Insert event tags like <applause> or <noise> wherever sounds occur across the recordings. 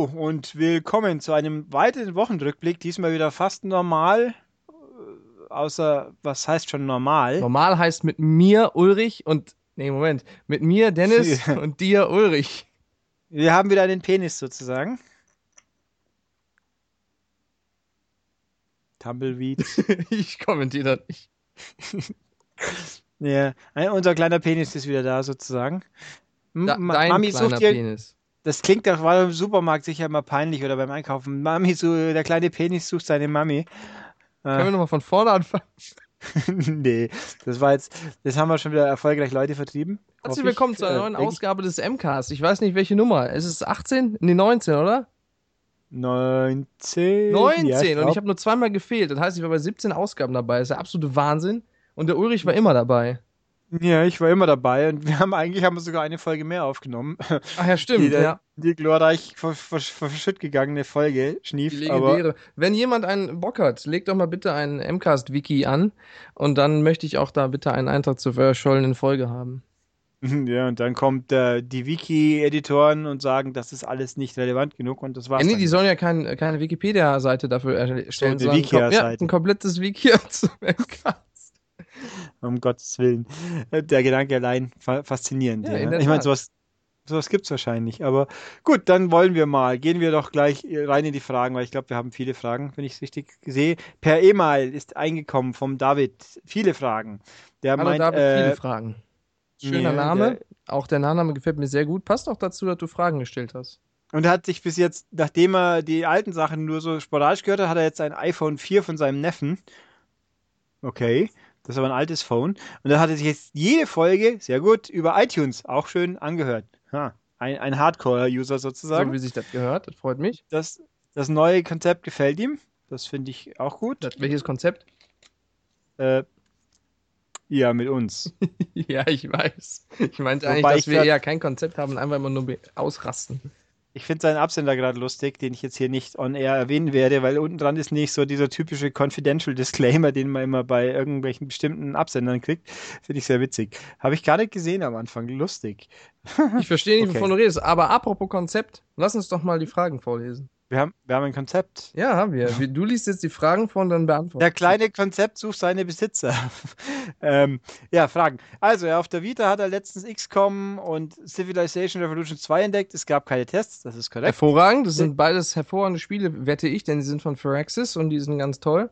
Hallo und willkommen zu einem weiteren Wochenrückblick. Diesmal wieder fast normal. äh, Außer, was heißt schon normal? Normal heißt mit mir Ulrich und. Nee, Moment. Mit mir Dennis <laughs> Ja. und dir Ulrich. Wir haben wieder einen Penis sozusagen. Tumbleweed. <laughs> Ich kommentiere das nicht. <laughs> ja, unser kleiner Penis ist wieder da sozusagen. Da, dein Mami kleiner sucht dir, Penis. Das klingt doch, war im Supermarkt sicher immer peinlich oder beim Einkaufen. Mami, so, der kleine Penis sucht seine Mami. Können wir Äh, nochmal von vorne anfangen? <laughs> nee, das war jetzt, das haben wir schon wieder erfolgreich Leute vertrieben. Herzlich hoffe ich. willkommen zu einer Äh, neuen denk ich. Ausgabe des MCAST. Ich weiß nicht, welche Nummer. Es ist 18? Nee, 19, oder? 19. 19. Ja, und ich habe nur zweimal gefehlt. Das heißt, ich war bei 17 Ausgaben dabei. Das ist der absolute Wahnsinn. Und der Ulrich war immer dabei. Ja, ich war immer dabei und wir haben eigentlich haben wir sogar eine Folge mehr aufgenommen. Ach ja, stimmt. Die, der- ja. die glorreich ver- ver- verschütt gegangene Folge, Die Schnief, aber. Wenn jemand einen Bock hat, legt doch mal bitte einen MCAST-Wiki an. Und dann möchte ich auch da bitte einen Eintrag zur verschollenen Folge haben. ja, und dann kommt äh, die Wiki-Editoren und sagen, das ist alles nicht relevant genug und das war's Ja, nee, dann. die sollen ja kein, keine Wikipedia-Seite dafür erstellen, sondern ein, kom- ja, ein komplettes Wiki <laughs> zum MCAST. <laughs> Um Gottes Willen. Äh, Der Gedanke allein fa faszinierend. Ja, Ja, der Ich meine, sowas, sowas gibt es wahrscheinlich. Aber gut, dann wollen wir mal. Gehen wir doch gleich rein in die Fragen, weil ich glaube, wir haben viele Fragen, wenn ich es richtig sehe. Per E-Mail ist eingekommen vom David viele Fragen. Der Hallo meint, David, äh, viele Fragen. Schöner ja, Name. der- Auch der Nachname gefällt mir sehr gut. Passt auch dazu, dass du Fragen gestellt hast. Und er hat sich bis jetzt, nachdem er die alten Sachen nur so sporadisch gehört hat, hat er jetzt ein iPhone 4 von seinem Neffen. Okay, das ist aber ein altes Phone. Und da hat er sich jetzt jede Folge, sehr gut, über iTunes auch schön angehört. Ha, ein, ein Hardcore-User So sozusagen. wie sich das gehört. Das freut mich. Das, das neue Konzept gefällt ihm. Das finde ich auch gut. Das, welches Konzept? Äh, ja, mit uns. <laughs> ja, ich weiß. Ich meinte Wobei eigentlich, dass wir eher kein Konzept haben und einfach immer nur ausrasten. Ich finde seinen Absender gerade lustig, den ich jetzt hier nicht on air erwähnen werde, weil unten dran ist nicht so dieser typische Confidential Disclaimer, den man immer bei irgendwelchen bestimmten Absendern kriegt. Finde ich sehr witzig. Habe ich gar nicht gesehen am Anfang. Lustig. <laughs> Ich verstehe nicht, Okay. wovon du redest. Aber apropos Konzept, lass uns doch mal die Fragen vorlesen. Wir haben, wir haben ein Konzept. Ja, haben wir. Du liest jetzt die Fragen vor und dann beantworten. Der kleine Konzept sucht seine Besitzer. <laughs> ähm, ja, Fragen. Also, ja, auf der Vita hat er letztens XCOM und Civilization Revolution 2 entdeckt. Es gab keine Tests, das ist korrekt. Hervorragend. Das sind beides hervorragende Spiele, wette ich, denn die sind von Firaxis und die sind ganz toll.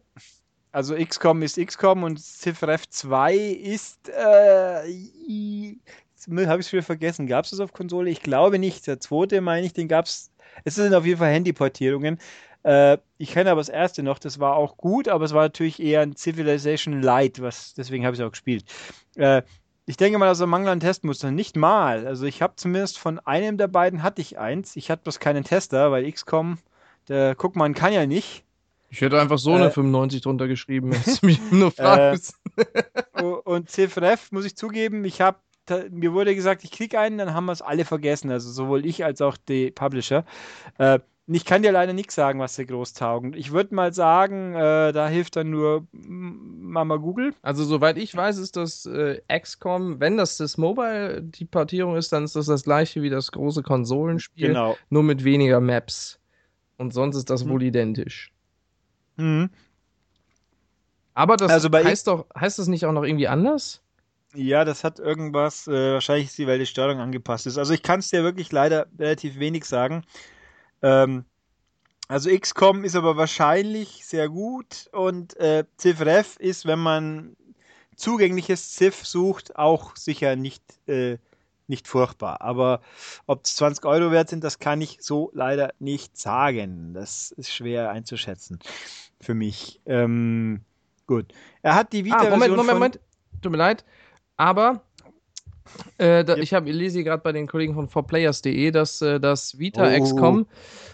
Also XCOM ist XCOM und CivRev 2 ist äh, habe ich es wieder vergessen. Gab es das auf Konsole? Ich glaube nicht. Der zweite meine ich, den gab es. Es sind auf jeden Fall Handyportierungen. Äh, ich kenne aber das erste noch, das war auch gut, aber es war natürlich eher ein Civilization Light, was, deswegen habe ich es auch gespielt. Äh, ich denke mal, dass er Mangel an Testmustern. Nicht mal. Also ich habe zumindest von einem der beiden hatte ich eins. Ich hatte bloß keinen Tester, weil XCOM, der guck man kann ja nicht. Ich hätte einfach so eine Äh, 95 drunter geschrieben. Hättest du mich nur <laughs> müssen. O- Und CFRF, muss ich zugeben, ich habe, mir wurde gesagt, ich krieg einen, dann haben wir es alle vergessen. Also sowohl ich als auch die Publisher. Äh, ich kann dir leider nichts sagen, was sie groß taugen. Ich würde mal sagen, äh, da hilft dann nur Mama Google. Also, soweit ich weiß, ist das äh, XCOM, wenn das das Mobile die Portierung ist, dann ist das das gleiche wie das große Konsolenspiel, Genau. nur mit weniger Maps. Und sonst ist das Hm. wohl identisch. Mhm. Aber das Also heißt doch, heißt das nicht auch noch irgendwie anders? Ja, das hat irgendwas, äh, wahrscheinlich ist die, weil die Steuerung angepasst ist. Also ich kann es dir wirklich leider relativ wenig sagen. Ähm, also XCOM ist aber wahrscheinlich sehr gut und äh, CivRev ist, wenn man zugängliches Civ sucht, auch sicher nicht, äh, nicht furchtbar. Aber ob es 20 Euro wert sind, das kann ich so leider nicht sagen. Das ist schwer einzuschätzen für mich. Ähm, gut. Er hat die Ah, Vita-Version Moment, Moment, von... Moment. Tut mir leid. Aber äh, da, Yep. ich, hab, ich lese hier gerade bei den Kollegen von 4players.de, dass äh, das Vita Oh. XCOM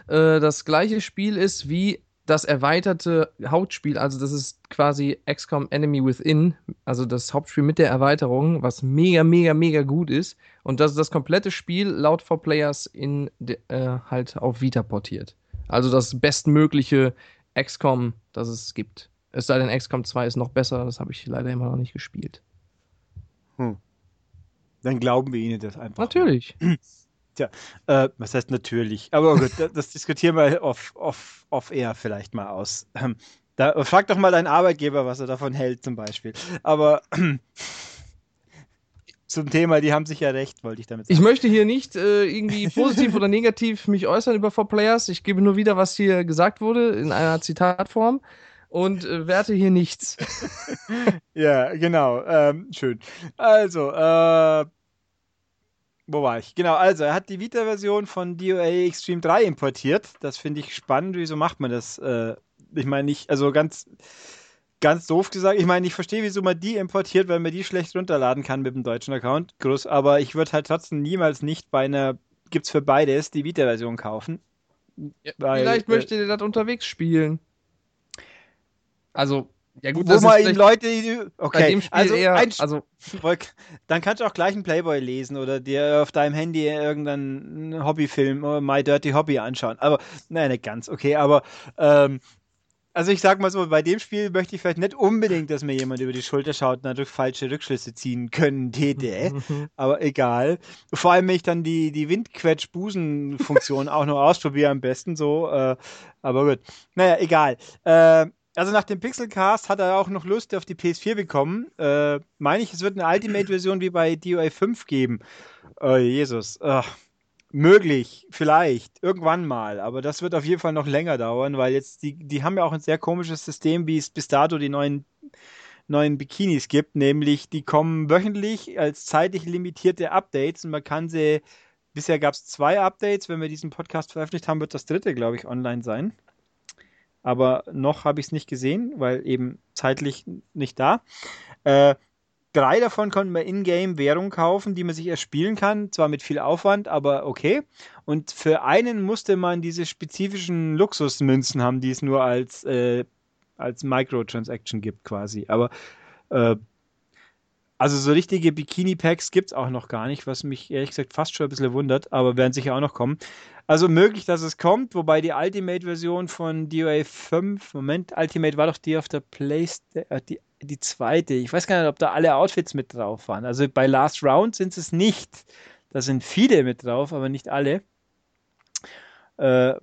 äh, das gleiche Spiel ist wie das erweiterte Hauptspiel. Also das ist quasi XCOM Enemy Within, also das Hauptspiel mit der Erweiterung, was mega, mega, mega gut ist. Und das ist das komplette Spiel laut 4players in äh, halt auf Vita portiert. Also das bestmögliche XCOM, das es gibt. Es sei denn, XCOM 2 ist noch besser, das habe ich leider immer noch nicht gespielt. Hm. Dann glauben wir Ihnen das einfach. Natürlich. <clears throat> Tja, äh, was heißt natürlich? Aber gut, das, diskutieren wir off, off, off air vielleicht mal aus. Ähm, <clears throat> da, frag doch mal deinen Arbeitgeber, was er davon hält, zum Beispiel. Aber <clears throat> zum Thema, die haben sich ja recht, wollte ich damit sagen. Ich möchte hier nicht äh, irgendwie <laughs> positiv oder negativ mich äußern über 4Players. Ich gebe nur wieder, was hier gesagt wurde, in einer Zitatform und äh, werte hier nichts. <laughs> <laughs> ja, genau. Ähm, schön. Also, äh, wo war ich? Genau, also er hat die Vita-Version von DOA Extreme 3 importiert. Das finde ich spannend. Wieso macht man das? Äh, ich meine nicht, also ganz, ganz doof gesagt. Ich meine, ich verstehe, wieso man die importiert, weil man die schlecht runterladen kann mit dem deutschen Account. Groß, aber ich würde halt trotzdem niemals nicht bei einer, gibt's für beides, die Vita-Version kaufen. Ja, weil, vielleicht äh, möchte ihr das unterwegs spielen. Also, ja gut, wo man ihn Leute, okay, also, eher, ein, also dann kannst du auch gleich einen Playboy lesen oder dir auf deinem Handy irgendeinen Hobbyfilm oder My Dirty Hobby anschauen. Aber nein, nicht ganz, okay, aber ähm, also ich sag mal so, bei dem Spiel möchte ich vielleicht nicht unbedingt, dass mir jemand über die Schulter schaut und dadurch falsche Rückschlüsse ziehen können <laughs> täte. <laughs> aber egal. Vor allem, wenn ich dann die, die Windquetsch-Busen-Funktion <laughs> auch noch ausprobiere, am besten so. Äh, aber gut. Naja, egal. Äh, also nach dem Pixelcast hat er auch noch Lust auf die PS4 bekommen. Äh, meine ich, es wird eine Ultimate-Version wie bei DOA 5 geben. Oh, Jesus. Ach, möglich, vielleicht, irgendwann mal. Aber das wird auf jeden Fall noch länger dauern, weil jetzt die, die haben ja auch ein sehr komisches System, wie es bis dato die neuen, neuen Bikinis gibt. Nämlich, die kommen wöchentlich als zeitlich limitierte Updates und man kann sie. Bisher gab es zwei Updates. Wenn wir diesen Podcast veröffentlicht haben, wird das dritte, glaube ich, online sein aber noch habe ich es nicht gesehen, weil eben zeitlich nicht da. Äh, drei davon konnten wir in-game Währung kaufen, die man sich erspielen kann, zwar mit viel Aufwand, aber okay. Und für einen musste man diese spezifischen Luxusmünzen haben, die es nur als, äh, als Microtransaction gibt quasi. Aber äh, also so richtige Bikini-Packs gibt es auch noch gar nicht, was mich ehrlich gesagt fast schon ein bisschen wundert, aber werden sicher auch noch kommen. Also möglich, dass es kommt, wobei die Ultimate-Version von DOA 5, Moment, Ultimate war doch die auf der Playstation, äh, die, die zweite. Ich weiß gar nicht, ob da alle Outfits mit drauf waren. Also bei Last Round sind es nicht. Da sind viele mit drauf, aber nicht alle. Äh,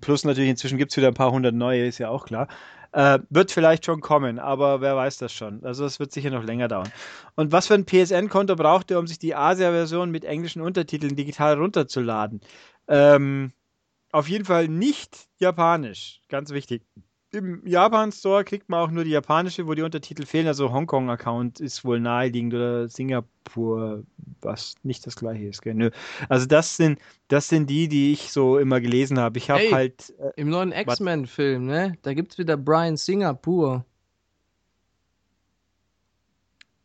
plus natürlich inzwischen gibt es wieder ein paar hundert neue, ist ja auch klar. Äh, wird vielleicht schon kommen, aber wer weiß das schon. Also es wird sicher noch länger dauern. Und was für ein PSN-Konto braucht ihr, um sich die Asia-Version mit englischen Untertiteln digital runterzuladen? Ähm, auf jeden Fall nicht japanisch, ganz wichtig. Im Japan-Store kriegt man auch nur die japanische, wo die Untertitel fehlen. Also Hongkong-Account ist wohl naheliegend oder Singapur, was nicht das gleiche ist. Gell? Nö. Also das sind, das sind die, die ich so immer gelesen habe. Ich habe hey, halt. Äh, Im neuen X-Men-Film, ne? Da gibt es wieder Brian Singapur.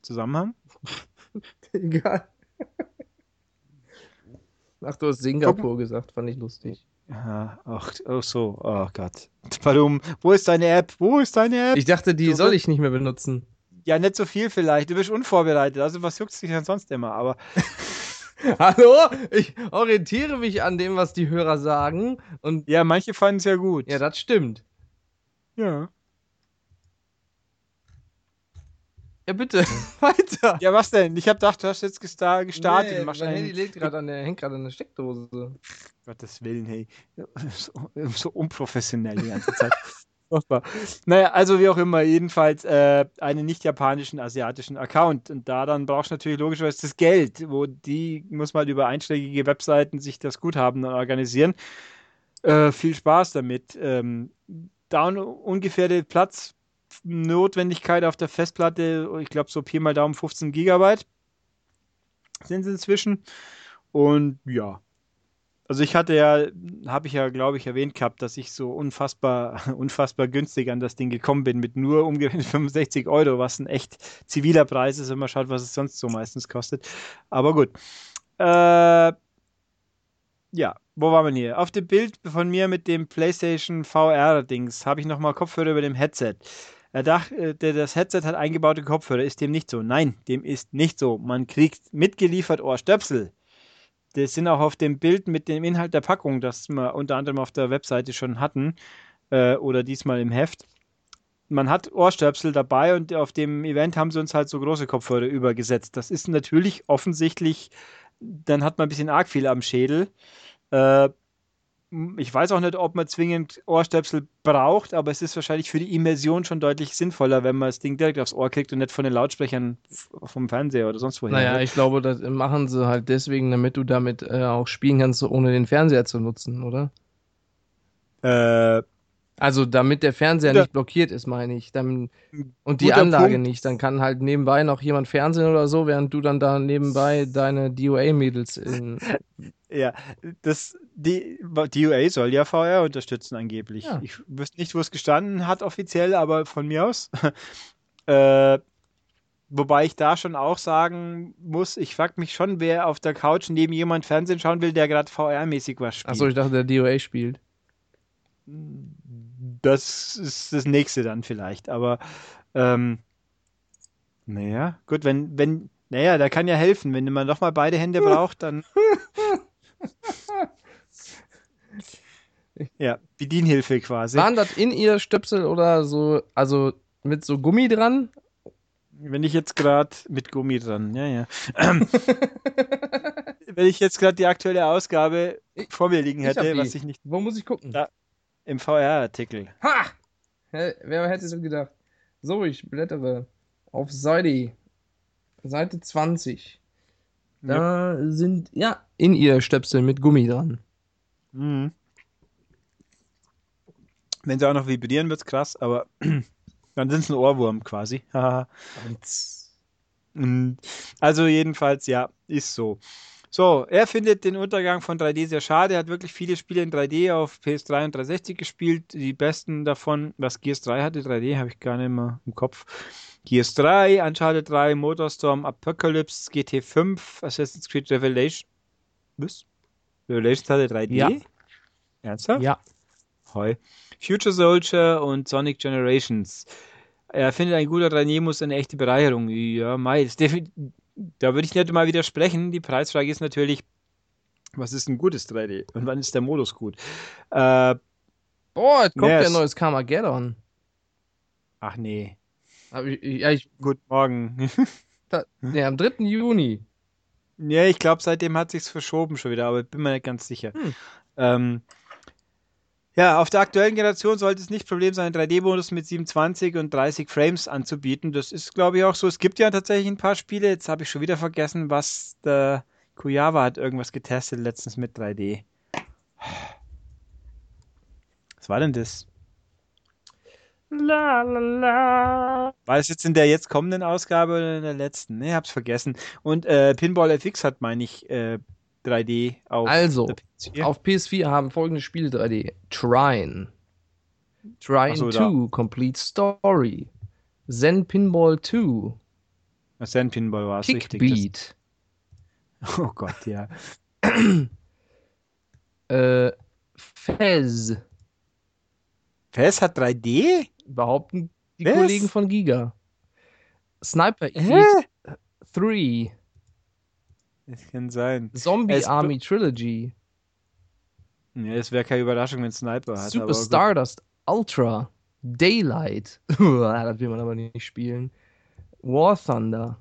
Zusammenhang? <laughs> Egal. Ach, du hast Singapur Guck. gesagt, fand ich lustig. Ach, ach so, oh Gott. <laughs> Warum? Wo ist deine App? Wo ist deine App? Ich dachte, die du soll ich nicht mehr benutzen. Ja, nicht so viel vielleicht. Du bist unvorbereitet. Also was juckt dich denn sonst immer? Aber. <laughs> Hallo? Ich orientiere mich an dem, was die Hörer sagen. Und ja, manche fanden es ja gut. Ja, das stimmt. Ja. Ja, bitte, <laughs> weiter. Ja, was denn? Ich hab gedacht, du hast jetzt gestartet. Nee, mein Handy liegt gerade an der, hängt gerade an der Steckdose. Gottes Willen, hey. So, <laughs> so unprofessionell die ganze Zeit. <laughs> naja, also wie auch immer, jedenfalls äh, einen nicht japanischen, asiatischen Account. Und da dann brauchst du natürlich logischerweise das Geld, wo die muss man halt über einschlägige Webseiten sich das Guthaben organisieren. Äh, viel Spaß damit. Ähm, da ungefähr Platz Notwendigkeit auf der Festplatte, ich glaube so Pi mal Daumen 15 Gigabyte sind es inzwischen. Und ja, also ich hatte ja, habe ich ja, glaube ich, erwähnt gehabt, dass ich so unfassbar, <laughs> unfassbar günstig an das Ding gekommen bin mit nur umgerechnet <laughs> 65 Euro, was ein echt ziviler Preis ist, wenn man schaut, was es sonst so meistens kostet. Aber gut. Äh, ja, wo waren wir hier? Auf dem Bild von mir mit dem PlayStation VR-Dings habe ich nochmal Kopfhörer über dem Headset. Er dachte, das Headset hat eingebaute Kopfhörer. Ist dem nicht so? Nein, dem ist nicht so. Man kriegt mitgeliefert Ohrstöpsel. Das sind auch auf dem Bild mit dem Inhalt der Packung, das wir unter anderem auf der Webseite schon hatten äh, oder diesmal im Heft. Man hat Ohrstöpsel dabei und auf dem Event haben sie uns halt so große Kopfhörer übergesetzt. Das ist natürlich offensichtlich dann hat man ein bisschen arg viel am Schädel. Äh, ich weiß auch nicht, ob man zwingend Ohrstöpsel braucht, aber es ist wahrscheinlich für die Immersion schon deutlich sinnvoller, wenn man das Ding direkt aufs Ohr kriegt und nicht von den Lautsprechern vom Fernseher oder sonst woher. Naja, ich glaube, das machen sie halt deswegen, damit du damit äh, auch spielen kannst, ohne den Fernseher zu nutzen, oder? Äh, also damit der Fernseher Ja. nicht blockiert ist, meine ich. Dann, und die Guter Anlage Punkt. nicht. Dann kann halt nebenbei noch jemand Fernsehen oder so, während du dann da nebenbei deine DOA-Mädels in. <laughs> Ja, das, die, UA soll ja VR unterstützen angeblich. Ja. Ich wüsste nicht, wo es gestanden hat offiziell, aber von mir aus. <laughs> äh, wobei ich da schon auch sagen muss, ich frage mich schon, wer auf der Couch neben jemand Fernsehen schauen will, der gerade VR-mäßig was spielt. Achso, ich dachte, der DOA spielt. Das ist das nächste dann vielleicht, aber ähm, naja, gut, wenn, wenn, naja, da kann ja helfen, wenn man doch mal beide Hände <laughs> braucht, dann <laughs> ja, Bedienhilfe quasi. Waren das in ihr Stöpsel oder so, also mit so Gummi dran? Wenn ich jetzt gerade mit Gummi dran, ja, ja. <laughs> Wenn ich jetzt gerade die aktuelle Ausgabe Ich- vor mir liegen ich hätte, die. was ich nicht Wo muss ich gucken? Ja. Im VR-Artikel. Ha! Wer hätte es gedacht? So, ich blättere auf Seite, Seite 20. Da sind, ja, in ihr Stöpsel mit Gummi dran. Mhm. Wenn sie auch noch vibrieren, wird's krass, aber <clears throat> dann sind es ein Ohrwurm quasi. <laughs> Also jedenfalls, ja, ist so. So, er findet den Untergang von 3D sehr schade. Er hat wirklich viele Spiele in 3D auf PS3 und 360 gespielt. Die besten davon, was Gears 3 hatte, 3D habe ich gar nicht mehr im Kopf. Gears 3, Uncharted 3, Motorstorm, Apocalypse, GT5, Assassin's Creed Revelation. Was? Revelations hatte 3D? Ja. Ernsthaft? Ja. Heu. Future Soldier und Sonic Generations. Er findet ein guter 3D muss eine echte Bereicherung. Ja, Mai, ist defi- da würde ich nicht mal widersprechen. Die Preisfrage ist natürlich, was ist ein gutes 3D und wann ist der Modus gut? Äh, Boah, jetzt kommt Ja, ja es- neues Carmageddon. ach nee. Ich, ja, ich, Guten Morgen. <laughs> da, ja, am 3. Juni. ja, ich glaube, seitdem hat sich's verschoben schon wieder, aber ich bin mir nicht ganz sicher. Hm. Ähm, ja, auf der aktuellen Generation sollte es nicht Problem sein, einen 3D-Modus mit 27 und 30 Frames anzubieten. Das ist, glaube ich, auch so. Es gibt ja tatsächlich ein paar Spiele. Jetzt habe ich schon wieder vergessen, was der Kuyava hat irgendwas getestet letztens mit 3D. Was war denn das? La, la, la. War es jetzt in der jetzt kommenden Ausgabe oder in der letzten? Ne, hab's vergessen. Und äh, Pinball FX hat, meine ich, äh, 3D auf Also, der PS4. Auf PS4 haben folgende Spiele 3D. Trine. Trine so, 2, Complete Story. Zen Pinball 2. Zen Pinball war es richtig. Kickbeat. Das, <laughs> oh Gott, ja. <clears throat> Äh, Fez. PES hat 3D? Behaupten die Was? Kollegen von Giga. Sniper? Elite 3. Das kann sein. Zombie Es- Army Trilogy. Ja, das wäre keine Überraschung, wenn Sniper hat. Super. Stardust Ultra. Daylight. <laughs> das will man aber nicht spielen. War Thunder.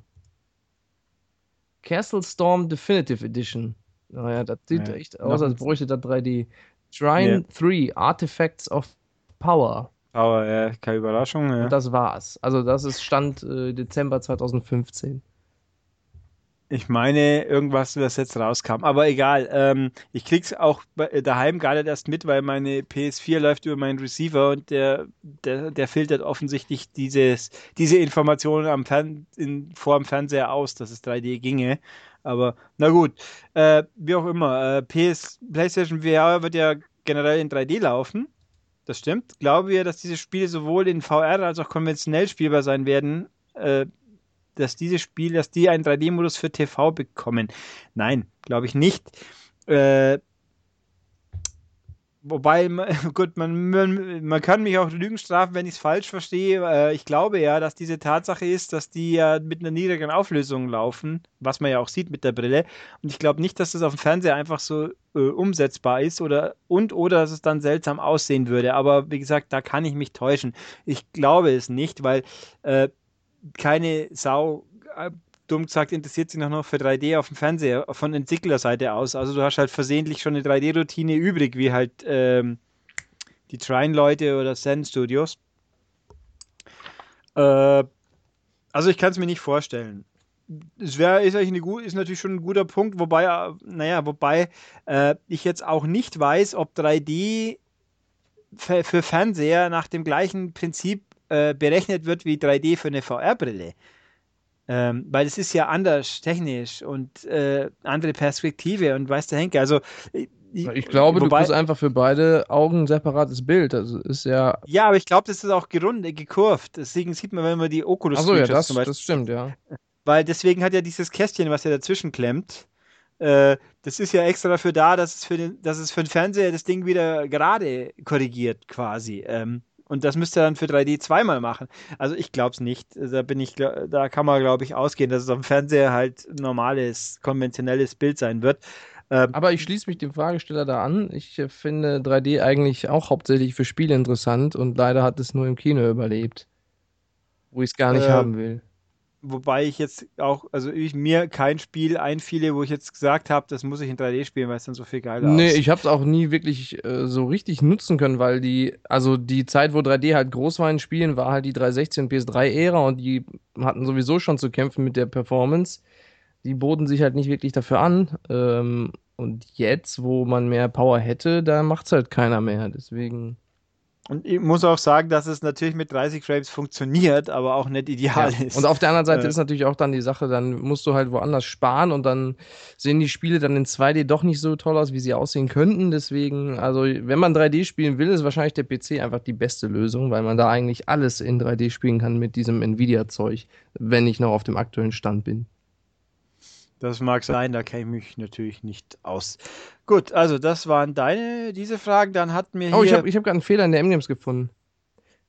Castle Storm Definitive Edition. Naja, das sieht Ja, echt aus, als bräuchte das 3D. Shrine 3 Artifacts of Power. Aber äh, keine Überraschung. Ja. Und das war's. Also, das ist Stand äh, Dezember 2015. Ich meine, irgendwas, was jetzt rauskam. Aber egal. Ähm, ich krieg's auch äh, daheim gar nicht erst mit, weil meine PS4 läuft über meinen Receiver und der, der, der filtert offensichtlich dieses, diese Informationen am Fern in, vor dem Fernseher aus, dass es 3D ginge. Aber na gut, äh, wie auch immer. Äh, PS, PlayStation VR wird ja generell in 3D laufen. Das stimmt. Glauben wir, dass diese Spiele sowohl in VR als auch konventionell spielbar sein werden? Äh, dass diese Spiele, dass die einen 3D-Modus für TV bekommen. Nein, glaube ich nicht. Äh, wobei, <laughs> gut, man, man, man kann mich auch Lügen strafen, wenn ich es falsch verstehe. Äh, ich glaube ja, dass diese Tatsache ist, dass die ja mit einer niedrigeren Auflösung laufen, was man ja auch sieht mit der Brille. Und ich glaube nicht, dass das auf dem Fernseher einfach so äh, umsetzbar ist oder und oder dass es dann seltsam aussehen würde. Aber wie gesagt, da kann ich mich täuschen. Ich glaube es nicht, weil äh, keine Sau äh, dumm gesagt, interessiert sich noch für 3D auf dem Fernseher von Entwicklerseite aus. Also du hast halt versehentlich schon eine 3D-Routine übrig, wie halt ähm, die Trine-Leute oder Zen Studios. Äh, also ich kann es mir nicht vorstellen. Es wäre ist, ist natürlich schon ein guter Punkt, wobei, äh, naja, wobei äh, ich jetzt auch nicht weiß, ob 3D für, für Fernseher nach dem gleichen Prinzip äh, berechnet wird wie 3D für eine VR-Brille. Ähm, weil es ist ja anders technisch und äh, andere Perspektive und weiß der Henke. Also ich, ich glaube, wobei, du kriegst einfach für beide Augen ein separates Bild. Also ist ja. Ja, aber ich glaube, das ist auch gerundet, gekurvt. Deswegen sieht man, wenn man die Oculus Achso, ja, das, das stimmt, ja. Weil deswegen hat ja dieses Kästchen, was ja dazwischen klemmt, äh, das ist ja extra dafür da, dass es für den, dass es für den Fernseher das Ding wieder gerade korrigiert, quasi. Ähm, und das müsste er dann für 3D zweimal machen. Also ich glaube es nicht. Da bin ich, da kann man, glaube ich, ausgehen, dass es dem Fernseher halt normales, konventionelles Bild sein wird. Ähm, Aber ich schließe mich dem Fragesteller da an. Ich äh, finde 3D eigentlich auch hauptsächlich für Spiele interessant und leider hat es nur im Kino überlebt. Wo ich es gar nicht äh, haben will wobei ich jetzt auch, also ich mir kein Spiel einfiele, wo ich jetzt gesagt habe, das muss ich in 3D spielen, weil es dann so viel geiler nee, Nee, ich habe es auch nie wirklich äh, so richtig nutzen können, weil die, also die Zeit, wo 3D halt groß war in Spielen, war halt die 360 und PS3-Ära und die hatten sowieso schon zu kämpfen mit der Performance. Die boten sich halt nicht wirklich dafür an. Ähm, und jetzt, wo man mehr Power hätte, da macht es halt keiner mehr. Deswegen. Und ich muss auch sagen, dass es natürlich mit 30 Frames funktioniert, aber auch nicht ideal ja. ist. Und auf der anderen Seite äh. ist natürlich auch dann die Sache, dann musst du halt woanders sparen und dann sehen die Spiele dann in 2D doch nicht so toll aus, wie sie aussehen könnten. Deswegen, also wenn man 3D spielen will, ist wahrscheinlich der PC einfach die beste Lösung, weil man da eigentlich alles in 3D spielen kann mit diesem Nvidia-Zeug, wenn ich noch auf dem aktuellen Stand bin. Das mag sein, da kenne ich mich natürlich nicht aus. Gut, also das waren deine, diese Fragen. Dann wir hier. Oh, ich habe ich hab gerade einen Fehler in der Emgames gefunden.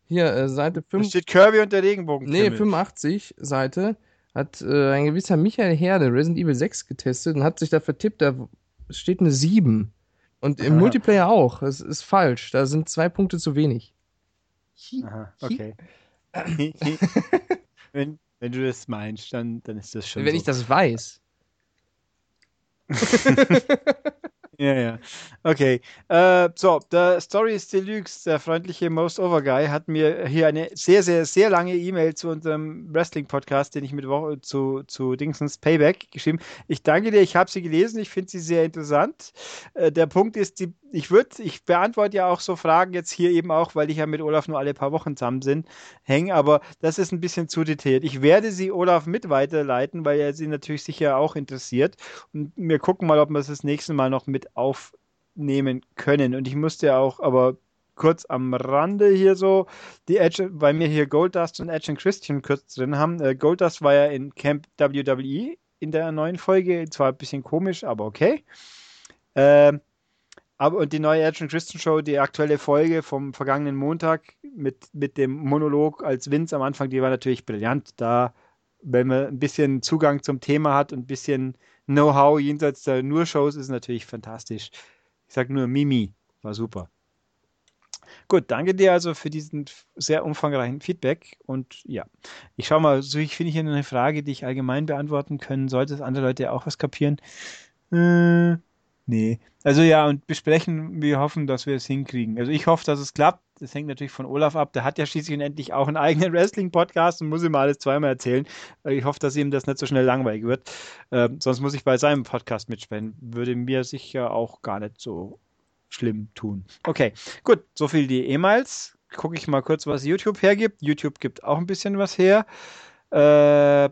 Hier, äh, Seite 5. Da steht Kirby und der Regenbogen. Nee, 85 Seite. Hat äh, ein gewisser Michael Herde Resident Evil 6 getestet und hat sich da vertippt, da steht eine 7. Und im Aha. Multiplayer auch. Das ist falsch. Da sind zwei Punkte zu wenig. Aha, okay. <laughs> wenn, wenn du das meinst, dann, dann ist das schon. Wenn so. ich das weiß. <laughs> ja, ja. Okay. Äh, so, der Stories Deluxe, der freundliche Most Over Guy, hat mir hier eine sehr, sehr, sehr lange E-Mail zu unserem Wrestling-Podcast, den ich mit Woche zu, zu Dingsens Payback geschrieben. Ich danke dir, ich habe sie gelesen, ich finde sie sehr interessant. Äh, der Punkt ist, die ich würde, ich beantworte ja auch so Fragen jetzt hier eben auch, weil ich ja mit Olaf nur alle paar Wochen zusammen sind, hänge, aber das ist ein bisschen zu detailliert. Ich werde sie Olaf mit weiterleiten, weil er sie natürlich sicher auch interessiert. Und wir gucken mal, ob wir es das nächste Mal noch mit aufnehmen können. Und ich musste auch, aber kurz am Rande hier so, die Edge, weil wir hier Goldust und Edge und Christian kurz drin haben. Äh, Goldust war ja in Camp WWE in der neuen Folge, zwar ein bisschen komisch, aber okay. Äh, aber und die neue Edge und Christian Show, die aktuelle Folge vom vergangenen Montag mit, mit dem Monolog als Vince am Anfang, die war natürlich brillant. Da, wenn man ein bisschen Zugang zum Thema hat und ein bisschen Know-how jenseits der Nur-Shows, ist natürlich fantastisch. Ich sage nur Mimi, war super. Gut, danke dir also für diesen sehr umfangreichen Feedback. Und ja, ich schaue mal, so ich finde hier eine Frage, die ich allgemein beantworten können sollte, dass andere Leute auch was kapieren. Äh, Nee. Also ja, und besprechen, wir hoffen, dass wir es hinkriegen. Also ich hoffe, dass es klappt. Das hängt natürlich von Olaf ab. Der hat ja schließlich und endlich auch einen eigenen <laughs> Wrestling-Podcast und muss ihm alles zweimal erzählen. Ich hoffe, dass ihm das nicht so schnell langweilig wird. Ähm, sonst muss ich bei seinem Podcast mitsprechen. Würde mir sicher auch gar nicht so schlimm tun. Okay, gut. So viel die E-Mails. Gucke ich mal kurz, was YouTube hergibt. YouTube gibt auch ein bisschen was her. Äh,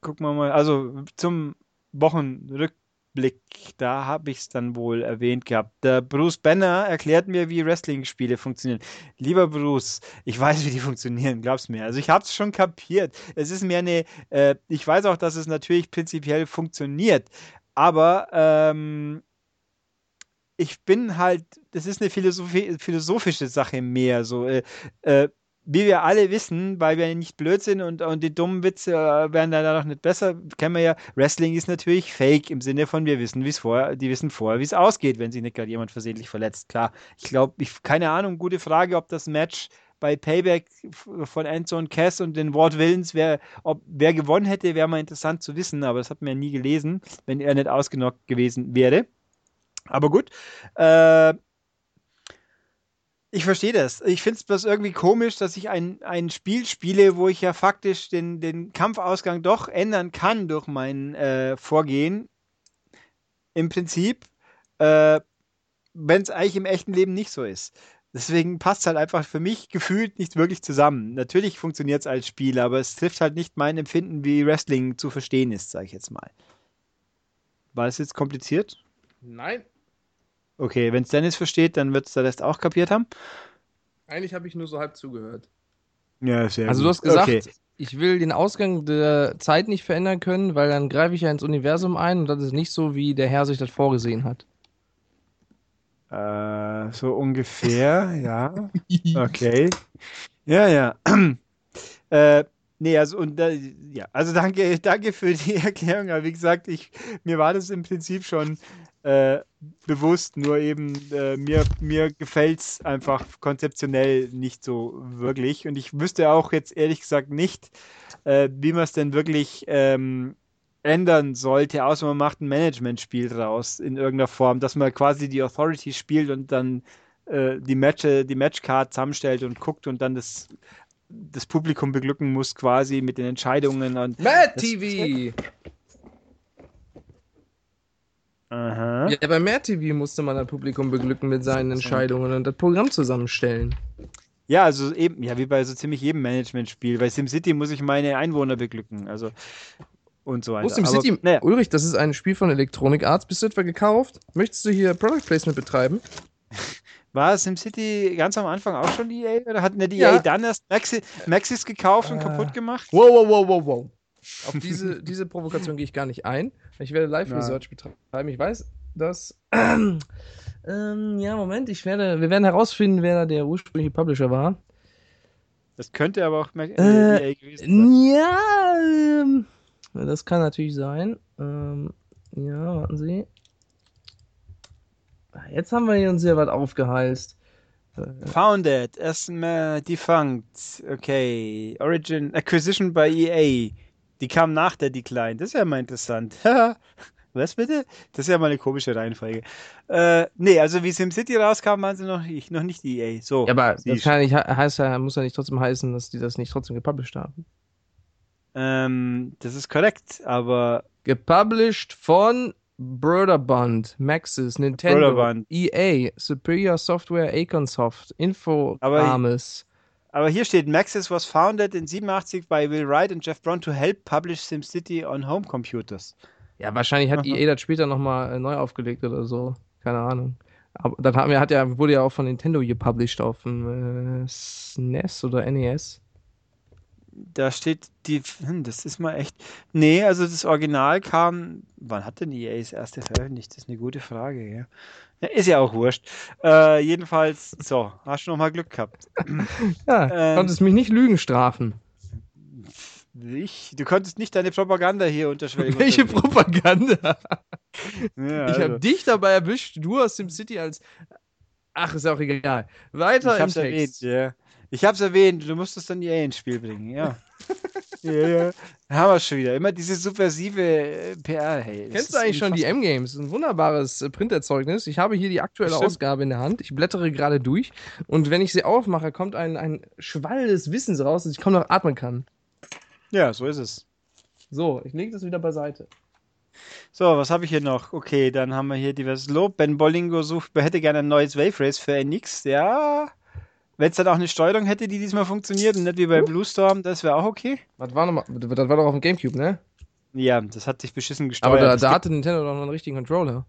gucken wir mal. Also zum Wochenrück Blick, da habe ich es dann wohl erwähnt gehabt. Der Bruce Banner erklärt mir, wie Wrestling-Spiele funktionieren. Lieber Bruce, ich weiß, wie die funktionieren, glaub's mir. Also ich habe es schon kapiert. Es ist mir eine, äh, ich weiß auch, dass es natürlich prinzipiell funktioniert, aber ähm, ich bin halt, das ist eine Philosophie, philosophische Sache mehr. So, äh, äh, wie wir alle wissen, weil wir nicht blöd sind und, und die dummen Witze äh, werden dann noch nicht besser, kennen wir ja, Wrestling ist natürlich fake im Sinne von, wir wissen, wie es vorher, die wissen vorher, wie es ausgeht, wenn sich nicht gerade jemand versehentlich verletzt. Klar, ich glaube, ich, keine Ahnung, gute Frage, ob das Match bei Payback von Enzo Cass und den Ward Willens, wer, ob, wer gewonnen hätte, wäre mal interessant zu wissen, aber das hat man ja nie gelesen, wenn er nicht ausgenockt gewesen wäre. Aber gut. Äh, ich verstehe das. Ich finde es bloß irgendwie komisch, dass ich ein, ein Spiel spiele, wo ich ja faktisch den, den Kampfausgang doch ändern kann durch mein äh, Vorgehen. Im Prinzip, äh, wenn es eigentlich im echten Leben nicht so ist. Deswegen passt es halt einfach für mich gefühlt nicht wirklich zusammen. Natürlich funktioniert es als Spiel, aber es trifft halt nicht mein Empfinden, wie Wrestling zu verstehen ist, sage ich jetzt mal. War es jetzt kompliziert? Nein. Okay, wenn es Dennis versteht, dann wird es der Rest auch kapiert haben. Eigentlich habe ich nur so halb zugehört. Ja, sehr Also gut. du hast gesagt, Okay. ich will den Ausgang der Zeit nicht verändern können, weil dann greife ich ja ins Universum ein und das ist nicht so, wie der Herr sich das vorgesehen hat. Äh, so ungefähr, ja. <laughs> Okay. Ja, ja. <clears throat> äh, nee, also und da, ja, also danke, danke für die <laughs> Erklärung. Aber wie gesagt, ich, mir war das im Prinzip schon äh, bewusst, nur eben äh, mir, mir gefällt es einfach konzeptionell nicht so wirklich. Und ich wüsste auch jetzt ehrlich gesagt nicht, äh, wie man es denn wirklich ähm, ändern sollte, außer man macht ein Management-Spiel draus in irgendeiner Form, dass man quasi die Authority spielt und dann äh, die Matche, die Matchcard zusammenstellt und guckt und dann das, das Publikum beglücken muss quasi mit den Entscheidungen und Mad TV! aha. Ja, bei Mad TV musste man das Publikum beglücken mit seinen Entscheidungen und das Programm zusammenstellen. Ja, also eben, ja, wie bei so ziemlich jedem Management-Spiel. Bei SimCity muss ich meine Einwohner beglücken, also und so weiter. ist im Aber, City? naja, Ulrich, das ist ein Spiel von Electronic Arts. Bist du etwa gekauft? Möchtest du hier Product Placement betreiben? <laughs> war SimCity ganz am Anfang auch schon die EA oder hat die Ja. EA dann erst Maxi, Maxis gekauft und Äh. kaputt gemacht? Wow, wow, wow, wow, wow. Auf diese, <laughs> diese Provokation gehe ich gar nicht ein. Ich werde. Live-Research betreiben. Ich weiß, dass. <clears throat> Ähm, ja, Moment, ich werde, wir werden herausfinden, wer der ursprüngliche Publisher war. Das könnte aber auch Mac Äh, EA gewesen sein. Ja, ähm, das kann natürlich sein. Ähm, ja, warten Sie. Jetzt haben wir hier uns sehr weit aufgeheizt. Äh, Founded, erstmal defunct, okay. Origin, Acquisition by EA. Die kam nach der Decline. Das ist ja mal interessant. <laughs> Was bitte? Das ist ja mal eine komische Reihenfolge. Äh, nee, also wie SimCity rauskam, waren sie noch nicht, noch nicht die EA. So. ja, aber das kann nicht, he- heißt ja, muss ja nicht trotzdem heißen, dass die das nicht trotzdem gepublished haben. ähm, das ist korrekt, aber Gepublished von Broderbund, Maxis, Nintendo, Broderbund. EA, Superior Software, Aconsoft, Info Aber- Armes. Aber hier steht, Maxis was founded in 87 by Will Wright and Jeff Brown to help publish SimCity on home computers. Ja, wahrscheinlich hat. EA das später nochmal neu aufgelegt oder so. Keine Ahnung. Aber dann haben wir, hat ja, wurde ja auch von Nintendo gepublished auf dem äh, SNES oder E NES. Da steht die, hm, das ist mal echt. Nee, also das Original kam, wann hat denn EA das erste veröffentlicht? Das ist eine gute Frage, ja. ja ist ja auch wurscht. Äh, jedenfalls, so, hast du noch mal Glück gehabt. <clears throat> Ja, Ähm. konntest mich nicht Lügen strafen. Ich, du konntest nicht deine Propaganda hier unterschwellig <laughs> Welche. Propaganda? <laughs> Ja, Ich also. habe dich dabei erwischt, du aus dem City als. Ach, ist auch egal. Weiter Ich im hab's erwähnt, Text. Ich hab's erwähnt, du musstest dann EA ins Spiel bringen, ja. <laughs> ja, ja. Haben wir schon wieder. Immer diese subversive äh, PR, hey. Kennst du eigentlich schon die. M-Games? Ein wunderbares äh, Printerzeugnis. Ich habe hier die aktuelle. Ausgabe in der Hand. Ich blättere gerade durch. Und wenn ich sie aufmache, kommt ein, ein Schwall des Wissens raus, dass ich kaum noch atmen kann. Ja, so ist es. So, ich lege das wieder beiseite. So, was habe ich hier noch? Okay, dann haben wir hier diverses Lob. Ben Bollingo sucht, hätte gerne ein neues Wave Race für NX. Ja. Wenn es dann auch eine Steuerung hätte, die diesmal funktioniert und nicht wie bei Bluestorm, das wäre auch okay. Was war nochmal? Das war doch auf dem Gamecube, ne? Ja, das hat sich beschissen gesteuert. Aber da, da hatte Nintendo doch noch einen richtigen Controller.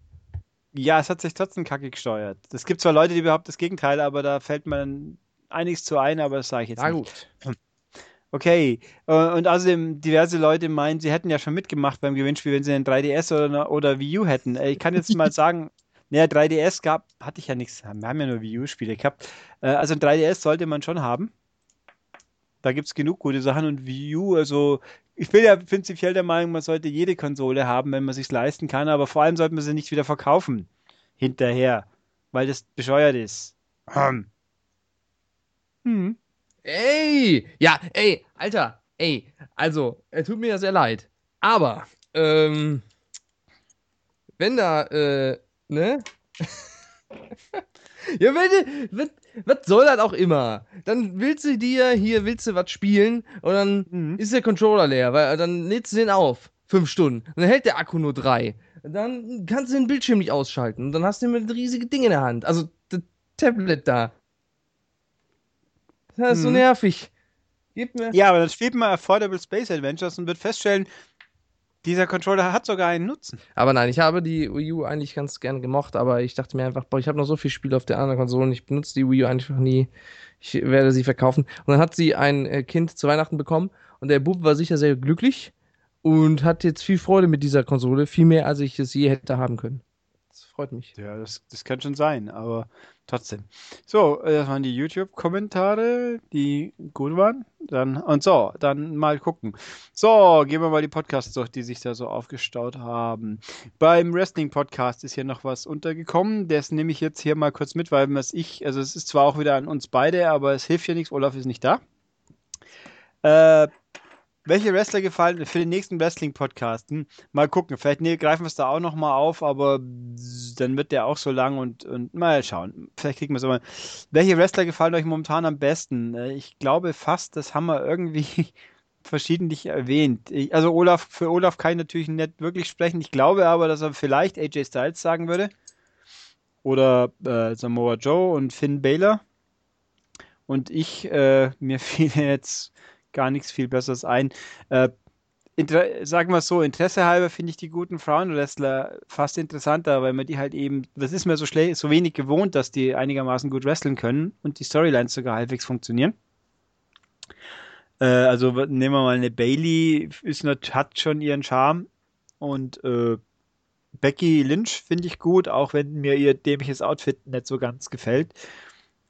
ja, es hat sich trotzdem kacke gesteuert. Es gibt zwar Leute, die behaupten das Gegenteil, aber da fällt mir einiges zu ein, aber das sage ich jetzt Na nicht. gut. <laughs> Okay, äh, und außerdem diverse Leute meinen, sie hätten ja schon mitgemacht beim Gewinnspiel, wenn sie einen 3DS oder, oder Wii U hätten. Äh, Ich kann jetzt mal <laughs> sagen, naja, 3DS gab, hatte ich ja nichts. Wir haben ja nur Wii U-Spiele gehabt. Äh, Also ein 3DS sollte man schon haben. Da gibt es genug gute Sachen und Wii U, also ich bin ja prinzipiell der Meinung, man sollte jede Konsole haben, wenn man sich leisten kann, aber vor allem sollte man sie nicht wieder verkaufen hinterher, weil das bescheuert ist. Hm. Hm. Ey! Ja, ey, Alter, ey, also, tut mir ja sehr leid. Aber, ähm, wenn da, äh, ne? <laughs> ja, wenn, was, was soll das auch immer? Dann willst du dir hier, willst du was spielen und dann mhm. ist der Controller leer, weil dann lädst du den auf. Fünf Stunden. Und dann hält der Akku nur drei. Dann kannst du den Bildschirm nicht ausschalten. Und dann hast du immer ein riesiges Ding in der Hand. Also, das Tablet da. Das ist mhm. so nervig. Gib mir. Ja, aber dann spielt man Affordable Space Adventures und wird feststellen, dieser Controller hat sogar einen Nutzen. Aber nein, ich habe die Wii U eigentlich ganz gerne gemocht, aber ich dachte mir einfach, boah, ich habe noch so viel Spiele auf der anderen Konsole und ich benutze die Wii U einfach nie. Ich werde sie verkaufen. Und dann hat sie ein äh, Kind zu Weihnachten bekommen und der Bub war sicher sehr glücklich und hat jetzt viel Freude mit dieser Konsole, viel mehr als ich es je hätte haben können. Freut mich. Ja, das, das kann schon sein, aber trotzdem. So, äh, das waren die YouTube-Kommentare, die gut waren. Dann, und so, dann mal gucken. So, gehen wir mal die Podcasts durch, die sich da so aufgestaut haben. Beim Wrestling-Podcast ist hier noch was untergekommen. Das nehme ich jetzt hier mal kurz mit, weil was ich, also es ist zwar auch wieder an uns beide, aber es hilft ja nichts. Olaf ist nicht da. Äh, welche Wrestler gefallen für den nächsten Wrestling-Podcast? Hm, mal gucken, vielleicht nee, greifen wir es da auch nochmal auf, aber dann wird der auch so lang und, und mal schauen. Vielleicht kriegen wir es aber. Welche Wrestler gefallen euch momentan am besten? Äh, ich glaube fast, das haben wir irgendwie <laughs> verschiedentlich erwähnt. Ich, also Olaf, für Olaf kann ich natürlich nicht wirklich sprechen. Ich glaube aber, dass er vielleicht AJ Styles sagen würde. Oder äh, Samoa Joe und Finn Baylor. Und ich, äh, <laughs> mir fiel jetzt gar nichts viel Besseres ein. Äh, sagen wir es so, Interesse halber finde ich die guten Frauenwrestler fast interessanter, weil man die halt eben, das ist mir so, so wenig gewohnt, dass die einigermaßen gut wresteln können und die Storylines sogar halbwegs funktionieren. Äh, also nehmen wir mal eine Bailey, ist, hat schon ihren Charme und äh, Becky Lynch finde ich gut, auch wenn mir ihr dämliches Outfit nicht so ganz gefällt.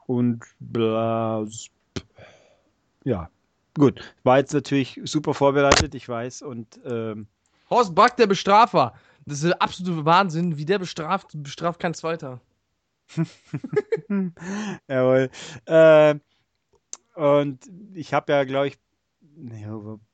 Und bla, ja, Gut, war jetzt natürlich super vorbereitet, ich weiß. Und ähm, Horst Brack, der Bestrafer. Das ist der absolute Wahnsinn, wie der bestraft, bestraft kein Zweiter. <laughs> Jawohl. Äh, und ich habe ja, glaube ich,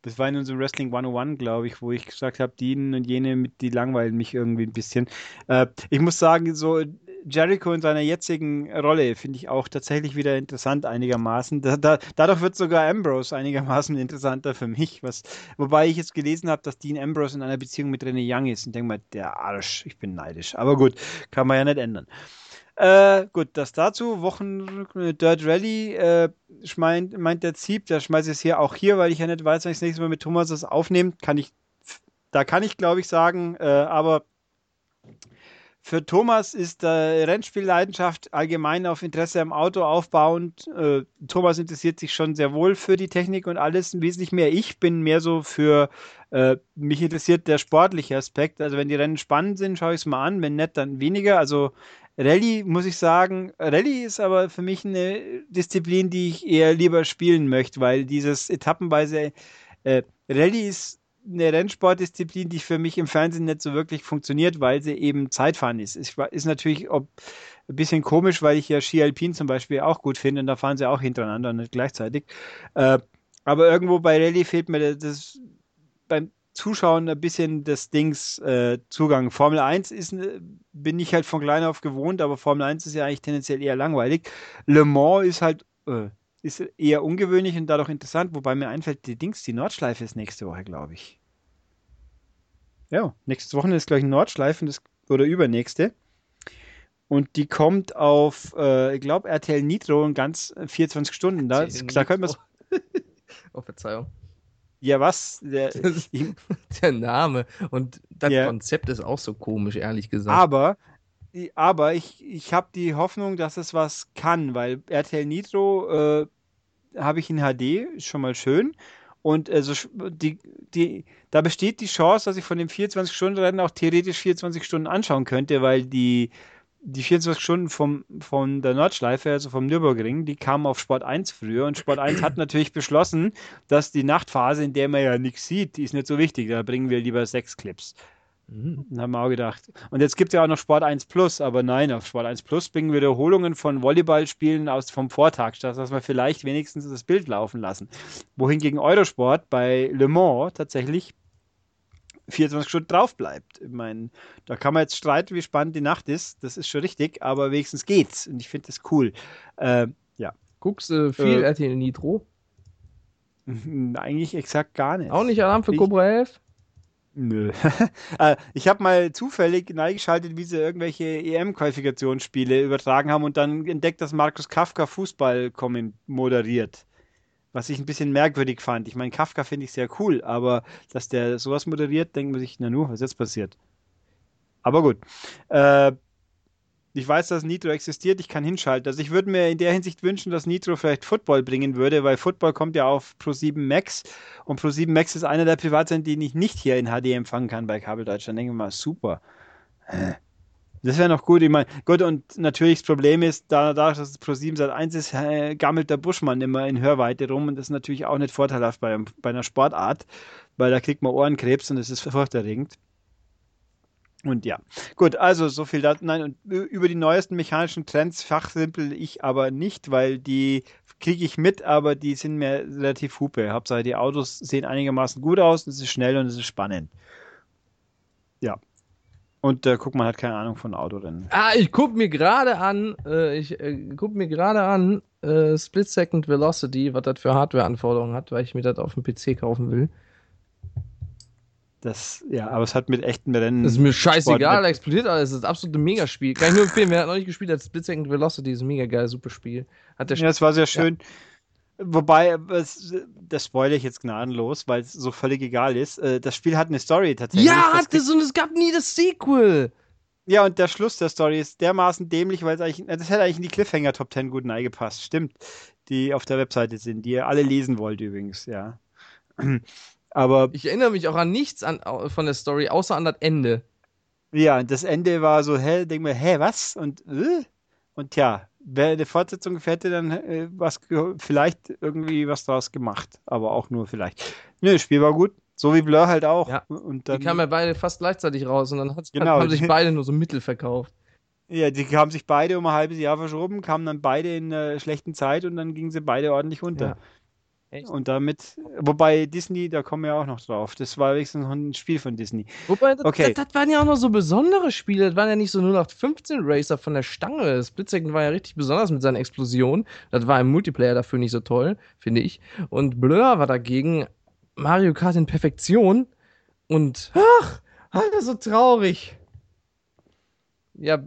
das war in unserem Wrestling 101, glaube ich, wo ich gesagt habe, die und jene, die langweilen mich irgendwie ein bisschen. Äh, ich muss sagen, so Jericho in seiner jetzigen Rolle finde ich auch tatsächlich wieder interessant einigermaßen. Da, da, dadurch wird sogar Ambrose einigermaßen interessanter für mich. Was, wobei ich jetzt gelesen habe, dass Dean Ambrose in einer Beziehung mit René Young ist und denke mal, der Arsch, ich bin neidisch. Aber gut, kann man ja nicht ändern. Äh, gut, das dazu. Wochen Dirt Rally äh, meint, meint der Zieb, der schmeißt es hier auch hier, weil ich ja nicht weiß, wenn ich das nächste Mal mit Thomas das aufnehme. Kann ich, da kann ich glaube ich sagen, äh, aber für Thomas ist äh, Rennspielleidenschaft allgemein auf Interesse am Auto aufbauend. Äh, Thomas interessiert sich schon sehr wohl für die Technik und alles, wesentlich mehr. Ich bin mehr so für, äh, mich interessiert der sportliche Aspekt. Also wenn die Rennen spannend sind, schaue ich es mal an, wenn nicht, dann weniger. Also Rallye muss ich sagen, Rallye ist aber für mich eine Disziplin, die ich eher lieber spielen möchte, weil dieses etappenweise äh, Rallye ist eine Rennsportdisziplin, die für mich im Fernsehen nicht so wirklich funktioniert, weil sie eben Zeitfahren ist. Ist, ist natürlich ob, ein bisschen komisch, weil ich ja Ski Alpin zum Beispiel auch gut finde und da fahren sie auch hintereinander und nicht gleichzeitig. Äh, aber irgendwo bei Rallye fehlt mir das beim Zuschauen ein bisschen des Dings äh, Zugang. Formel 1 ist, bin ich halt von klein auf gewohnt, aber Formel 1 ist ja eigentlich tendenziell eher langweilig. Le Mans ist halt äh, ist eher ungewöhnlich und dadurch interessant, wobei mir einfällt, die Dings, die Nordschleife ist nächste Woche, glaube ich. Ja, nächste Woche ist, gleich Nordschleife das, oder übernächste. Und die kommt auf, äh, ich glaube, RTL Nitro in ganz 24 Stunden. Da, da können wir es. <laughs> oh, Verzeihung. Ja, was? Der, der Name und das ja. Konzept ist auch so komisch, ehrlich gesagt. Aber aber ich, ich habe die Hoffnung, dass es was kann, weil RTL Nitro äh, habe ich in HD, ist schon mal schön. Und also die, die, da besteht die Chance, dass ich von dem 24-Stunden-Rennen auch theoretisch 24 Stunden anschauen könnte, weil die, die 24 Stunden vom, von der Nordschleife, also vom Nürburgring, die kamen auf Sport 1 früher und Sport 1 hat natürlich beschlossen, dass die Nachtphase, in der man ja nichts sieht, die ist nicht so wichtig, da bringen wir lieber sechs Clips. Mhm. Haben wir auch gedacht. Und jetzt gibt es ja auch noch Sport 1 Plus, aber nein, auf Sport 1 Plus bringen Wiederholungen von Volleyballspielen aus vom Vortag statt, dass wir vielleicht wenigstens das Bild laufen lassen. Wohingegen Eurosport bei Le Mans tatsächlich 24 Stunden drauf bleibt. Ich meine, da kann man jetzt streiten, wie spannend die Nacht ist. Das ist schon richtig, aber wenigstens geht's. Und ich finde das cool. Äh, ja. Guckst du äh, viel äh, RTL Nitro? <laughs> Eigentlich exakt gar nicht. Auch nicht Alarm für Cobra 11? Nö. <laughs> Äh, ich habe mal zufällig neigeschaltet, wie sie irgendwelche EM-Qualifikationsspiele übertragen haben und dann entdeckt, dass Markus Kafka Fußball moderiert. Was ich ein bisschen merkwürdig fand. Ich meine, Kafka finde ich sehr cool, aber dass der sowas moderiert, denkt man sich, na nu, was jetzt passiert? Aber gut. Äh, ich weiß, dass Nitro existiert, ich kann hinschalten. Also ich würde mir in der Hinsicht wünschen, dass Nitro vielleicht Football bringen würde, weil Football kommt ja auf Pro7 Max und Pro7 Max ist einer der Privatsender, den ich nicht hier in HD empfangen kann bei Kabel Deutschland. Denke mal, super. Das wäre noch gut. Ich meine, gut, und natürlich das Problem ist, da, dadurch, dass es Pro7 seit 1 ist, gammelt der Buschmann immer in Hörweite rum und das ist natürlich auch nicht vorteilhaft bei, bei einer Sportart, weil da kriegt man Ohrenkrebs und das ist furchterregend. Und ja, gut, also so viel dazu. Nein, und über die neuesten mechanischen Trends fachsimpel ich aber nicht, weil die kriege ich mit, aber die sind mir relativ hupe. Hauptsache, die Autos sehen einigermaßen gut aus, es ist schnell und es ist spannend. Ja. Und äh, guck mal, hat keine Ahnung von Autorennen. Ah, ich guck mir gerade an, äh, ich äh, guck mir gerade an, äh, Split Second Velocity, was das für Hardware-Anforderungen hat, weil ich mir das auf dem PC kaufen will. Das, ja, aber es hat mit echten Rennen. Das ist mir scheißegal, explodiert alles. Das ist absolut ein Megaspiel. Kann ich nur empfehlen, wer hat noch nicht gespielt hat, Second Velocity ist ein mega geil, super Spiel. Hat der ja, es war sehr schön. Ja. Wobei, das, das spoilere ich jetzt gnadenlos, weil es so völlig egal ist. Äh, das Spiel hat eine Story tatsächlich. Ja, hat es und es gab nie das Sequel. Ja, und der Schluss der Story ist dermaßen dämlich, weil es eigentlich, das hätte eigentlich in die Cliffhanger Top 10 gut eingepasst. Stimmt. Die auf der Webseite sind, die ihr alle lesen wollt übrigens, ja. Aber ich erinnere mich auch an nichts an, von der Story, außer an das Ende. Ja, das Ende war so, hä, denk mir, hä, was? Und, äh? und ja, wer eine Fortsetzung hätte, dann äh, was vielleicht irgendwie was daraus gemacht, aber auch nur vielleicht. Nö, das Spiel war gut, so wie Blur halt auch. Ja. Und dann, die kamen ja beide fast gleichzeitig raus und dann genau, haben sich <laughs> beide nur so Mittel verkauft. Ja, die haben sich beide um ein halbes Jahr verschoben, kamen dann beide in einer schlechten Zeit und dann gingen sie beide ordentlich runter. Ja. Echt? Und damit, wobei Disney, da kommen wir auch noch drauf. Das war wenigstens noch ein Spiel von Disney. Wobei, das, okay. das, das waren ja auch noch so besondere Spiele. Das waren ja nicht so 0815 Racer von der Stange. Splitsecond war ja richtig besonders mit seinen Explosionen. Das war im Multiplayer dafür nicht so toll, finde ich. Und Blur war dagegen Mario Kart in Perfektion. Und, ach, Alter, so traurig. Ja,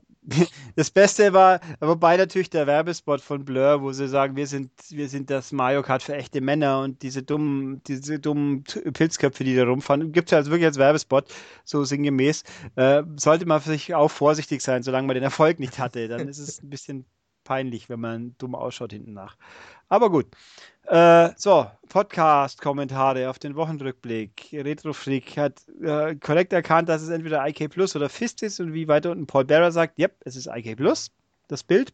das Beste war, wobei natürlich der Werbespot von Blur, wo sie sagen, wir sind, wir sind das Mario Kart für echte Männer und diese dummen, diese dummen Pilzköpfe, die da rumfahren, gibt es ja also wirklich als Werbespot, so sinngemäß. Äh, sollte man sich auch vorsichtig sein, solange man den Erfolg nicht hatte. Dann ist es ein bisschen peinlich, wenn man dumm ausschaut hinten nach. Aber gut. Äh, so, Podcast-Kommentare auf den Wochenrückblick. Retrofreak hat äh, korrekt erkannt, dass es entweder IK Plus oder Fist ist und wie weiter unten Paul Barrer sagt, yep, es ist IK Plus, das Bild.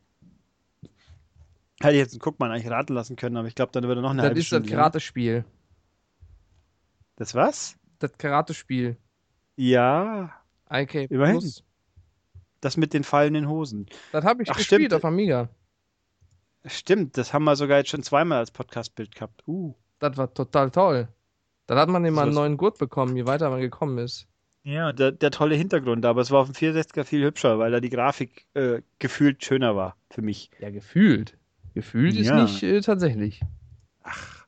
Hätte ich jetzt einen Guckmann eigentlich raten lassen können, aber ich glaube, dann würde noch eine das halbe Stunde. Das ist das Karate-Spiel. Das was? Das Karate-Spiel. Ja. IK Immerhin. Plus. Das mit den fallenden Hosen. Das habe ich Ach, gespielt stimmt. auf Amiga. Stimmt, das haben wir sogar jetzt schon zweimal als Podcast-Bild gehabt. Uh. Das war total toll. Dann hat man immer einen neuen Gurt bekommen, je weiter man gekommen ist. Ja, der, der tolle Hintergrund, aber es war auf dem 64er viel hübscher, weil da die Grafik äh, gefühlt schöner war für mich. Ja, gefühlt. Gefühlt ja. ist nicht äh, tatsächlich. Ach.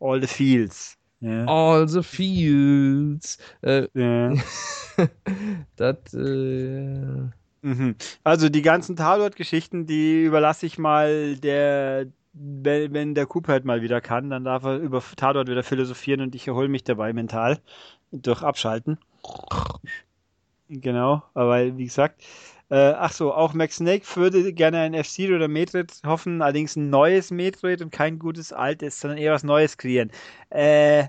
All the Fields. Yeah. All the Fields. Äh, yeah. <laughs> das, äh, Mhm. Also die ganzen Tatort-Geschichten, die überlasse ich mal der, wenn der Cooper halt mal wieder kann, dann darf er über Tatort wieder philosophieren und ich erhole mich dabei mental durch Abschalten. Genau, aber wie gesagt, äh, ach so, auch Max Snake würde gerne ein F-Zero oder Metroid hoffen, allerdings ein neues Metroid und kein gutes altes, sondern eher was Neues kreieren. Äh,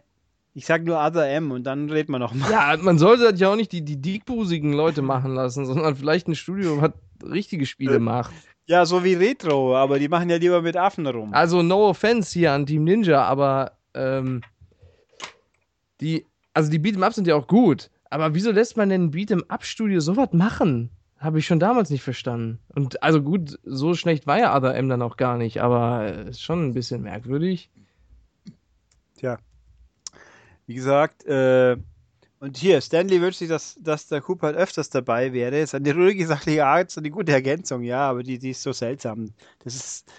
ich sag nur Other M und dann reden wir noch mal. Ja, man sollte das ja auch nicht die, die dickbusigen Leute machen lassen, sondern vielleicht ein Studio, was richtige Spiele äh, macht. Ja, so wie Retro, aber die machen ja lieber mit Affen rum. Also no offense hier an Team Ninja, aber ähm, die, also die Beat'em Ups sind ja auch gut, Aber wieso lässt man denn Beat'em-Up-Studio sowas machen? Habe ich schon damals nicht verstanden. Und also gut, so schlecht war ja Other M dann auch gar nicht, aber ist schon ein bisschen merkwürdig. Tja. Wie gesagt, äh, und hier, Stanley wünscht sich, dass, dass der Cooper halt öfters dabei wäre. Ist eine ruhige, sachliche Art, so eine gute Ergänzung, ja, aber die, die ist so seltsam. Das ist,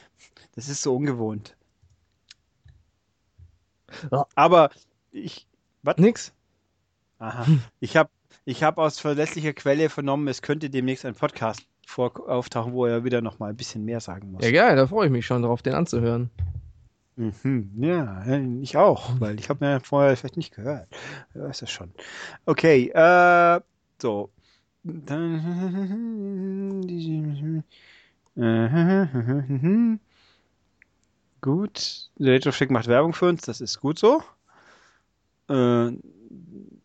das ist so ungewohnt. Ja. Aber ich, was? Nix. Aha. Ich habe ich hab aus verlässlicher Quelle vernommen, es könnte demnächst ein Podcast vor auftauchen, wo er wieder noch mal ein bisschen mehr sagen muss. Ja, geil, da freue ich mich schon drauf, den anzuhören. Mhm, ja, äh, ich auch, weil ich habe mir vorher vielleicht nicht gehört. Wer weiß das schon. Okay, äh, so. Gut, Retroschick macht Werbung für uns, das ist gut so. Äh,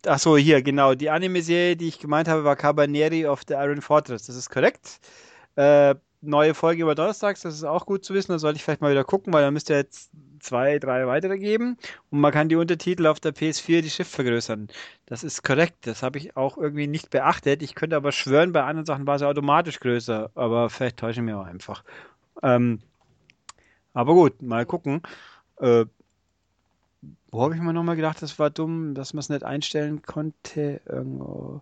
ach so, hier, genau. Die Anime-Serie, die ich gemeint habe, war Cabaneri of the Iron Fortress. Das ist korrekt. Äh, neue Folge über Donnerstags, das ist auch gut zu wissen. Da sollte ich vielleicht mal wieder gucken, weil da müsste jetzt zwei, drei weitere geben. Und man kann die Untertitel auf der PS4 die Schrift vergrößern. Das ist korrekt. Das habe ich auch irgendwie nicht beachtet. Ich könnte aber schwören, bei anderen Sachen war sie automatisch größer. Aber vielleicht täusche ich mich auch einfach. Ähm, aber gut, mal gucken. Äh, wo habe ich mir nochmal gedacht, das war dumm, dass man es nicht einstellen konnte? Irgendwo.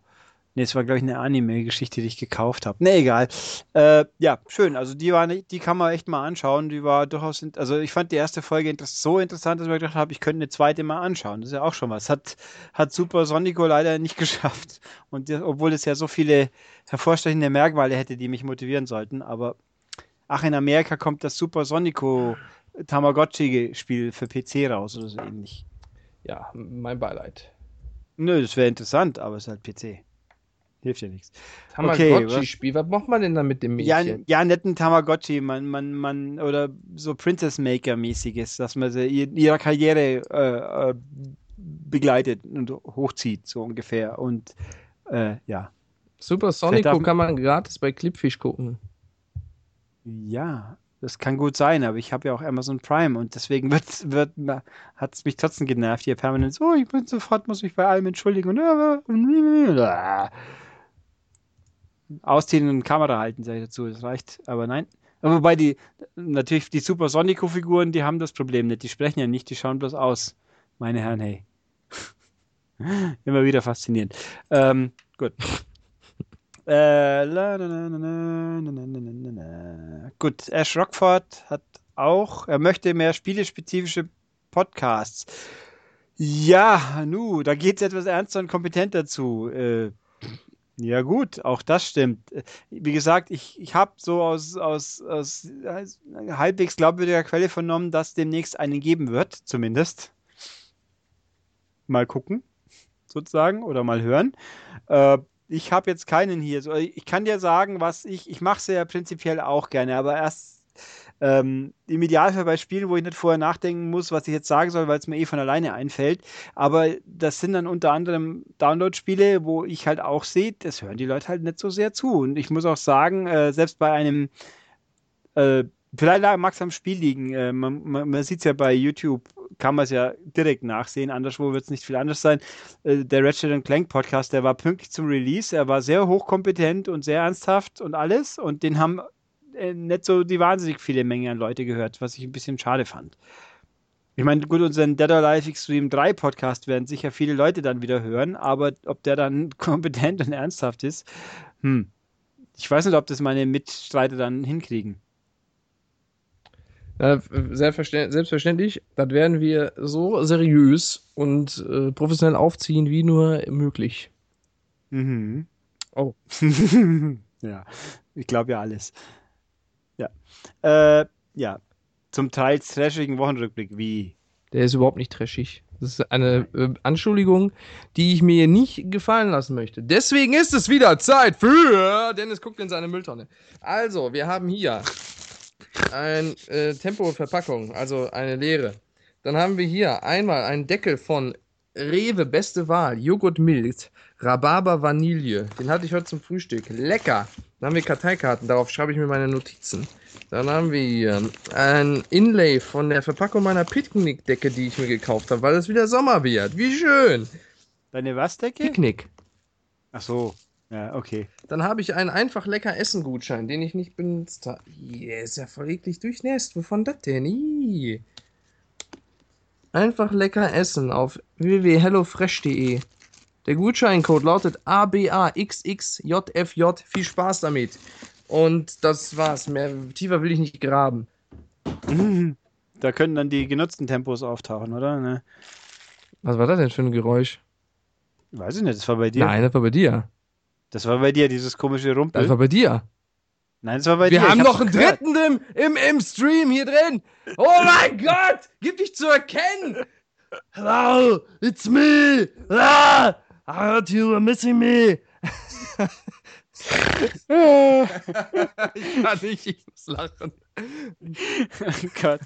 Ne, es war, glaube ich, eine Anime-Geschichte, die ich gekauft habe. Ne, egal. Äh, ja, schön. Also die war die kann man echt mal anschauen. Die war durchaus, also ich fand die erste Folge inter so interessant, dass ich mir gedacht habe, ich könnte eine zweite mal anschauen. Das ist ja auch schon was. Hat, hat Super Sonico leider nicht <laughs> geschafft. Und die, obwohl es ja so viele hervorstechende Merkmale hätte, die mich motivieren sollten. Aber ach, in Amerika kommt das Super Sonico Tamagotchi-Spiel für PC raus oder so ähnlich. Ja, mein Beileid. Nö, das wäre interessant, aber es ist halt PC. Hilft ja nichts. Tamagotchi-Spiel, was macht man denn da mit dem Ja, Mädchen? ja, netten Tamagotchi, man, man, man, oder so Princess Maker-mäßiges, dass man sie in ihrer Karriere äh, äh, begleitet und hochzieht, so ungefähr. Und äh, ja. Super Sonico kann man gratis bei Clipfish gucken. Ja, das kann gut sein, aber ich habe ja auch Amazon Prime und deswegen wird, wird, hat es mich trotzdem genervt, hier permanent so, ich bin sofort, muss mich bei allem entschuldigen und äh, ausziehen und Kamera halten, sage ich dazu. Das reicht. Aber nein. Wobei die, natürlich die Super Sonico-Figuren, die haben das Problem nicht. Die sprechen ja nicht, die schauen bloß aus. Meine Herren, hey. <laughs> Immer wieder faszinierend. Ähm, gut. Äh, la, na, na, na, gut, Ash Rockford hat auch, er möchte mehr spielespezifische Podcasts. Ja, nu, da geht es etwas ernster und kompetenter zu. Äh, ja gut, auch das stimmt. Wie gesagt, ich, ich habe so aus, aus, aus halbwegs glaubwürdiger Quelle vernommen, dass demnächst einen geben wird, zumindest. Mal gucken, sozusagen, oder mal hören. Äh, ich habe jetzt keinen hier. So, ich kann dir sagen, was ich, ich mache es ja prinzipiell auch gerne, aber erst ähm, im Idealfall bei Spielen, wo ich nicht vorher nachdenken muss, was ich jetzt sagen soll, weil es mir eh von alleine einfällt. Aber das sind dann unter anderem Download-Spiele, wo ich halt auch sehe, das hören die Leute halt nicht so sehr zu. Und ich muss auch sagen, äh, selbst bei einem, äh, vielleicht mag es am Spiel liegen, äh, man, man, man sieht es ja bei YouTube, kann man es ja direkt nachsehen, anderswo wird es nicht viel anders sein. Äh, der Ratchet Clank Podcast, der war pünktlich zum Release, er war sehr hochkompetent und sehr ernsthaft und alles und den haben äh, nicht so die wahnsinnig viele Menge an Leute gehört, was ich ein bisschen schade fand. Ich meine, gut, unseren Dead or Alive Extreme 3 Podcast werden sicher viele Leute dann wieder hören, aber ob der dann <laughs> kompetent und ernsthaft ist, hm. Ich weiß nicht, ob das meine Mitstreiter dann hinkriegen. Selbstverständlich, selbstverständlich, das werden wir so seriös und äh, professionell aufziehen, wie nur möglich. Mhm. Oh. <laughs> ja, ich glaube ja alles. Ja. Äh, ja. Zum Teil trashigen Wochenrückblick. Wie? Der ist überhaupt nicht trashig. Das ist eine äh, Anschuldigung, die ich mir nicht gefallen lassen möchte. Deswegen ist es wieder Zeit für Dennis guckt in seine Mülltonne. Also, wir haben hier ein äh, Tempo-Verpackung, also eine leere. Dann haben wir hier einmal einen Deckel von Rewe, beste Wahl, Joghurt Milch, Rhabarber Vanille. Den hatte ich heute zum Frühstück. Lecker. Dann haben wir Karteikarten, darauf schreibe ich mir meine Notizen. Dann haben wir hier ein Inlay von der Verpackung meiner Picknickdecke, die ich mir gekauft habe, weil es wieder Sommer wird. Wie schön. Deine was, Decke? Picknick. Ach so. Ja, okay. Dann habe ich einen einfach lecker Essen-Gutschein, den ich nicht benutzt habe. Yeah, ist ja voll eklig durchnässt. Wovon das denn? Ih. Einfach lecker essen auf www.hellofresh.de. Der Gutscheincode lautet ABAXXJFJ. Viel Spaß damit. Und das war's. Mehr tiefer will ich nicht graben. <laughs> Da können dann die genutzten Tempos auftauchen, oder? Ne? Was war das denn für ein Geräusch? Weiß ich nicht, das war bei dir. Nein, das war bei dir. Das war bei dir, dieses komische Rumpel. Das war bei dir. Nein, das war bei Wir dir. Ich haben noch einen gehört. dritten im, im, im Stream hier drin. Oh mein Gott! Gib dich zu erkennen! Hello, it's me! Ah, I heard you were missing me! <laughs> ich kann nicht, ich muss lachen. oh Gott.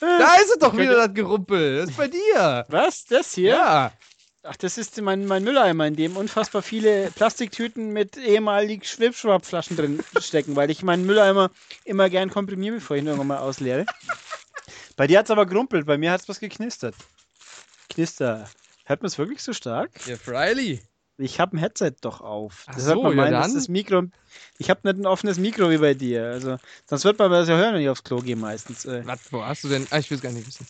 Da ist es doch wieder, das Gerumpel. Das ist bei dir. Was? Das hier? Ja. Ach, das ist mein, mein Mülleimer, in dem unfassbar viele Plastiktüten mit ehemaligen Schwibschwab-Flaschen drin stecken, weil ich meinen Mülleimer immer gern komprimiere, bevor ich ihn irgendwann mal ausleere. Bei dir hat es aber gerumpelt, bei mir hat es was geknistert. Knister. Hört man es wirklich so stark? Ja, Friley. Ich habe ein Headset doch auf. Ach Das so, man ja meinen, dann. das Mikro. Ich habe nicht ein offenes Mikro wie bei dir. Also, sonst wird man das ja hören, wenn ich aufs Klo gehe meistens. Was, wo hast du denn? Ah, ich will es gar nicht wissen.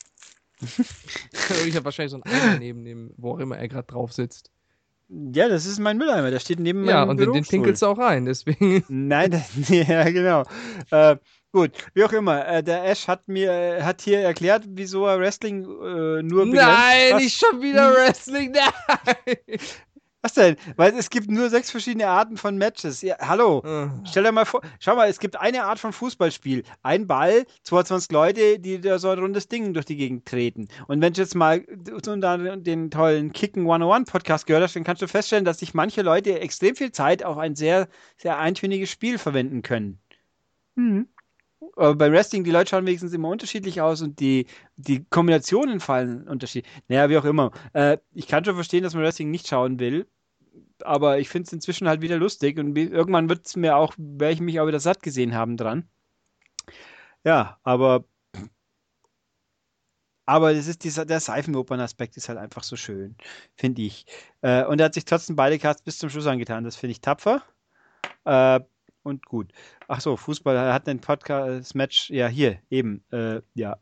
Ich habe wahrscheinlich so einen Eimer neben dem, wo auch immer er gerade drauf sitzt. Ja, das ist mein Mülleimer. Der steht neben Ja, meinem und den, den pinkelst du auch rein, deswegen. Nein, das, <laughs> ja, genau. Äh, gut, wie auch immer. Äh, der Ash hat mir äh, hat hier erklärt, wieso er Wrestling äh, nur begrenzt. Nein, Was- nicht schon wieder Wrestling. Nein. Was denn? Weil es gibt nur sechs verschiedene Arten von Matches. Ja, hallo. Stell dir mal vor, schau mal, es gibt eine Art von Fußballspiel. Ein Ball, 22 Leute, die da so ein rundes Ding durch die Gegend treten. Und wenn du jetzt mal den tollen Kicken 101 Podcast gehört hast, dann kannst du feststellen, dass sich manche Leute extrem viel Zeit auf ein sehr, sehr eintöniges Spiel verwenden können. Mhm. Aber bei Wrestling, die Leute schauen wenigstens immer unterschiedlich aus und die, die Kombinationen fallen unterschiedlich. Naja, wie auch immer. Äh, ich kann schon verstehen, dass man Wrestling nicht schauen will, aber ich finde es inzwischen halt wieder lustig und irgendwann wird es mir auch, werde ich mich auch wieder satt gesehen haben dran. Ja, aber aber das ist dieser, der Seifenopern-Aspekt ist halt einfach so schön, finde ich. Äh, und er hat sich trotzdem beide Casts bis zum Schluss angetan. Das finde ich tapfer. Äh, und gut. Ach so, Fußball hat ein Podcast-Match, ja, hier, eben, äh, ja.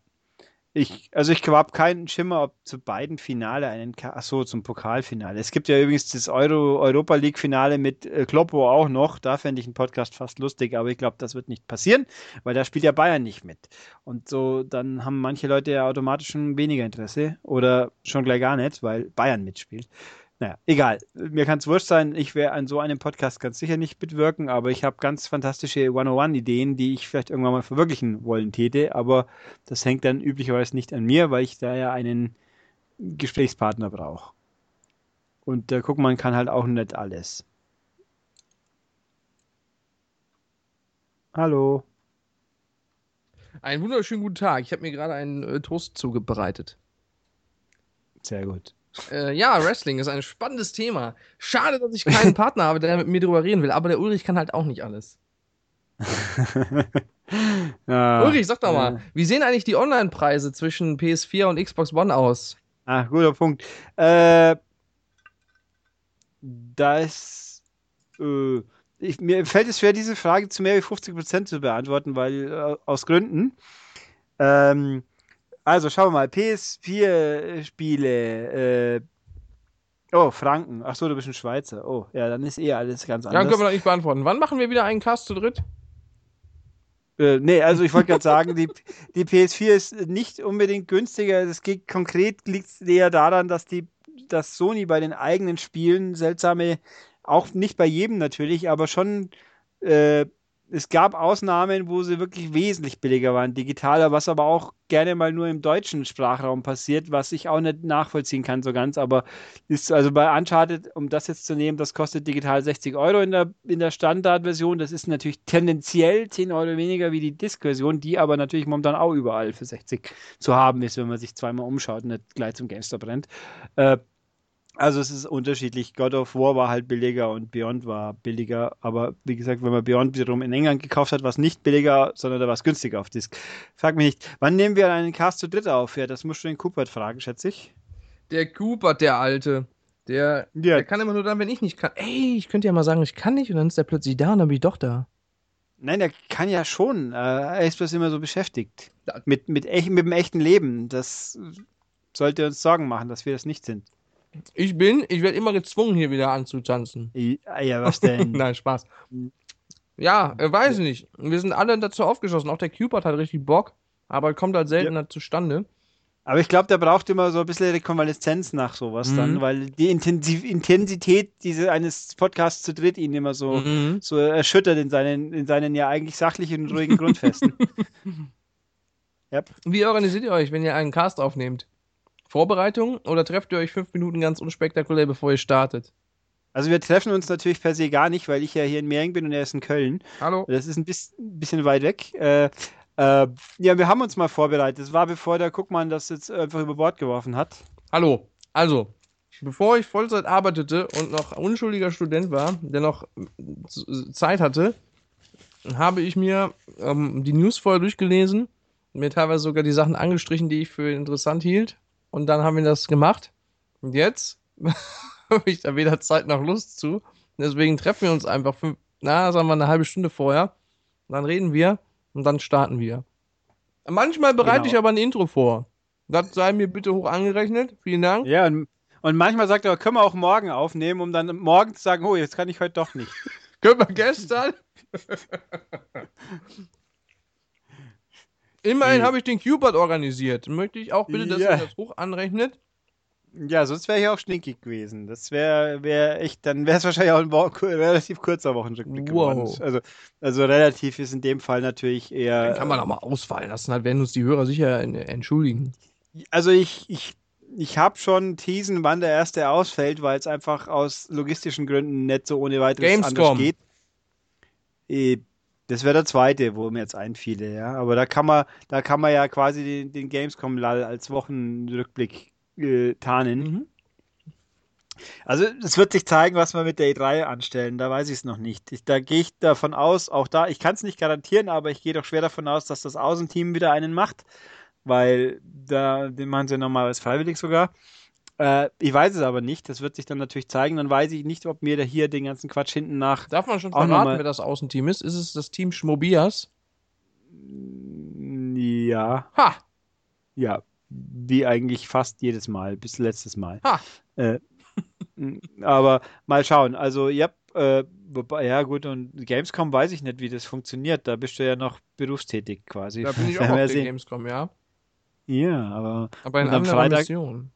Ich, also ich habe keinen Schimmer, ob zu beiden Finale einen, ach so, zum Pokalfinale. Es gibt ja übrigens das Euro, Europa League Finale mit äh, Kloppo auch noch. Da fände ich einen Podcast fast lustig, aber ich glaube, das wird nicht passieren, weil da spielt ja Bayern nicht mit. Und so, dann haben manche Leute ja automatisch schon weniger Interesse oder schon gleich gar nicht, weil Bayern mitspielt. Naja, egal. Mir kann es wurscht sein. Ich werde an so einem Podcast ganz sicher nicht mitwirken, aber ich habe ganz fantastische 101-Ideen, die ich vielleicht irgendwann mal verwirklichen wollen täte. Aber das hängt dann üblicherweise nicht an mir, weil ich da ja einen Gesprächspartner brauche. Und der Guckmann kann halt auch nicht alles. Hallo. Einen wunderschönen guten Tag. Ich habe mir gerade einen äh, Toast zubereitet. Sehr gut. Äh, ja, Wrestling ist ein spannendes Thema. Schade, dass ich keinen <laughs> Partner habe, der mit mir drüber reden will, aber der Ulrich kann halt auch nicht alles. <laughs> ja, Ulrich, sag doch mal, ja. wie sehen eigentlich die Online-Preise zwischen PS4 und Xbox One aus? Ah, guter Punkt. Äh, das, äh, ich, mir fällt es schwer, diese Frage zu mehr wie 50% zu beantworten, weil äh, aus Gründen. Ähm, also schauen wir mal, PS4-Spiele. Äh, oh, Franken. Ach so, du bist ein Schweizer. Oh, ja, dann ist eh alles ganz anders. können wir noch nicht beantworten. Wann machen wir wieder einen Cast zu dritt? Äh, nee, also ich wollte gerade sagen, die, die PS4 ist nicht unbedingt günstiger. Das geht konkret liegt es eher daran, dass die, dass Sony bei den eigenen Spielen seltsame, auch nicht bei jedem natürlich, aber schon äh, es gab Ausnahmen, wo sie wirklich wesentlich billiger waren, digitaler, was aber auch gerne mal nur im deutschen Sprachraum passiert, was ich auch nicht nachvollziehen kann so ganz, aber ist also bei Uncharted, um das jetzt zu nehmen, das kostet digital 60 Euro in der, in der Standardversion, das ist natürlich tendenziell 10 Euro weniger wie die Disk-Version, die aber natürlich momentan auch überall für 60 zu haben ist, wenn man sich zweimal umschaut und nicht gleich zum GameStop rennt. Äh, also es ist unterschiedlich. God of War war halt billiger und Beyond war billiger. Aber wie gesagt, wenn man Beyond wiederum in England gekauft hat, war es nicht billiger, sondern da war es günstiger auf Disk. Frag mich nicht, wann nehmen wir einen Cast zu dritt auf? Ja, das musst du den Coopert fragen, schätze ich. Der Cooper, der Alte. Der, Ja. der kann immer nur dann, wenn ich nicht kann. Ey, ich könnte ja mal sagen, ich kann nicht und dann ist der plötzlich da und dann bin ich doch da. Nein, der kann ja schon. Äh, er ist bloß immer so beschäftigt. Mit, mit, mit dem echten Leben. Das sollte uns Sorgen machen, dass wir das nicht sind. Ich bin, ich werde immer gezwungen, hier wieder anzutanzen. Ja, ja was denn? <laughs> Nein, Spaß. Ja, äh, weiß ich nicht. Wir sind alle dazu aufgeschlossen. Auch der Cupid hat richtig Bock, aber kommt halt seltener zustande. Aber ich glaube, der braucht immer so ein bisschen Rekonvaleszenz nach sowas Mhm. dann, weil die Intensiv Intensität diese, eines Podcasts zu dritt ihn immer so, Mhm. so erschüttert in seinen, in seinen ja eigentlich sachlichen und ruhigen <laughs> Grundfesten. <laughs> Wie organisiert ihr euch, wenn ihr einen Cast aufnehmt? Vorbereitung oder trefft ihr euch fünf Minuten ganz unspektakulär, bevor ihr startet? Also wir treffen uns natürlich per se gar nicht, weil ich ja hier in Mehring bin und er ist in Köln. Hallo? Das ist ein bisschen weit weg. Äh, äh, ja, wir haben uns mal vorbereitet. Das war bevor der Guckmann das jetzt einfach über Bord geworfen hat. Hallo. Also, bevor ich Vollzeit arbeitete und noch unschuldiger Student war, der noch äh, Zeit hatte, habe ich mir ähm, die News vorher durchgelesen, mir teilweise sogar die Sachen angestrichen, die ich für interessant hielt. Und dann haben wir das gemacht. Und jetzt <laughs> habe ich da weder Zeit noch Lust zu. Deswegen treffen wir uns einfach fünf, na, sagen wir eine halbe Stunde vorher. Dann reden wir und dann starten wir. Manchmal bereite Genau. ich aber ein Intro vor. Das sei mir bitte hoch angerechnet. Vielen Dank. Ja, und, und manchmal sagt er, können wir auch morgen aufnehmen, um dann morgen zu sagen, oh, jetzt kann ich heute doch nicht. <laughs> Können wir gestern? <laughs> Immerhin Nee. habe ich den Cupid organisiert. Möchte ich auch bitte, dass Ja. ihr das hoch anrechnet. Ja, sonst wäre ich auch stinkig gewesen. Das wäre wär echt, dann wäre es wahrscheinlich auch ein Wo relativ kurzer Wochenrückblick geworden. Wow. Also, also relativ ist in dem Fall natürlich eher. Dann kann man auch mal ausfallen lassen. Halt werden uns die Hörer sicher en- entschuldigen. Also ich, ich, ich habe schon Thesen, wann der erste ausfällt, weil es einfach aus logistischen Gründen nicht so ohne weiteres Gamescom. anders geht. Das wäre der zweite, wo mir jetzt einfiele, ja. Aber da kann man, da kann man ja quasi den, den Gamescom-Lall als Wochenrückblick äh, tarnen. Mhm. Also es wird sich zeigen, was wir mit der E3 anstellen. Da weiß ich es noch nicht. Ich, da gehe ich davon aus, auch da, ich kann es nicht garantieren, aber ich gehe doch schwer davon aus, dass das Außenteam wieder einen macht, weil da, den machen sie normalerweise freiwillig sogar. Äh, ich weiß es aber nicht. Das wird sich dann natürlich zeigen. Dann weiß ich nicht, ob mir da hier den ganzen Quatsch hinten nach. Darf man schon verraten, wer das Außenteam ist? Ist es das Team Schmobias? Ja, Ha! ja, wie eigentlich fast jedes Mal, bis letztes Mal. Ha! Äh, <laughs> aber mal schauen. Also, ja, äh, wobei, ja gut, und Gamescom weiß ich nicht, wie das funktioniert. Da bist du ja noch berufstätig quasi. Da bin ich <laughs> auch auf der. Gamescom, ja. Ja, aber Aber in anderer Freitag- Mission.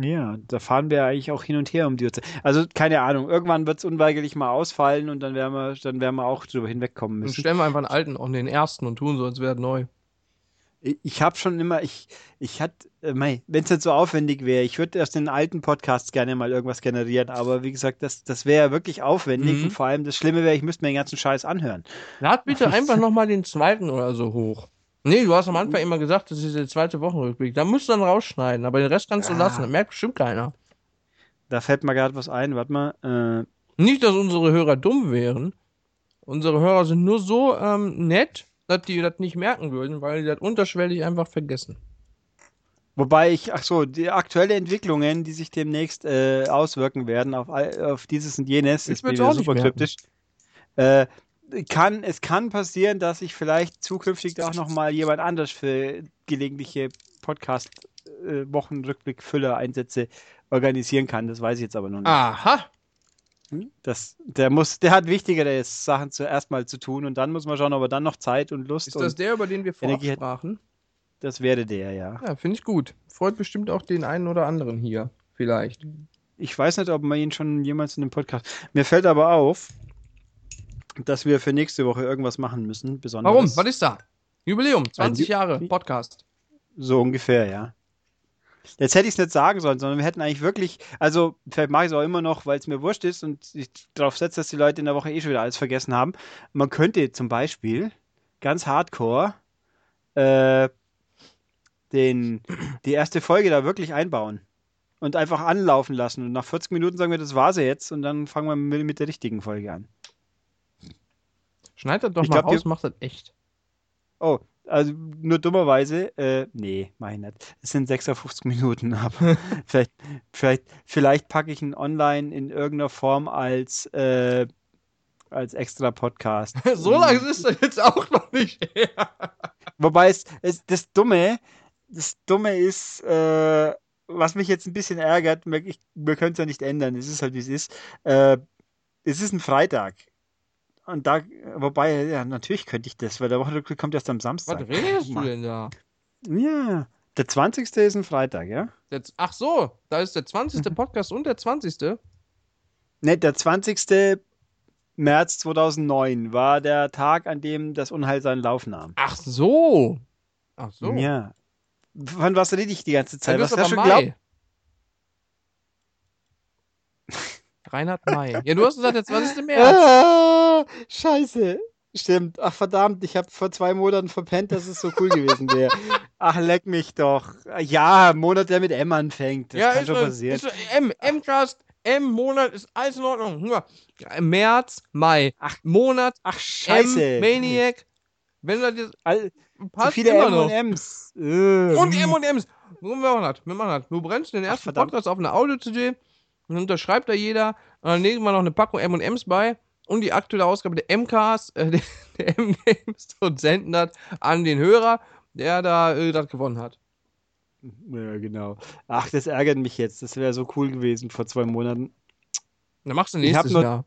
Ja, da fahren wir eigentlich auch hin und her um die Uhrzeit. Also, keine Ahnung, irgendwann wird es unweigerlich mal ausfallen und dann werden wir, dann werden wir auch drüber hinwegkommen Dann müssen. stellen wir einfach einen alten und den ersten und tun so, als wäre es neu. Ich, ich habe schon immer, ich, ich hatte, äh, wenn es nicht so aufwendig wäre, ich würde aus den alten Podcasts gerne mal irgendwas generieren, aber wie gesagt, das, das wäre ja wirklich aufwendig Mhm. und vor allem das Schlimme wäre, ich müsste mir den ganzen Scheiß anhören. Lad bitte <laughs> einfach nochmal den zweiten oder so hoch. Nee, du hast am Anfang immer gesagt, das ist der zweite Wochenrückblick. Da musst du dann rausschneiden, aber den Rest kannst du Ah. lassen. Das merkt bestimmt keiner. Da fällt mir gerade was ein, warte mal. Äh, Nicht, dass unsere Hörer dumm wären. Unsere Hörer sind nur so ähm, nett, dass die das nicht merken würden, weil die das unterschwellig einfach vergessen. wobei ich, ach so, die aktuelle Entwicklungen, die sich demnächst äh, auswirken werden auf, auf dieses und jenes, Ich ist wieder nicht super merken. kryptisch. Äh, kann, es kann passieren, dass ich vielleicht zukünftig auch nochmal jemand anders für gelegentliche Podcast-Wochenrückblick-Füller-Einsätze organisieren kann. Das weiß ich jetzt aber noch nicht. Aha! Das, der muss, der hat wichtigere Sachen zuerst mal zu tun und dann muss man schauen, ob er dann noch Zeit und Lust Ist das der, über den wir hat- sprachen? das wäre der, ja. Ja, finde ich gut. Freut bestimmt auch den einen oder anderen hier. Vielleicht. Ich weiß nicht, ob man ihn schon jemals in einem Podcast. Mir fällt aber auf, dass wir für nächste Woche irgendwas machen müssen, besonders. Warum? Was ist da? Jubiläum, 20 Ju- Jahre Podcast. So ungefähr, ja. Jetzt hätte ich es nicht sagen sollen, sondern wir hätten eigentlich wirklich, also vielleicht mache ich es auch immer noch, weil es mir wurscht ist und ich darauf setze, dass die Leute in der Woche eh schon wieder alles vergessen haben. Man könnte zum Beispiel ganz hardcore äh, den, die erste Folge da wirklich einbauen und einfach anlaufen lassen. Und nach 40 Minuten sagen wir, das war sie jetzt und dann fangen wir mit, mit der richtigen Folge an. Schneid das doch Ich mal glaub, raus, macht das echt. Oh, Also nur dummerweise, äh, nee, meine nicht. Es sind 56 Minuten, <laughs> aber vielleicht, vielleicht, vielleicht packe ich ihn online in irgendeiner Form als, äh, als extra Podcast. <laughs> so lange ist das jetzt auch noch nicht her. Wobei es, es das Dumme, das Dumme ist, äh, was mich jetzt ein bisschen ärgert, wir, ich, wir können es ja nicht ändern, es ist halt wie es ist. Äh, es ist ein Freitag. Und da, wobei, ja, natürlich könnte ich das, weil der Wochenrückblick kommt erst am Samstag. Was redest du denn da? Ja, der 20. ist ein Freitag, ja? Der, ach so, da ist der 20. Podcast und der 20. Ne, der 20. März 2009 war der Tag, an dem das Unheil seinen Lauf nahm. Ach so. Ach so. Ja. Von was rede ich die ganze Zeit? Ja, Was hast ist du schon glaubt? Reinhard Mai. Ja, du hast gesagt, der 20. <laughs> März. Ah, scheiße. Stimmt. Ach verdammt, ich habe vor zwei Monaten verpennt, dass es so cool gewesen wäre. <laughs> Ach, leck mich doch. Ja, ein Monat, der mit M anfängt. Das ja, kann ist, schon doch- passieren. ist M, M-Cast, M-Monat ist alles in Ordnung. März, Mai. Ach, Monat, Ach, scheiße. M-Maniac. Wenn das jetzt All, zu passt viele immer M noch. und M's. Äh. Und M und M's. Wir machen das. Wir machen das. Du brennst den ersten verdammt. Podcast auf eine Audio-CD. Dann unterschreibt da jeder. Und dann legen wir noch eine Packung M und M's bei. Und die aktuelle Ausgabe der MCAS, äh, <laughs> der, der M-Games und senden das an den Hörer, der da äh, das gewonnen hat. Ja, genau. Ach, das ärgert mich jetzt. Das wäre so cool gewesen vor zwei Monaten. Dann machst du Ich hab nächstes nur- Jahr.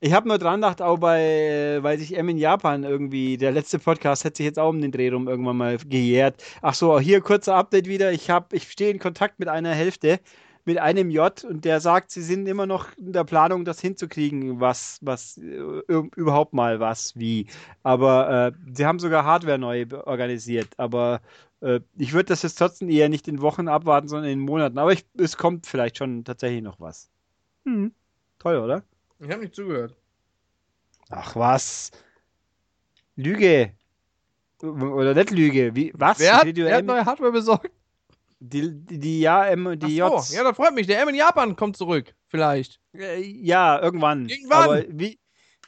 Ich habe nur dran gedacht, auch bei, weil sich M in Japan irgendwie, der letzte Podcast hat sich jetzt auch um den Dreh rum irgendwann mal gejährt. Ach so, hier kurzer Update wieder. Ich habe, ich stehe in Kontakt mit einer Hälfte, mit einem J und der sagt, sie sind immer noch in der Planung, das hinzukriegen, was, was, äh, überhaupt mal was, wie. Aber äh, sie haben sogar Hardware neu organisiert. Aber äh, ich würde das jetzt trotzdem eher nicht in Wochen abwarten, sondern in Monaten. Aber ich, es kommt vielleicht schon tatsächlich noch was. Hm. Toll, oder? Ich habe nicht zugehört. Ach was. Lüge. Oder nicht Lüge. Wie, was? Wer hat, wer hat neue Hardware besorgt? Die, die, die Ja, M und die J. so, ja, das freut mich. Der M in Japan kommt zurück. Vielleicht. Äh, ja, irgendwann. Irgendwann. Aber wie,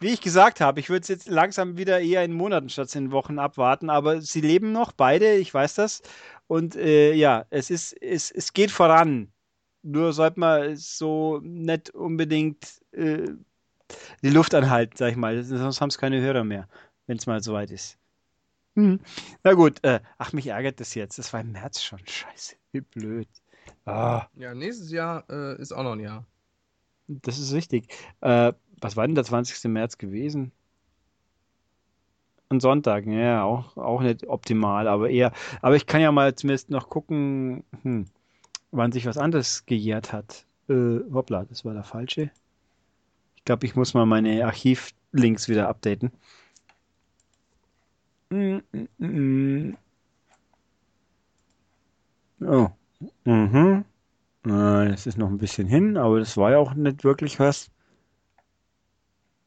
wie ich gesagt habe, ich würde es jetzt langsam wieder eher in Monaten statt in Wochen abwarten. Aber sie leben noch, beide, ich weiß das. Und äh, ja, es ist, es, es geht voran. Nur sollte man so nicht unbedingt äh, die Luft anhalten, sag ich mal. Sonst haben es keine Hörer mehr, wenn es mal soweit ist. Hm. Na gut, äh, ach, mich ärgert das jetzt. Das war im März schon. Scheiße, wie blöd. Ah. Ja, nächstes Jahr äh, ist auch noch ein Jahr. Das ist richtig. Äh, was war denn der 20. März gewesen? Ein Sonntag, ja, auch, auch nicht optimal, aber eher. Aber ich kann ja mal zumindest noch gucken, hm, wann sich was anderes gejährt hat. Äh, hoppla, das war der falsche. Ich glaube, ich muss mal meine Archivlinks wieder updaten. Mm, mm, mm. Oh. Mhm. Äh, Das ist noch ein bisschen hin, aber das war ja auch nicht wirklich was.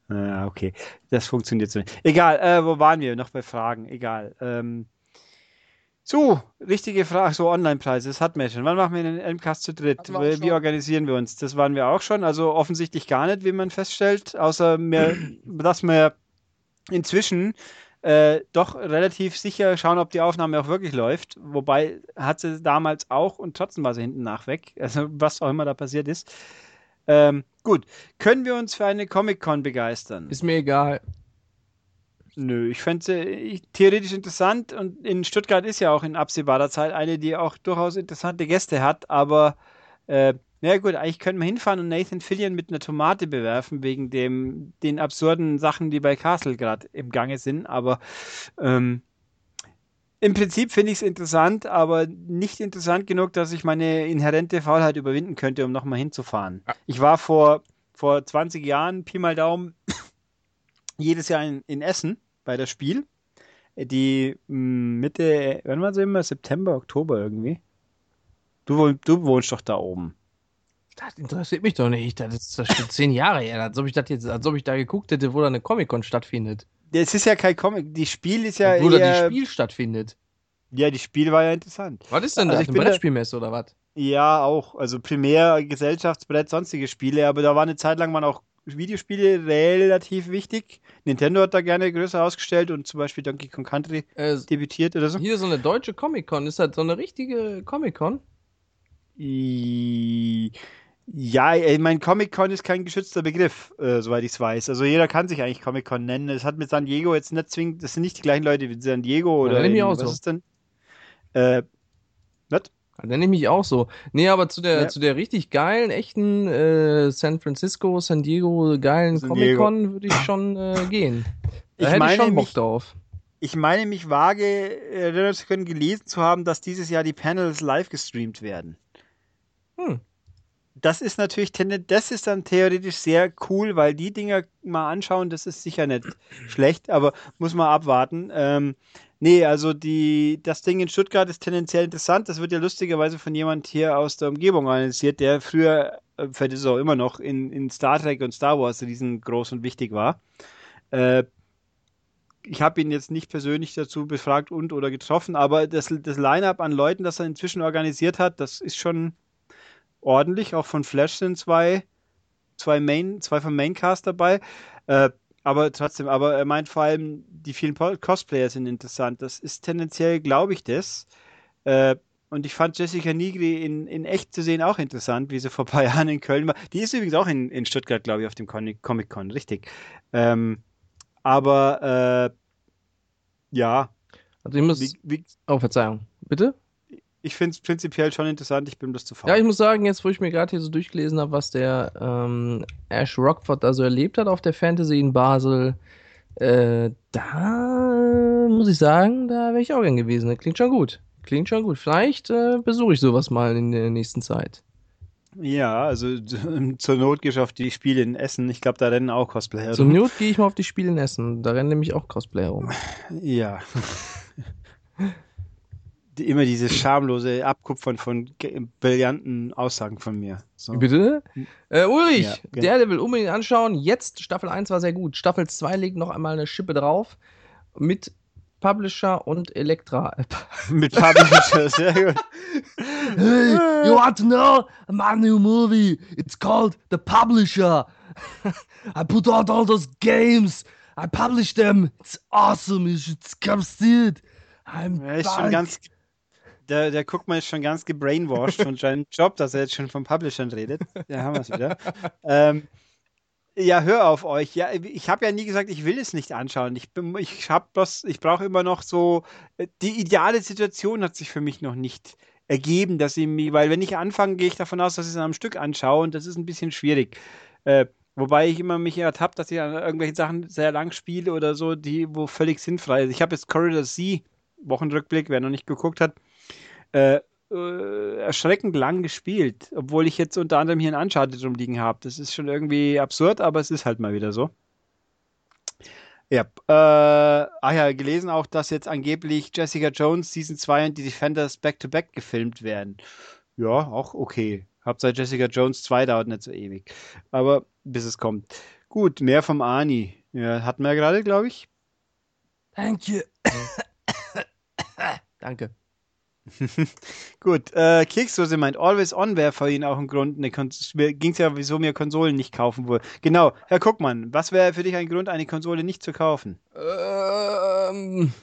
Ja, okay. Das funktioniert so nicht. Egal, äh, wo waren wir? Noch bei Fragen. Egal. Ähm, so, richtige Frage. So, Online-Preise, das hatten wir schon. Wann machen wir den MCAST zu dritt? Wie organisieren wir uns? Das waren wir auch schon. Also offensichtlich gar nicht, wie man feststellt. Außer mehr, <clears throat> dass wir inzwischen äh, doch relativ sicher schauen, ob die Aufnahme auch wirklich läuft. Wobei hat sie damals auch und trotzdem war sie hinten nach weg. <laughs> Also was auch immer da passiert ist. Ähm, gut, können wir uns für eine Comic-Con begeistern? Ist mir egal. Nö, ich fände sie theoretisch interessant und in Stuttgart ist ja auch in absehbarer Zeit eine, die auch durchaus interessante Gäste hat, aber äh, na gut, eigentlich können wir hinfahren und Nathan Fillion mit einer Tomate bewerfen, wegen dem, den absurden Sachen, die bei Castle gerade im Gange sind, aber ähm, im Prinzip finde ich es interessant, aber nicht interessant genug, dass ich meine inhärente Faulheit überwinden könnte, um nochmal hinzufahren. Ja. Ich war vor, vor 20 Jahren, Pi mal Daumen, <coughs> jedes Jahr in, in Essen bei der Spiel. Die mh, Mitte, wann war sie immer? September, Oktober irgendwie. Du, du wohnst doch da oben. Das interessiert mich doch nicht. Das ist das schon zehn Jahre her. Als ob ich das jetzt, als ob ich da geguckt hätte, wo da eine Comic-Con stattfindet. Es ist ja kein Comic, die Spiel ist ja wo da die Spiel stattfindet. ja, die Spiel war ja interessant. Was ist denn Also das? ich Eine Brettspielmesse oder was? Ja, auch. Also Primär, Gesellschaftsbrett, sonstige Spiele, aber da war eine Zeit lang waren auch Videospiele relativ wichtig. Nintendo hat da gerne größer ausgestellt und zum Beispiel Donkey Kong Country Äh, debütiert oder so. hier so eine deutsche Comic-Con. Ist das so eine richtige Comic-Con? Ja, ich mein Comic-Con ist kein geschützter Begriff, äh, soweit ich es weiß. Also jeder kann sich eigentlich Comic-Con nennen. Es hat mit San Diego jetzt nicht zwingend, das sind nicht die gleichen Leute wie San Diego oder ich mich in, auch was so. ist denn? Äh, was? Da nenne ich mich auch so. Nee, aber zu der, Ja. zu der richtig geilen, echten äh, San Francisco, San Diego geilen. Comic-Con würde ich schon äh, <laughs> gehen. Da Ich hätte ich meine schon Bock mich- drauf. Ich meine, mich vage erinnern zu können, gelesen zu haben, dass dieses Jahr die Panels live gestreamt werden. Hm. Das ist natürlich, das ist dann theoretisch sehr cool, weil die Dinger mal anschauen, das ist sicher nicht <clears throat> schlecht, aber muss man abwarten. Ähm, nee, also die, das Ding in Stuttgart ist tendenziell interessant. Das wird ja lustigerweise von jemand hier aus der Umgebung organisiert, der früher, vielleicht ist es auch immer noch, in, in Star Trek und Star Wars riesengroß und wichtig war. Äh, ich habe ihn jetzt nicht persönlich dazu befragt und oder getroffen, aber das, das Line-up an Leuten, das er inzwischen organisiert hat, das ist schon ordentlich. Auch von Flash sind zwei, zwei Main, zwei vom Maincast dabei. Äh, aber trotzdem, aber er meint vor allem, die vielen Cosplayer sind interessant. Das ist tendenziell, glaube ich, das. Äh, und ich fand Jessica Nigri in, in echt zu sehen auch interessant, wie sie vor ein paar <laughs> Jahren in Köln war. Die ist übrigens auch in, in Stuttgart, glaube ich, auf dem Con- Comic-Con, richtig. Ähm, aber äh, ja, Also ich muss. wie, wie, Oh, Verzeihung. Bitte? Ich finde es prinzipiell schon interessant. Ich bin bloß zu faul. Ja, ich muss sagen, jetzt wo ich mir gerade hier so durchgelesen habe, was der ähm, Ash Rockford da so erlebt hat auf der Fantasy in Basel, äh, da muss ich sagen, da wäre ich auch gern gewesen. Das klingt schon gut. Klingt schon gut. Vielleicht äh, besuche ich sowas mal in der nächsten Zeit. Ja, also <laughs> zur Not gehst du auf die Spiele in Essen. Ich glaube, da rennen auch Cosplayer rum. Not gehe ich mal auf die Spiele in Essen. Da rennen nämlich auch Cosplayer rum. Ja. <laughs> Die, immer dieses schamlose Abkupfern von brillanten Aussagen von mir. So. Bitte? Äh, Ulrich, Ja, genau. der, der will unbedingt anschauen. Jetzt, Staffel 1 war sehr gut. Staffel 2 legt noch einmal eine Schippe drauf. Mit Publisher und Elektra. <laughs> Mit Publisher, sehr gut. Hey, you want to know my new movie? It's called The Publisher. <laughs> I put out all those games. I publish them. It's awesome. You should come see it. I'm Er ist schon ganz, der, der Guckmann ist schon ganz gebrainwashed von seinem <laughs> Job, dass er jetzt schon von Publishern redet. Da haben wir es wieder. Ähm, ja, hör auf euch. Ja, ich habe ja nie gesagt, ich will es nicht anschauen. Ich bin, ich bloß, ich brauche immer noch so, äh, die ideale Situation hat sich für mich noch nicht ergeben, dass ich mich, weil wenn ich anfange, gehe ich davon aus, dass ich es am Stück anschaue und das ist ein bisschen schwierig. Äh, wobei ich immer mich ertappt, dass ich an irgendwelche Sachen sehr lang spiele oder so, die, wo völlig sinnfrei ist. Ich habe jetzt Corridor C, Wochenrückblick, wer noch nicht geguckt hat, äh, äh, erschreckend lang gespielt, obwohl ich jetzt unter anderem hier ein Uncharted rumliegen habe. Das ist schon irgendwie absurd, aber es ist halt mal wieder so. Ja, äh, ah ja, gelesen auch, dass jetzt angeblich Jessica Jones Season 2 und die Defenders back-to-back gefilmt werden. Ja, auch okay. Hauptsache Jessica Jones 2 dauert nicht so ewig. Aber bis es kommt. Gut, mehr vom Ani. Ja, hatten wir ja gerade, glaube ich. You. <coughs> Danke. <laughs> Gut, äh, Keksdose meint, Always On wäre für ihn auch ein Grund. Ne, Ging es ja, wieso mir Konsolen nicht kaufen wollen. Genau, Herr Guckmann, was wäre für dich ein Grund, eine Konsole nicht zu kaufen? Ähm.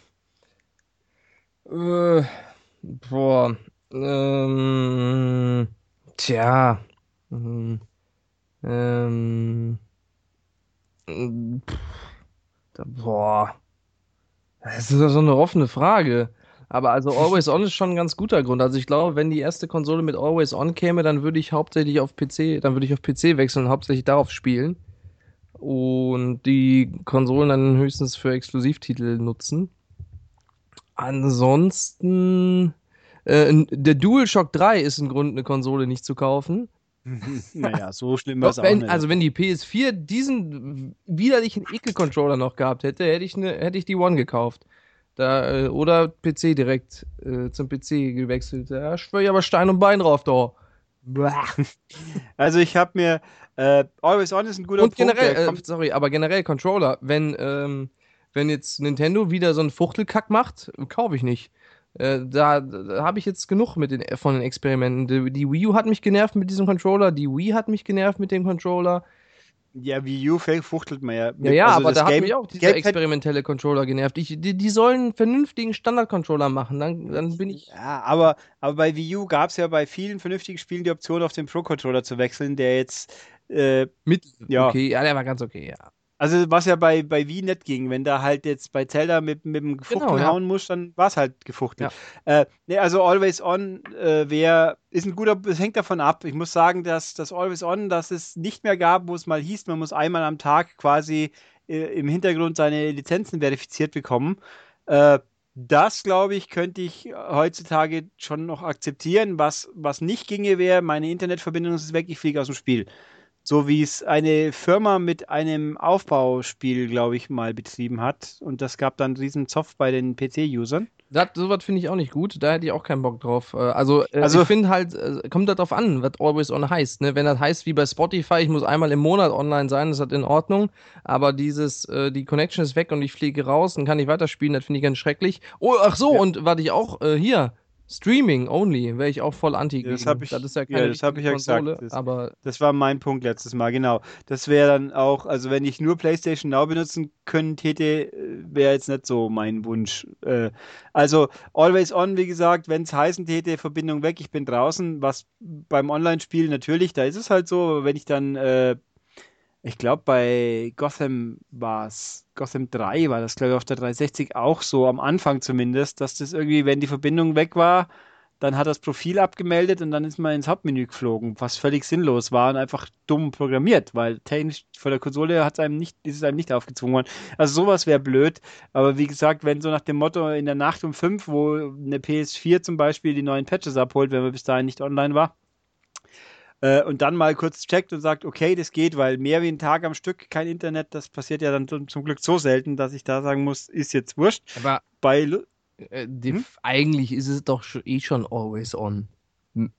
Äh, boah. Ähm. Tja. Ähm. Ähm. pff, da- Boah. Das ist ja so eine offene Frage. Aber also Always On ist schon ein ganz guter Grund. Also ich glaube, wenn die erste Konsole mit Always On käme, dann würde ich hauptsächlich auf PC, dann würde ich auf PC wechseln und hauptsächlich darauf spielen. Und die Konsolen dann höchstens für Exklusivtitel nutzen. Ansonsten, äh, der DualShock 3 ist ein Grund, eine Konsole nicht zu kaufen. <laughs> naja, so schlimm war es auch nicht. also wenn die PS4 diesen widerlichen Ekel-Controller noch gehabt hätte, hätte ich, ne, hätte ich die One gekauft. Da, äh, oder PC direkt äh, zum PC gewechselt. Da schwöre ich aber Stein und Bein drauf, da. <laughs> Also ich habe mir, äh, Always On ist ein guter Und Punkt, generell, äh, sorry, aber generell Controller, wenn, ähm, wenn jetzt Nintendo wieder so einen Fuchtelkack macht, kaufe ich nicht. Äh, da da habe ich jetzt genug mit den, von den Experimenten. Die, die Wii U hat mich genervt mit diesem Controller, die Wii hat mich genervt mit dem Controller. Ja, Wii U fuchtelt man ja. Ja, ja, also aber da Game, hat mich auch dieser experimentelle Controller genervt. Ich, die, die sollen einen vernünftigen Standard-Controller machen, dann, dann bin ich. Ja, aber, aber bei Wii U gab es ja bei vielen vernünftigen Spielen die Option, auf den Pro-Controller zu wechseln, der jetzt. Äh, Mit. Ja. Okay, ja, der war ganz okay, ja. Also was ja bei, bei Wii nicht ging, wenn da halt jetzt bei Zelda mit, mit dem Gefuchtel genau, ja. hauen muss, dann war es halt gefuchtelt. Ja. Äh, nee, also Always On äh, wär, ist ein guter, es hängt davon ab. Ich muss sagen, dass das Always On, dass es nicht mehr gab, wo es mal hieß, man muss einmal am Tag quasi äh, im Hintergrund seine Lizenzen verifiziert bekommen. Äh, das, glaube ich, könnte ich heutzutage schon noch akzeptieren. Was, was nicht ginge, wäre, meine Internetverbindung ist weg, ich fliege aus dem Spiel. So wie es eine Firma mit einem Aufbauspiel, glaube ich, mal betrieben hat. Und das gab dann riesen Zoff bei den PC-Usern. Sowas finde ich auch nicht gut. Da hätte ich auch keinen Bock drauf. Äh, also, äh, also ich finde halt, äh, kommt darauf an, was Always On heißt. Ne? Wenn das heißt wie bei Spotify, ich muss einmal im Monat online sein, ist das in Ordnung. Aber dieses, die Connection ist weg und ich fliege raus und kann nicht weiterspielen, das finde ich ganz schrecklich. Oh, ach so, ja. und was ich auch hier, Streaming only wäre ich auch voll anti Das habe ich, das ist ja keine ja, das ich ja Konsole, gesagt. Das, aber das war mein Punkt letztes Mal, genau. Das wäre dann auch, also wenn ich nur PlayStation Now benutzen können täte, wäre jetzt nicht so mein Wunsch. Äh, also Always On, wie gesagt, wenn es heißen täte, Verbindung weg, ich bin draußen, was beim Online-Spiel natürlich, da ist es halt so, wenn ich dann äh, ich glaube, bei Gotham war es, Gotham 3 war das, glaube ich, auf der 360 auch so, am Anfang zumindest, dass das irgendwie, wenn die Verbindung weg war, dann hat das Profil abgemeldet und dann ist man ins Hauptmenü geflogen, was völlig sinnlos war und einfach dumm programmiert, weil technisch vor der Konsole hat es einem nicht, ist es einem nicht aufgezwungen worden. Also sowas wäre blöd, aber wie gesagt, wenn so nach dem Motto in der Nacht um 5, wo eine PS4 zum Beispiel die neuen Patches abholt, wenn man bis dahin nicht online war, äh, und dann mal kurz checkt und sagt, okay, das geht, weil mehr wie einen Tag am Stück kein Internet, das passiert ja dann zum Glück so selten, dass ich da sagen muss, ist jetzt wurscht. Aber bei äh, hm? eigentlich ist es doch eh schon always on.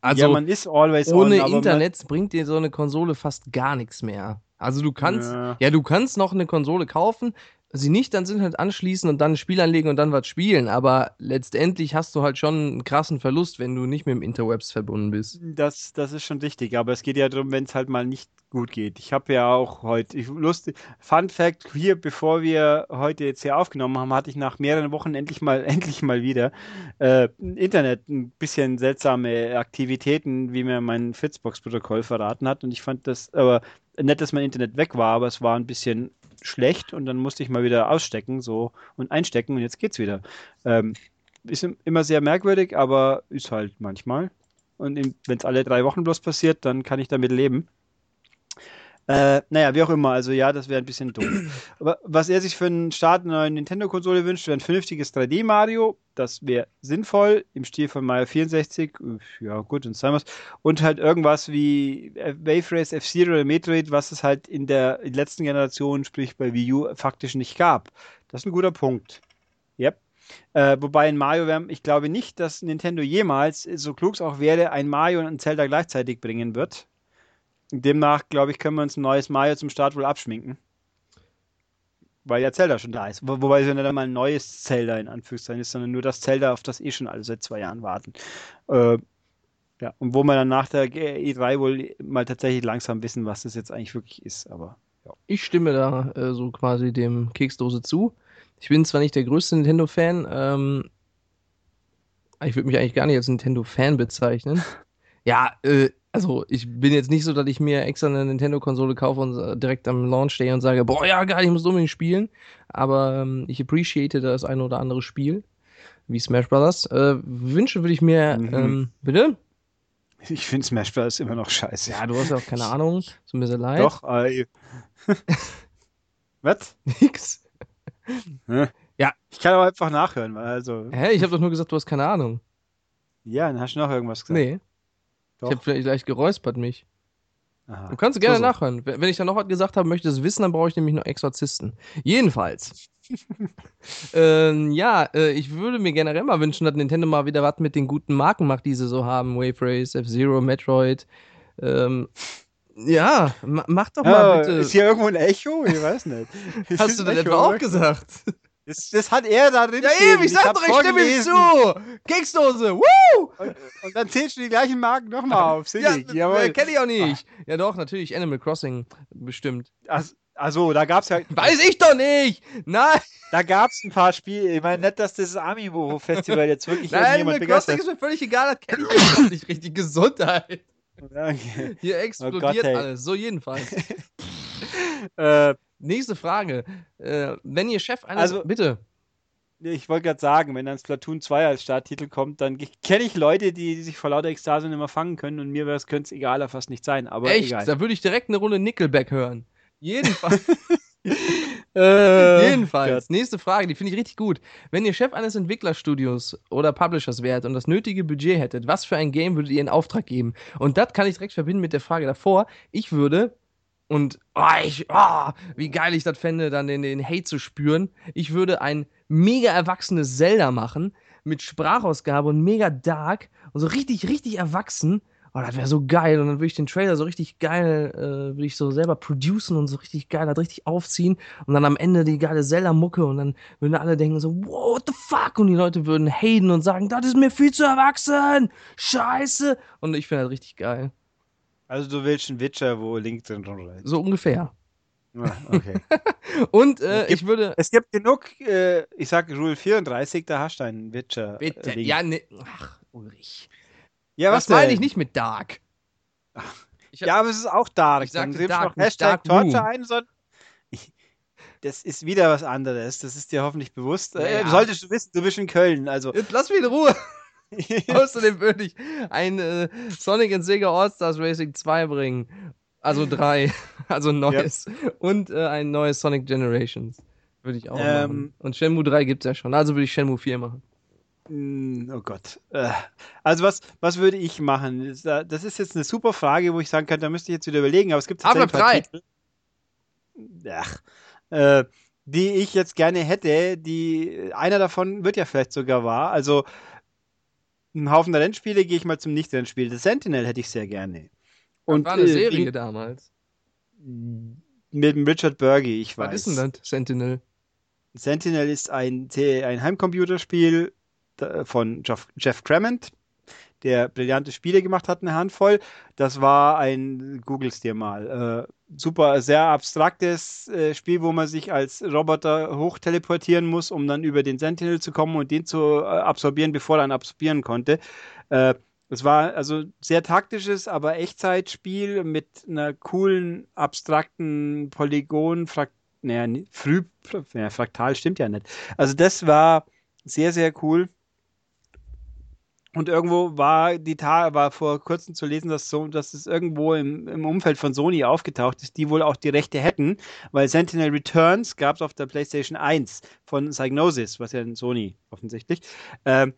Also, ja, man ist always ohne on. Ohne Internet bringt dir so eine Konsole fast gar nichts mehr. Also du kannst, ja. ja, du kannst noch eine Konsole kaufen, sie nicht dann sind halt anschließen und dann ein Spiel anlegen und dann was spielen. Aber letztendlich hast du halt schon einen krassen Verlust, wenn du nicht mit dem Interwebs verbunden bist. Das, das ist schon richtig. Aber es geht ja darum, wenn es halt mal nicht gut geht. Ich habe ja auch heute, ich, lustig, Fun Fact, hier, bevor wir heute jetzt hier aufgenommen haben, hatte ich nach mehreren Wochen endlich mal, <laughs> endlich mal wieder äh, Internet, ein bisschen seltsame Aktivitäten, wie mir mein Fritzbox-Protokoll verraten hat. Und ich fand das, aber nett, dass mein Internet weg war, aber es war ein bisschen schlecht und dann musste ich mal wieder ausstecken so und einstecken und jetzt geht's wieder. Ähm, ist immer sehr merkwürdig, aber ist halt manchmal. Und wenn es alle drei Wochen bloß passiert, dann kann ich damit leben. Äh, naja, wie auch immer, also ja, das wäre ein bisschen dumm. Aber was er sich für einen Start einer neuen Nintendo-Konsole wünscht, wäre ein vernünftiges 3D-Mario. Das wäre sinnvoll im Stil von Mario 64. Ja, gut, und Simons. Und halt irgendwas wie Wave Race, F-Zero oder Metroid, was es halt in der letzten Generation, sprich bei Wii U, faktisch nicht gab. Das ist ein guter Punkt. Yep. Äh, wobei in Mario, ich glaube nicht, dass Nintendo jemals, so klug es auch wäre, ein Mario und ein Zelda gleichzeitig bringen wird. Demnach, glaube ich, können wir uns ein neues Mario zum Start wohl abschminken. Weil ja Zelda schon da ist. Wo, wobei es ja nicht einmal ein neues Zelda in Anführungszeichen ist, sondern nur das Zelda, auf das eh schon alle seit zwei Jahren warten. Äh, ja, und wo wir dann nach der E3 wohl mal tatsächlich langsam wissen, was das jetzt eigentlich wirklich ist. Aber ja. Ich stimme da äh, so quasi dem Keksdose zu. Ich bin zwar nicht der größte Nintendo-Fan, ähm, ich würde mich eigentlich gar nicht als Nintendo-Fan bezeichnen. <laughs> Ja, äh, also ich bin jetzt nicht so, dass ich mir extra eine Nintendo-Konsole kaufe und äh, direkt am Launch stehe und sage, boah, ja geil, ich muss unbedingt spielen. Aber ähm, ich appreciate das eine oder andere Spiel, wie Smash Brothers. Äh, Wünsche würde ich mir, mhm. ähm, bitte? Ich finde Smash Bros. immer noch scheiße. Ja, du hast ja auch keine <laughs> Ahnung. So ein bisschen leid. Doch, äh, <laughs> Was? Nix. ja. Ich kann aber einfach nachhören, weil also. Hä? Ich habe doch nur gesagt, du hast keine Ahnung. Ja, dann hast du noch irgendwas gesagt. Nee. Doch. Ich habe vielleicht gleich geräuspert mich. Aha. Du kannst gerne so, so. nachhören. Wenn ich da noch was gesagt habe, möchte es wissen, dann brauche ich nämlich noch Exorzisten. Jedenfalls. <laughs> ähm, ja, äh, ich würde mir generell mal wünschen, dass Nintendo mal wieder was mit den guten Marken macht, die sie so haben. Wave Race, F-Zero, Metroid. Ähm, ja, mach doch mal ja, bitte. Ist hier irgendwo ein Echo? Ich weiß nicht. <laughs> Hast du denn etwa auch gesagt? Das, das hat er da drin Ja, stehen. eben, ich sag hab's doch, ich stimme ihm zu. Keksdose, woo! Und, und dann zählst du die gleichen Marken nochmal auf. Ja. Jawohl. kenne ich auch nicht. Ja, doch, natürlich, Animal Crossing, bestimmt. Also, also, da gab's ja, Weiß ich doch nicht! Nein! da gab's ein paar Spiele. Ich meine nicht, dass das Amiibo-Festival jetzt wirklich Nein, Animal Crossing ist mir völlig egal, das kenne ich einfach nicht richtig. Gesundheit. <laughs> Okay. Hier explodiert Oh Gott, alles. So jedenfalls. <laughs> Äh, Nächste Frage. Äh, wenn ihr Chef eines. Also- bitte. ich wollte gerade sagen, wenn dann Splatoon 2 als Starttitel kommt, dann kenne ich Leute, die, die sich vor lauter Ekstase nicht mehr fangen können und mir könnte es egaler fast nicht sein. Aber Echt? egal. Da würde ich direkt eine Runde Nickelback hören. Jedenfalls. <laughs> <laughs> Äh, Jedenfalls, nächste Frage, die finde ich richtig gut. Wenn ihr Chef eines Entwicklerstudios oder Publishers wärt und das nötige Budget hättet, was für ein Game würdet ihr in Auftrag geben? Und das kann ich direkt verbinden mit der Frage davor. Ich würde, und oh, ich, oh, wie geil ich das fände, dann den, den Hate zu spüren, ich würde ein mega erwachsenes Zelda machen mit Sprachausgabe und mega dark und so richtig, richtig erwachsen. Oh, das wäre so geil. Und dann würde ich den Trailer so richtig geil, äh, würde ich so selber producen und so richtig geil, das richtig aufziehen. Und dann am Ende die geile Zelda-Mucke und dann würden alle denken so, wow, what the fuck? Und die Leute würden haten und sagen, das ist mir viel zu erwachsen. Scheiße. Und ich finde das richtig geil. Also du willst einen Witcher, wo Link drin rumreißt. So ungefähr. Ah, Okay. <laughs> Und äh, gibt- ich würde. es gibt genug, äh, ich sag Rule 34, da hast du einen Witcher. Bitte. äh, Link. Ja, ne. Ach, Ulrich. ja das was meine ich nicht mit Dark. Ich Ja, aber es ist auch dark. Ich sagte Dann gibst du dark, noch Hashtag. Torture ein, sondern das ist wieder was anderes. Das ist dir hoffentlich bewusst. Ja, Äh, ja. solltest du wissen, du bist in Köln. Also Jetzt lass mich in Ruhe. <laughs> Außerdem würde ich ein äh, Sonic and Sega All-Stars Racing 2 bringen. Also 3. <laughs> Also ein neues. Und äh, ein neues Sonic Generations. Würde ich auch Ähm, machen. Und Shenmue 3 gibt es ja schon. Also würde ich Shenmue 4 machen. Mm, Oh Gott. Äh, Also was, was würde ich machen? Das ist- jetzt eine super Frage, wo ich sagen kann, da müsste ich jetzt wieder überlegen, aber es gibt tatsächlich paar Titel, Ach, äh, die ich jetzt gerne hätte, die einer davon wird ja vielleicht sogar wahr. Also ein Haufen der Rennspiele gehe ich mal zum Nicht-Rennspiel. Das Sentinel hätte ich sehr gerne. Und Und war eine äh, Serie wie- damals. mit dem Richard Burgi, ich weiß. Was ist denn das? Sentinel. Sentinel ist ein, ein Heimcomputerspiel von Jeff, Jeff Cremant, der brillante Spiele gemacht hat, eine Handvoll. Das war ein, googles dir mal, äh, super, sehr abstraktes äh, Spiel, wo man sich als Roboter hochteleportieren muss, um dann über den Sentinel zu kommen und den zu äh, absorbieren, bevor er ihn absorbieren konnte. Äh, es war also sehr taktisches, aber Echtzeitspiel mit einer coolen, abstrakten Polygon, naja, früh, ja, fraktal stimmt ja nicht. Also das war sehr, sehr cool. Und irgendwo war die Ta war vor kurzem zu lesen, dass so, dass es irgendwo im, im Umfeld von Sony aufgetaucht ist, die wohl auch die Rechte hätten, weil Sentinel Returns gab es auf der PlayStation 1 von Psygnosis, was ja ein Sony offensichtlich, ähm,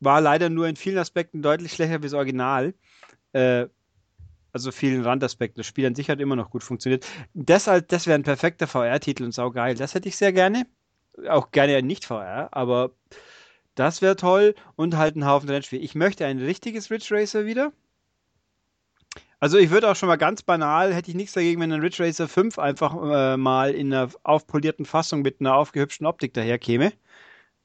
war leider nur in vielen Aspekten deutlich schlechter wie das Original. Äh, also vielen Randaspekten. Das Spiel an sich hat immer noch gut funktioniert. Deshalb, das wäre ein perfekter VR-Titel und saugeil. Das hätte ich sehr gerne. Auch gerne nicht VR, aber das wäre toll. Und halt ein Haufen Rennspiel. Ich möchte ein richtiges Ridge Racer wieder. Also ich würde auch schon mal ganz banal, hätte ich nichts dagegen, wenn ein Ridge Racer 5 einfach äh, mal in einer aufpolierten Fassung mit einer aufgehübschten Optik daherkäme.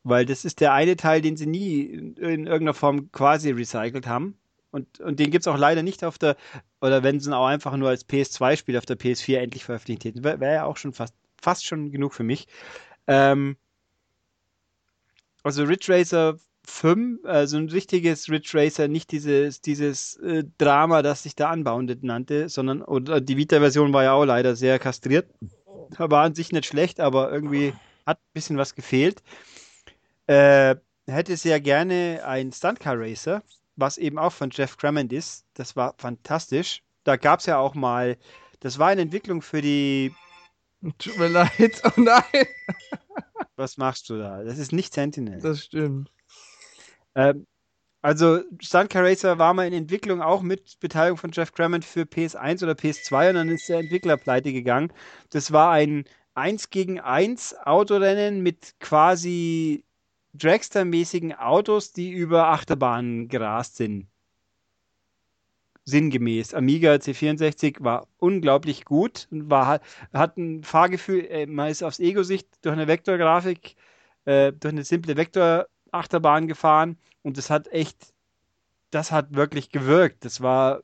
Weil das ist der eine Teil, den sie nie in, in irgendeiner Form quasi recycelt haben. Und, und den gibt es auch leider nicht auf der, oder wenn sie ihn auch einfach nur als PS2-Spiel auf der PS4 endlich veröffentlicht hätten. Wäre wär ja auch schon fast, fast schon genug für mich. Ähm, also Ridge Racer 5, also ein richtiges Ridge Racer, nicht dieses, dieses äh, Drama, das sich da Unbounded nannte, sondern, oder die Vita-Version war ja auch leider sehr kastriert. War an sich nicht schlecht, aber irgendwie hat ein bisschen was gefehlt. Äh, hätte sehr gerne ein Stuntcar Racer, was eben auch von Jeff Clement ist. Das war fantastisch. Da gab es ja auch mal, das war eine Entwicklung für die, Tut mir leid. Oh nein. Was machst du da? Das ist nicht Sentinel. Das stimmt. Ähm, also Stuntcar Racer war mal in Entwicklung auch mit Beteiligung von Jeff Clement für PS1 oder PS2 und dann ist der Entwickler pleite gegangen. Das war ein 1 gegen 1 Autorennen mit quasi Dragster-mäßigen Autos, die über Achterbahnen gerast sind. Sinngemäß. Amiga C64 war unglaublich gut, war, hat ein Fahrgefühl, äh, man ist aufs Ego-Sicht durch eine Vektorgrafik äh, durch eine simple Vektor-Achterbahn gefahren und das hat echt, das hat wirklich gewirkt. Das war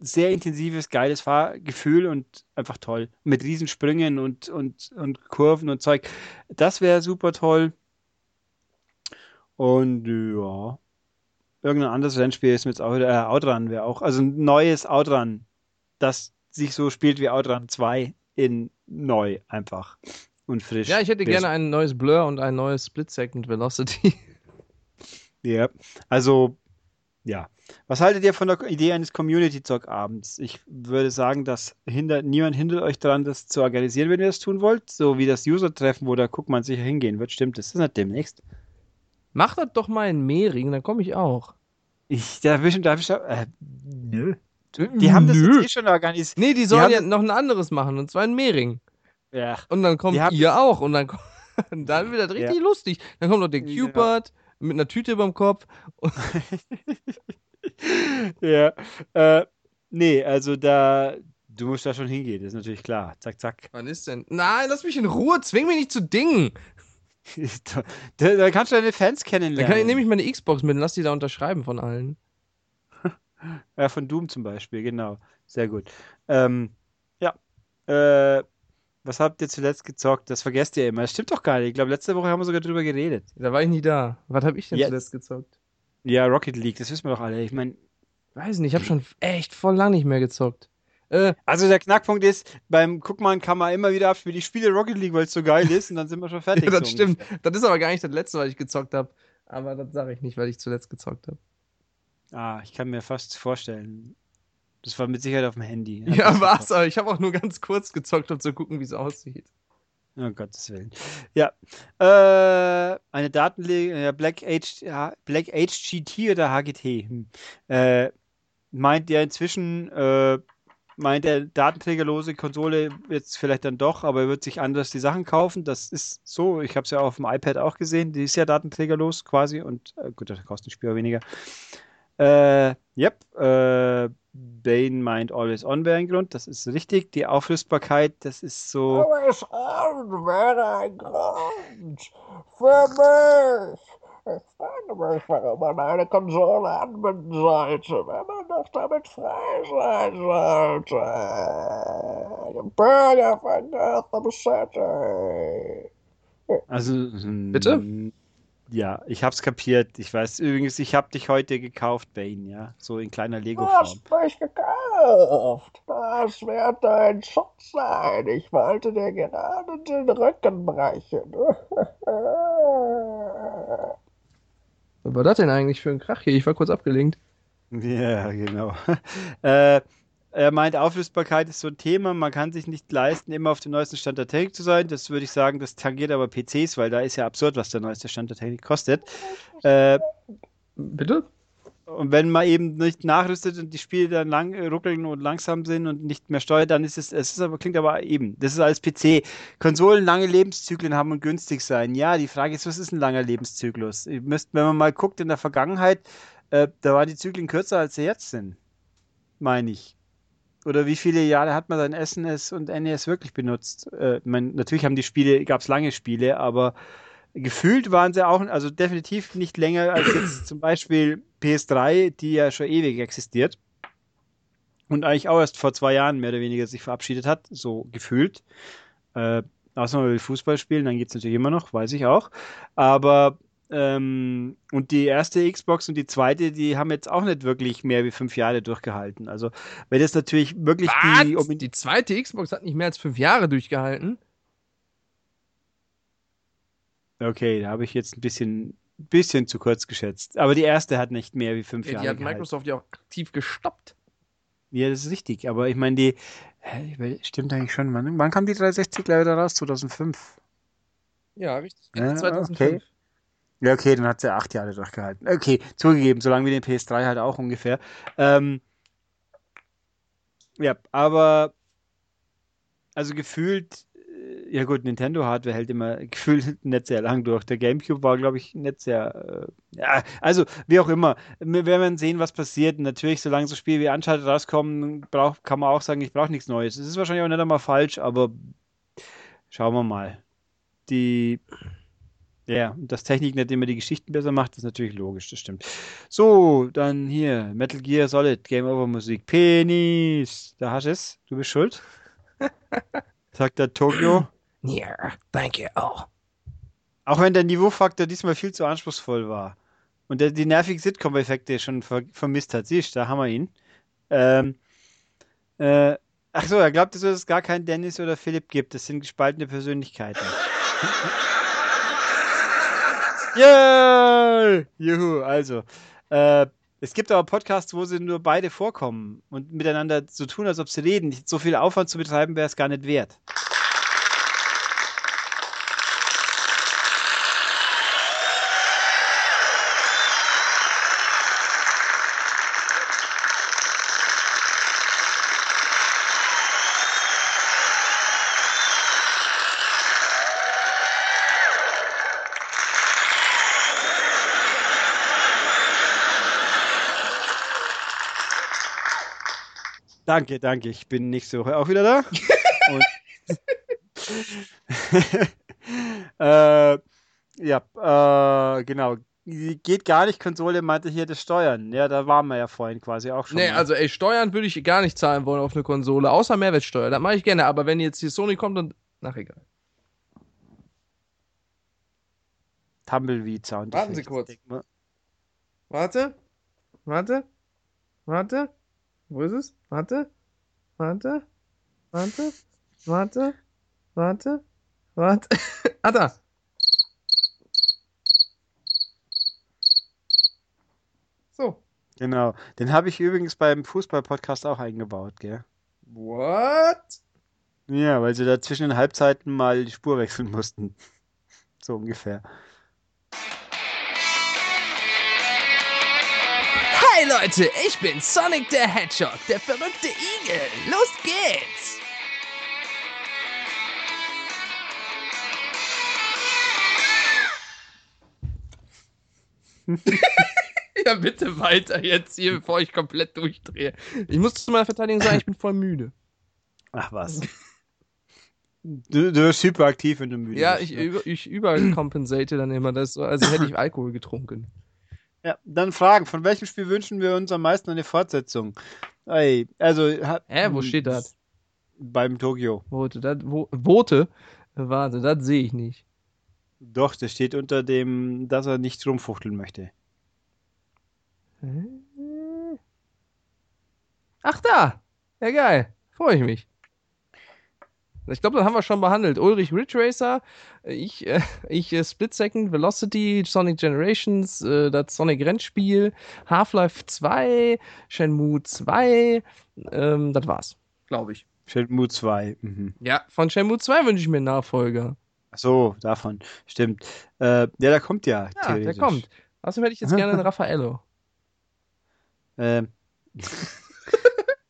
sehr intensives, geiles Fahrgefühl und einfach toll. Mit Riesensprüngen und, und, und Kurven und Zeug. Das wäre super toll. Und ja, irgendein anderes Rennspiel ist mir jetzt auch wieder, äh, Outrun wäre auch, also ein neues Outrun, das sich so spielt wie Outrun 2 in neu einfach und frisch. Ja, ich hätte gerne ein neues Blur und ein neues Split Second Velocity. <laughs> Ja, also ja. Was haltet ihr von der Idee eines Community-Talk-Abends? Ich würde sagen, dass hindert, niemand hindert euch daran, das zu organisieren, wenn ihr das tun wollt. So wie das User-Treffen, wo der Guckmann sicher hingehen wird. Stimmt, das ist nicht demnächst. Mach das doch mal in Mehring, dann komme ich auch. Ich, da will schon, da schon, äh, nö. Die haben das Nö. jetzt eh schon organisiert. Nee, die sollen haben ja noch ein anderes machen, und zwar in Mehring. Ja. Und dann kommt Die ihr auch. Und dann, kommt- <laughs> dann wird das richtig Ja. lustig. Dann kommt noch der Ja. Cupid mit einer Tüte überm Kopf. <laughs> ja. Äh, nee, also da, du musst da schon hingehen, das ist natürlich klar. Zack, zack. Wann ist denn? Nein, lass mich in Ruhe, zwing mich nicht zu Dingen. Da, da, da kannst du deine Fans kennenlernen. kann ich, nehme ich meine Xbox mit und lass die da unterschreiben von allen. <laughs> Ja, von Doom zum Beispiel, genau. Sehr gut. Ähm, ja. Äh, was habt ihr zuletzt gezockt? Das vergesst ihr immer. Das stimmt doch gar nicht. Ich glaube, letzte Woche haben wir sogar drüber geredet. Da war ich nie da. Was habe ich denn Ja. zuletzt gezockt? Ja, Rocket League, das wissen wir doch alle. Ich meine, Weiß nicht, ich habe schon echt voll lang nicht mehr gezockt. Äh, also der Knackpunkt ist, beim Guckmann kann man immer wieder abspielen. Ich spiele Rocket League, weil es so geil ist und dann sind wir schon fertig. ja, das so stimmt. ungefähr. Das ist aber gar nicht das letzte, was ich gezockt habe. Aber das sage ich nicht, weil ich zuletzt gezockt habe. Ah, ich kann mir fast vorstellen. Das war mit Sicherheit auf dem Handy. Ja, war's, aber ich habe auch nur ganz kurz gezockt, um zu gucken, wie es aussieht. Oh Gottes Willen. Ja. Äh, eine Datenlegung, ja, Black, H, ja, Black HGT oder HGT? Hm. Äh, meint der inzwischen, äh, meint der datenträgerlose Konsole jetzt vielleicht dann doch, aber er wird sich anders die Sachen kaufen. Das ist so. Ich habe es ja auf dem iPad auch gesehen. Die ist ja datenträgerlos quasi und äh, gut, das kostet ein Spiel weniger. Äh, yep. Äh, Bane meint Always On wäre ein Grund. Das ist richtig. Die Auflösbarkeit, das ist so. Always on wäre ein Grund für mich. Ich frage mich, warum man eine Konsole anbinden sollte, wenn man doch damit frei sein sollte. Bürger von Gotham City. Also, Bitte? Ja, ich hab's kapiert. Ich weiß übrigens, ich hab dich heute gekauft, Bane, ja. So in kleiner Du Lego-Form. hast mich gekauft. Das wird dein Schutz sein. Ich wollte dir gerade den Rücken brechen. <laughs> Was war das denn eigentlich für ein Krach hier? Ich war kurz abgelenkt. Ja, genau. <laughs> äh, er meint, Auflösbarkeit ist so ein Thema. Man kann sich nicht leisten, immer auf dem neuesten Stand der Technik zu sein. Das würde ich sagen, das tangiert aber PCs, weil da ist ja absurd, was der neueste Stand der Technik kostet. Äh, Bitte? Und wenn man eben nicht nachrüstet und die Spiele dann lang äh, ruckeln und langsam sind und nicht mehr steuert, dann ist es, es ist aber, klingt aber eben, das ist als PC. Konsolen lange Lebenszyklen haben und günstig sein. Ja, die Frage ist, was ist ein langer Lebenszyklus? Ihr müsst, wenn man mal guckt in der Vergangenheit, äh, da waren die Zyklen kürzer, als sie jetzt sind. Meine ich. Oder wie viele Jahre hat man sein SNES und NES wirklich benutzt? Äh, man, natürlich haben die Spiele, gab es lange Spiele, aber gefühlt waren sie auch, also definitiv nicht länger als jetzt <clears throat> zum Beispiel PS3, die ja schon ewig existiert und eigentlich auch erst vor zwei Jahren mehr oder weniger sich verabschiedet hat, so gefühlt. Äh, außer man will Fußball spielen, dann geht es natürlich immer noch, weiß ich auch. Aber ähm, und die erste Xbox und die zweite, die haben jetzt auch nicht wirklich mehr wie fünf Jahre durchgehalten. Also wenn das natürlich wirklich die, Was? um Die zweite Xbox hat nicht mehr als fünf Jahre durchgehalten. Okay, da habe ich jetzt ein bisschen, bisschen zu kurz geschätzt. Aber die erste hat nicht mehr wie fünf Ja, Jahre die hat gehalten. Microsoft ja auch aktiv gestoppt. Ja, das ist richtig. Aber ich meine, die. Hä, Stimmt eigentlich schon. Wann, wann kam die 360 gleich wieder raus? 2005. Ja, richtig. Ja, 2005. okay. Ja, okay, dann hat sie acht Jahre durchgehalten. Okay, zugegeben, so lange wie den PS3 halt auch ungefähr. Ähm, ja, aber also gefühlt, ja gut, Nintendo-Hardware hält immer <laughs> gefühlt nicht sehr lang durch. Der GameCube war, glaube ich, nicht sehr. Äh, ja, also wie auch immer, wir werden sehen, was passiert. Natürlich, solange so Spiele wie Uncharted rauskommen, brauch, kann man auch sagen, ich brauche nichts Neues. Das ist wahrscheinlich auch nicht einmal falsch, aber schauen wir mal. Die Ja, dass Technik nicht immer die Geschichten besser macht, ist natürlich logisch, das stimmt. So, dann hier, Metal Gear Solid, Game Over Musik. Penis! Da hast du es, du bist schuld. <laughs> Sagt der Tokio. Yeah, thank you. Oh. Auch wenn der Niveaufaktor diesmal viel zu anspruchsvoll war. Und der die nervigen Sitcom-Effekte schon ver vermisst hat. Siehst da haben wir ihn. Ähm, äh, ach so, er glaubt, dass es gar keinen Dennis oder Philipp gibt. Das sind gespaltene Persönlichkeiten. <laughs> Yay! Juhu, also. Äh, es gibt aber Podcasts, wo sie nur beide vorkommen und miteinander so tun, als ob sie reden. So viel Aufwand zu betreiben, wäre es gar nicht wert. Danke, danke. Ich bin nächste Woche auch wieder da. <laughs> Und, <laughs> äh, ja, äh, genau. Geht gar nicht, Konsole meinte hier das Steuern. Ja, da waren wir ja vorhin quasi auch schon. Nee, mal. also ey, Steuern würde ich gar nicht zahlen wollen auf eine Konsole, außer Mehrwertsteuer. Das mache ich gerne, aber wenn jetzt die Sony kommt, dann. Ach, egal. Tumbleweed Sound. Warten Sie kurz. Warte. Warte. Warte. Wo ist es? Warte. Warte. Warte. Warte. Warte. Warte. <laughs> ah, da. So. Genau. Den habe ich übrigens beim Fußball-Podcast auch eingebaut, gell? What? Ja, weil sie da zwischen den Halbzeiten mal die Spur wechseln mussten. <laughs> So ungefähr. Leute, ich bin Sonic der Hedgehog, der verrückte Igel. Los geht's! <laughs> ja, bitte weiter jetzt hier, bevor ich komplett durchdrehe. Ich muss zu meiner Verteidigung sagen, ich bin voll müde. Ach was. Du, du wirst hyperaktiv, wenn du müde Ja, bist. ich, ne? über, ich überkompensate dann immer das, so, als hätte ich Alkohol getrunken. Ja, dann Fragen. Von welchem Spiel wünschen wir uns am meisten eine Fortsetzung? Ey, also. Hä, wo steht das? Beim Tokio. Vote, das, wo, Vote? Warte, das sehe ich nicht. Doch, das steht unter dem, dass er nicht rumfuchteln möchte. Ach da! Ja geil, freue ich mich. Ich glaube, das haben wir schon behandelt. Ulrich Ridge Racer, ich, äh, <laughs> ich äh, Split Second, Velocity, Sonic Generations, äh, das Sonic Rennspiel, Half-Life 2, Shenmue 2, ähm, das war's, glaube ich. Shenmue 2. Mhm. Ja, von Shenmue 2 wünsche ich mir einen Nachfolger. Ach so, davon. Stimmt. Äh, ja, der kommt ja. Ja, der kommt. Außerdem hätte ich jetzt <laughs> gerne einen Raffaello. Ähm,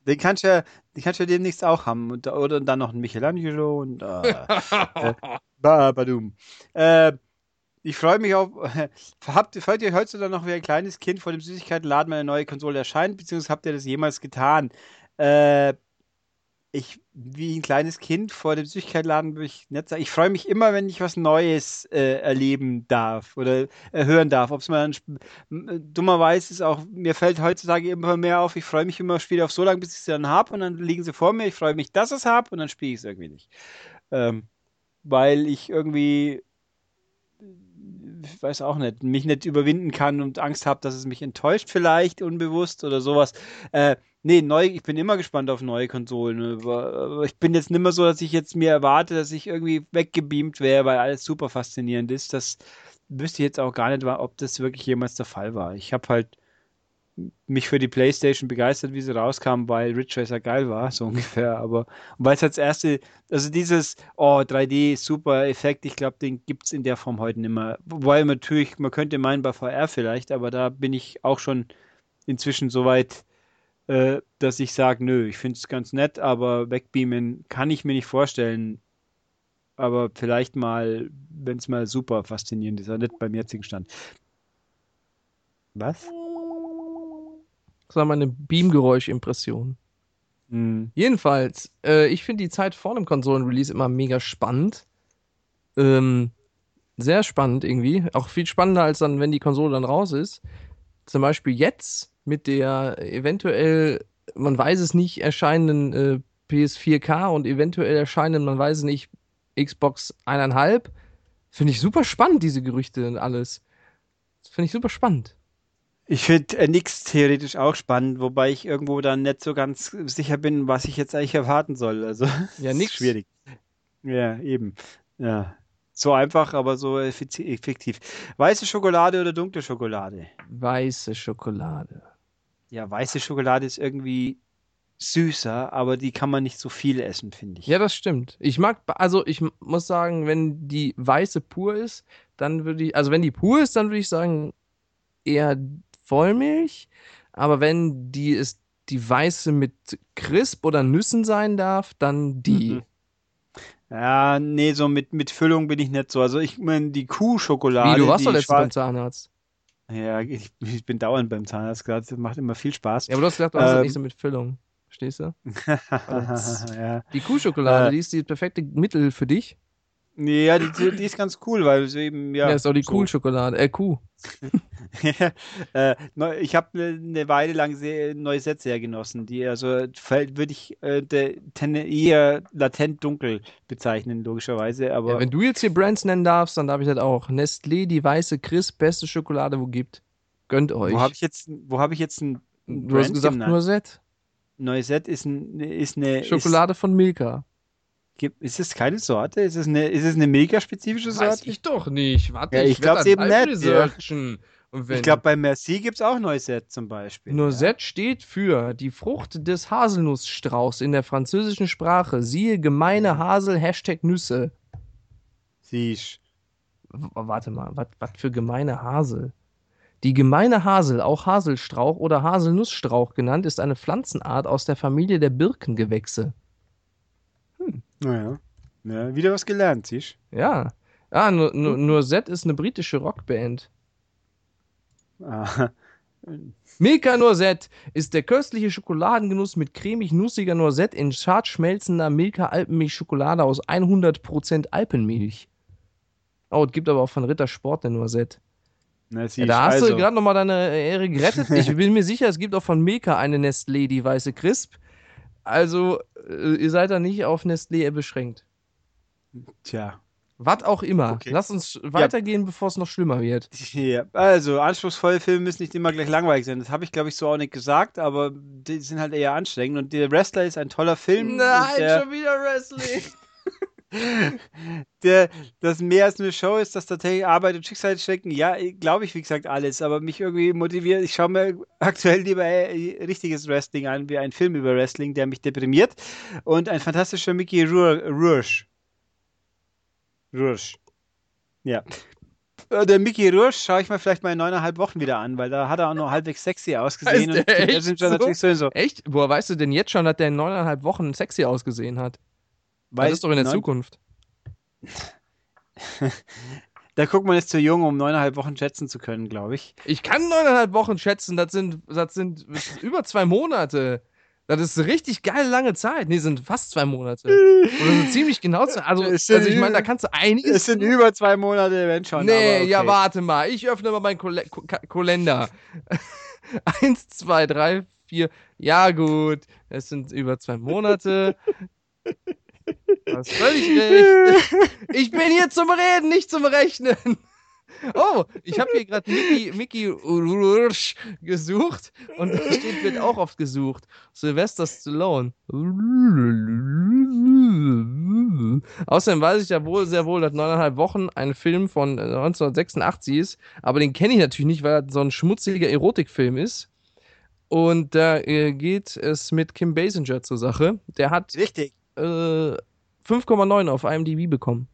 den kannst du ja, den kannst du ja demnächst auch haben. Und, oder dann noch ein Michelangelo und äh, <laughs> äh, ba, badum. Äh, ich freue mich auf. <laughs> Habt, freut ihr heutzutage noch wie ein kleines Kind vor dem Süßigkeitenladen, wenn eine neue Konsole erscheint? Beziehungsweise habt ihr das jemals getan? Äh, ich, wie ein kleines Kind vor dem Süßigkeitenladen würde ich nicht sagen. Ich freue mich immer, wenn ich was Neues äh, erleben darf oder äh, hören darf. Ob es mal M- dummerweise ist auch, mir fällt heutzutage immer mehr auf, ich freue mich immer, spiele auf so lange, bis ich sie dann habe und dann liegen sie vor mir. Ich freue mich, dass ich es habe und dann spiele ich es irgendwie nicht. Ähm, weil ich irgendwie, ich weiß auch nicht, mich nicht überwinden kann und Angst habe, dass es mich enttäuscht vielleicht, unbewusst oder sowas. Äh, nee, neu, ich bin immer gespannt auf neue Konsolen. Aber ich bin jetzt nicht mehr so, dass ich jetzt mir erwarte, dass ich irgendwie weggebeamt wäre, weil alles super faszinierend ist. Das wüsste ich jetzt auch gar nicht, ob das wirklich jemals der Fall war. Ich habe halt mich für die PlayStation begeistert, wie sie rauskam, weil Ridge Racer geil war, so <laughs> ungefähr. Aber weil es als erste, also dieses, oh, 3D, super Effekt, ich glaube, den gibt es in der Form heute nicht mehr. Wobei natürlich, man könnte meinen bei VR vielleicht, aber da bin ich auch schon inzwischen so weit, äh, dass ich sage, nö, ich finde es ganz nett, aber wegbeamen kann ich mir nicht vorstellen. Aber vielleicht mal, wenn es mal super faszinierend ist, aber nicht beim jetzigen Stand. Was? Das war meine Beamgeräusch-Impression. Hm. Jedenfalls, äh, ich finde die Zeit vor dem Konsolenrelease immer mega spannend. Ähm, sehr spannend irgendwie. Auch viel spannender als dann, wenn die Konsole dann raus ist. Zum Beispiel jetzt mit der eventuell, man weiß es nicht, erscheinenden äh, PS4K und eventuell erscheinenden, man weiß es nicht, Xbox 1,5. Finde ich super spannend, diese Gerüchte und alles. Finde ich super spannend. Ich finde äh, nix theoretisch auch spannend, wobei ich irgendwo dann nicht so ganz sicher bin, was ich jetzt eigentlich erwarten soll. Also, <laughs> Ja, nix. schwierig. Ja, eben. Ja. So einfach, aber so effektiv. Weiße Schokolade oder dunkle Schokolade? Weiße Schokolade. Ja, weiße Schokolade ist irgendwie süßer, aber die kann man nicht so viel essen, finde ich. Ja, das stimmt. Ich mag, also ich muss sagen, wenn die weiße pur ist, dann würde ich, also wenn die pur ist, dann würde ich sagen eher Vollmilch. Aber wenn die ist, die weiße mit Crisp oder Nüssen sein darf, dann die. Mhm. Ja, nee, so mit, mit Füllung bin ich nicht so. Also ich meine, die Kuhschokolade, Wie, du warst doch letztens beim. Zahnarzt. Ja, ich, ich bin dauernd beim Zahnarzt gerade. Das macht immer viel Spaß. Ja, aber du hast gesagt, du hast das Ähm. nicht so mit Füllung. Verstehst du? <laughs> ja. Die Kuhschokolade, Äh. die ist die perfekte Mittel für dich. Ja, die, die, ist ganz cool, weil sie eben, ja. Ja, ist auch die so. Kuhschokolade. Äh, Kuh. <laughs> äh, neu- ich habe eine Weile lang sehr, Noisette sehr genossen. Die, also würde ich äh, de, eher latent dunkel bezeichnen, logischerweise. Aber Ja, wenn du jetzt hier Brands nennen darfst, dann darf ich das auch. Nestlé, die weiße Crisp, beste Schokolade, wo gibt. Gönnt euch. wo habe ich jetzt, wo ich jetzt ein du hast Brand gesagt genannt? Noisette. Noisette ist, ein, ist eine. Schokolade von Milka. Ist, gibt- ist es keine Sorte? Ist es eine, ist es eine Milka-spezifische Weiß Sorte? ich doch nicht. Warte, Ja, ich glaub's das eben nicht, ja. Und wenn Ich glaube, bei Merci gibt es auch Noisette zum Beispiel. Noisette steht für die Frucht des Haselnussstrauchs in der französischen Sprache. Siehe gemeine Hasel, Hashtag Nüsse. Ja. Siehst. Warte mal, was für gemeine Hasel? Die gemeine Hasel, auch Haselstrauch oder Haselnussstrauch genannt, ist eine Pflanzenart aus der Familie der Birkengewächse. Naja. Ja, wieder was gelernt, siehst Ja. Ah, nur, nur, Noisette ist eine britische Rockband. Ah. <laughs> Milka Noisette ist der köstliche Schokoladengenuss mit cremig-nussiger Noisette in zart schmelzender Milka-Alpenmilch-Schokolade aus 100% Alpenmilch. Oh, es gibt aber auch von Rittersport eine Noisette. Na, Ja, da hast also. du gerade nochmal deine Ehre gerettet. Ich <laughs> bin mir sicher, es gibt auch von Milka eine Nestlé, die weiße Crisp. Also, äh, ihr seid da nicht auf Nestlé beschränkt. Tja. Was auch immer. Okay. Lass uns weitergehen, bevor es noch schlimmer wird. Ja, also anspruchsvolle Filme müssen nicht immer gleich langweilig sein. Das habe ich, glaube ich, so auch nicht gesagt, aber die sind halt eher anstrengend. Und der Wrestler ist ein toller Film. und der, wieder Wrestling. <laughs> <laughs> <laughs> der, das mehr als eine Show ist, dass tatsächlich Arbeit und Schicksal stecken. Ja, glaube ich, wie gesagt, alles. Aber mich irgendwie motiviert. Ich schaue mir <laughs> aktuell lieber äh, richtiges Wrestling an, wie ein Film über Wrestling, der mich deprimiert. Und ein fantastischer Mickey Rourke. Rourke. Ja. Äh, Der Mickey Rourke schaue ich mir vielleicht mal in neuneinhalb Wochen wieder an, weil da hat er auch noch halbwegs sexy ausgesehen. Heißt und echt sind schon so? natürlich sowieso. Echt? Woher weißt du denn jetzt schon, dass der in neuneinhalb Wochen sexy ausgesehen hat? Weil das ist doch in der neun- Zukunft. <laughs> Da guckt man ist zu jung, um neuneinhalb Wochen schätzen zu können, glaube ich. Ich kann neuneinhalb Wochen schätzen, das sind, das sind über zwei Monate. Das ist eine richtig geile lange Zeit. Nee, sind fast zwei Monate. Oder so ziemlich genau zwei. Also, sind also ich meine, da kannst du einiges. Es sind über zwei Monate, wenn schon. nee, aber ja, okay. warte mal. Ich öffne mal meinen Kole Ko Ka- Kalender. <laughs> Eins, zwei, drei, vier. Ja, gut. Es sind über zwei Monate. Du hast völlig recht. Ich bin hier zum Reden, nicht zum Rechnen. Oh, ich habe hier gerade Mickey, Mickey Rourke gesucht und da steht, wird auch oft gesucht. Sylvester Stallone. Außerdem weiß ich ja wohl sehr wohl, dass neuneinhalb Wochen ein Film von äh, 1986 ist, aber den kenne ich natürlich nicht, weil er so ein schmutziger Erotikfilm ist. Und da äh, geht es mit Kim Basinger zur Sache. Der hat Richtig, äh, 5,9 auf IMDb bekommen.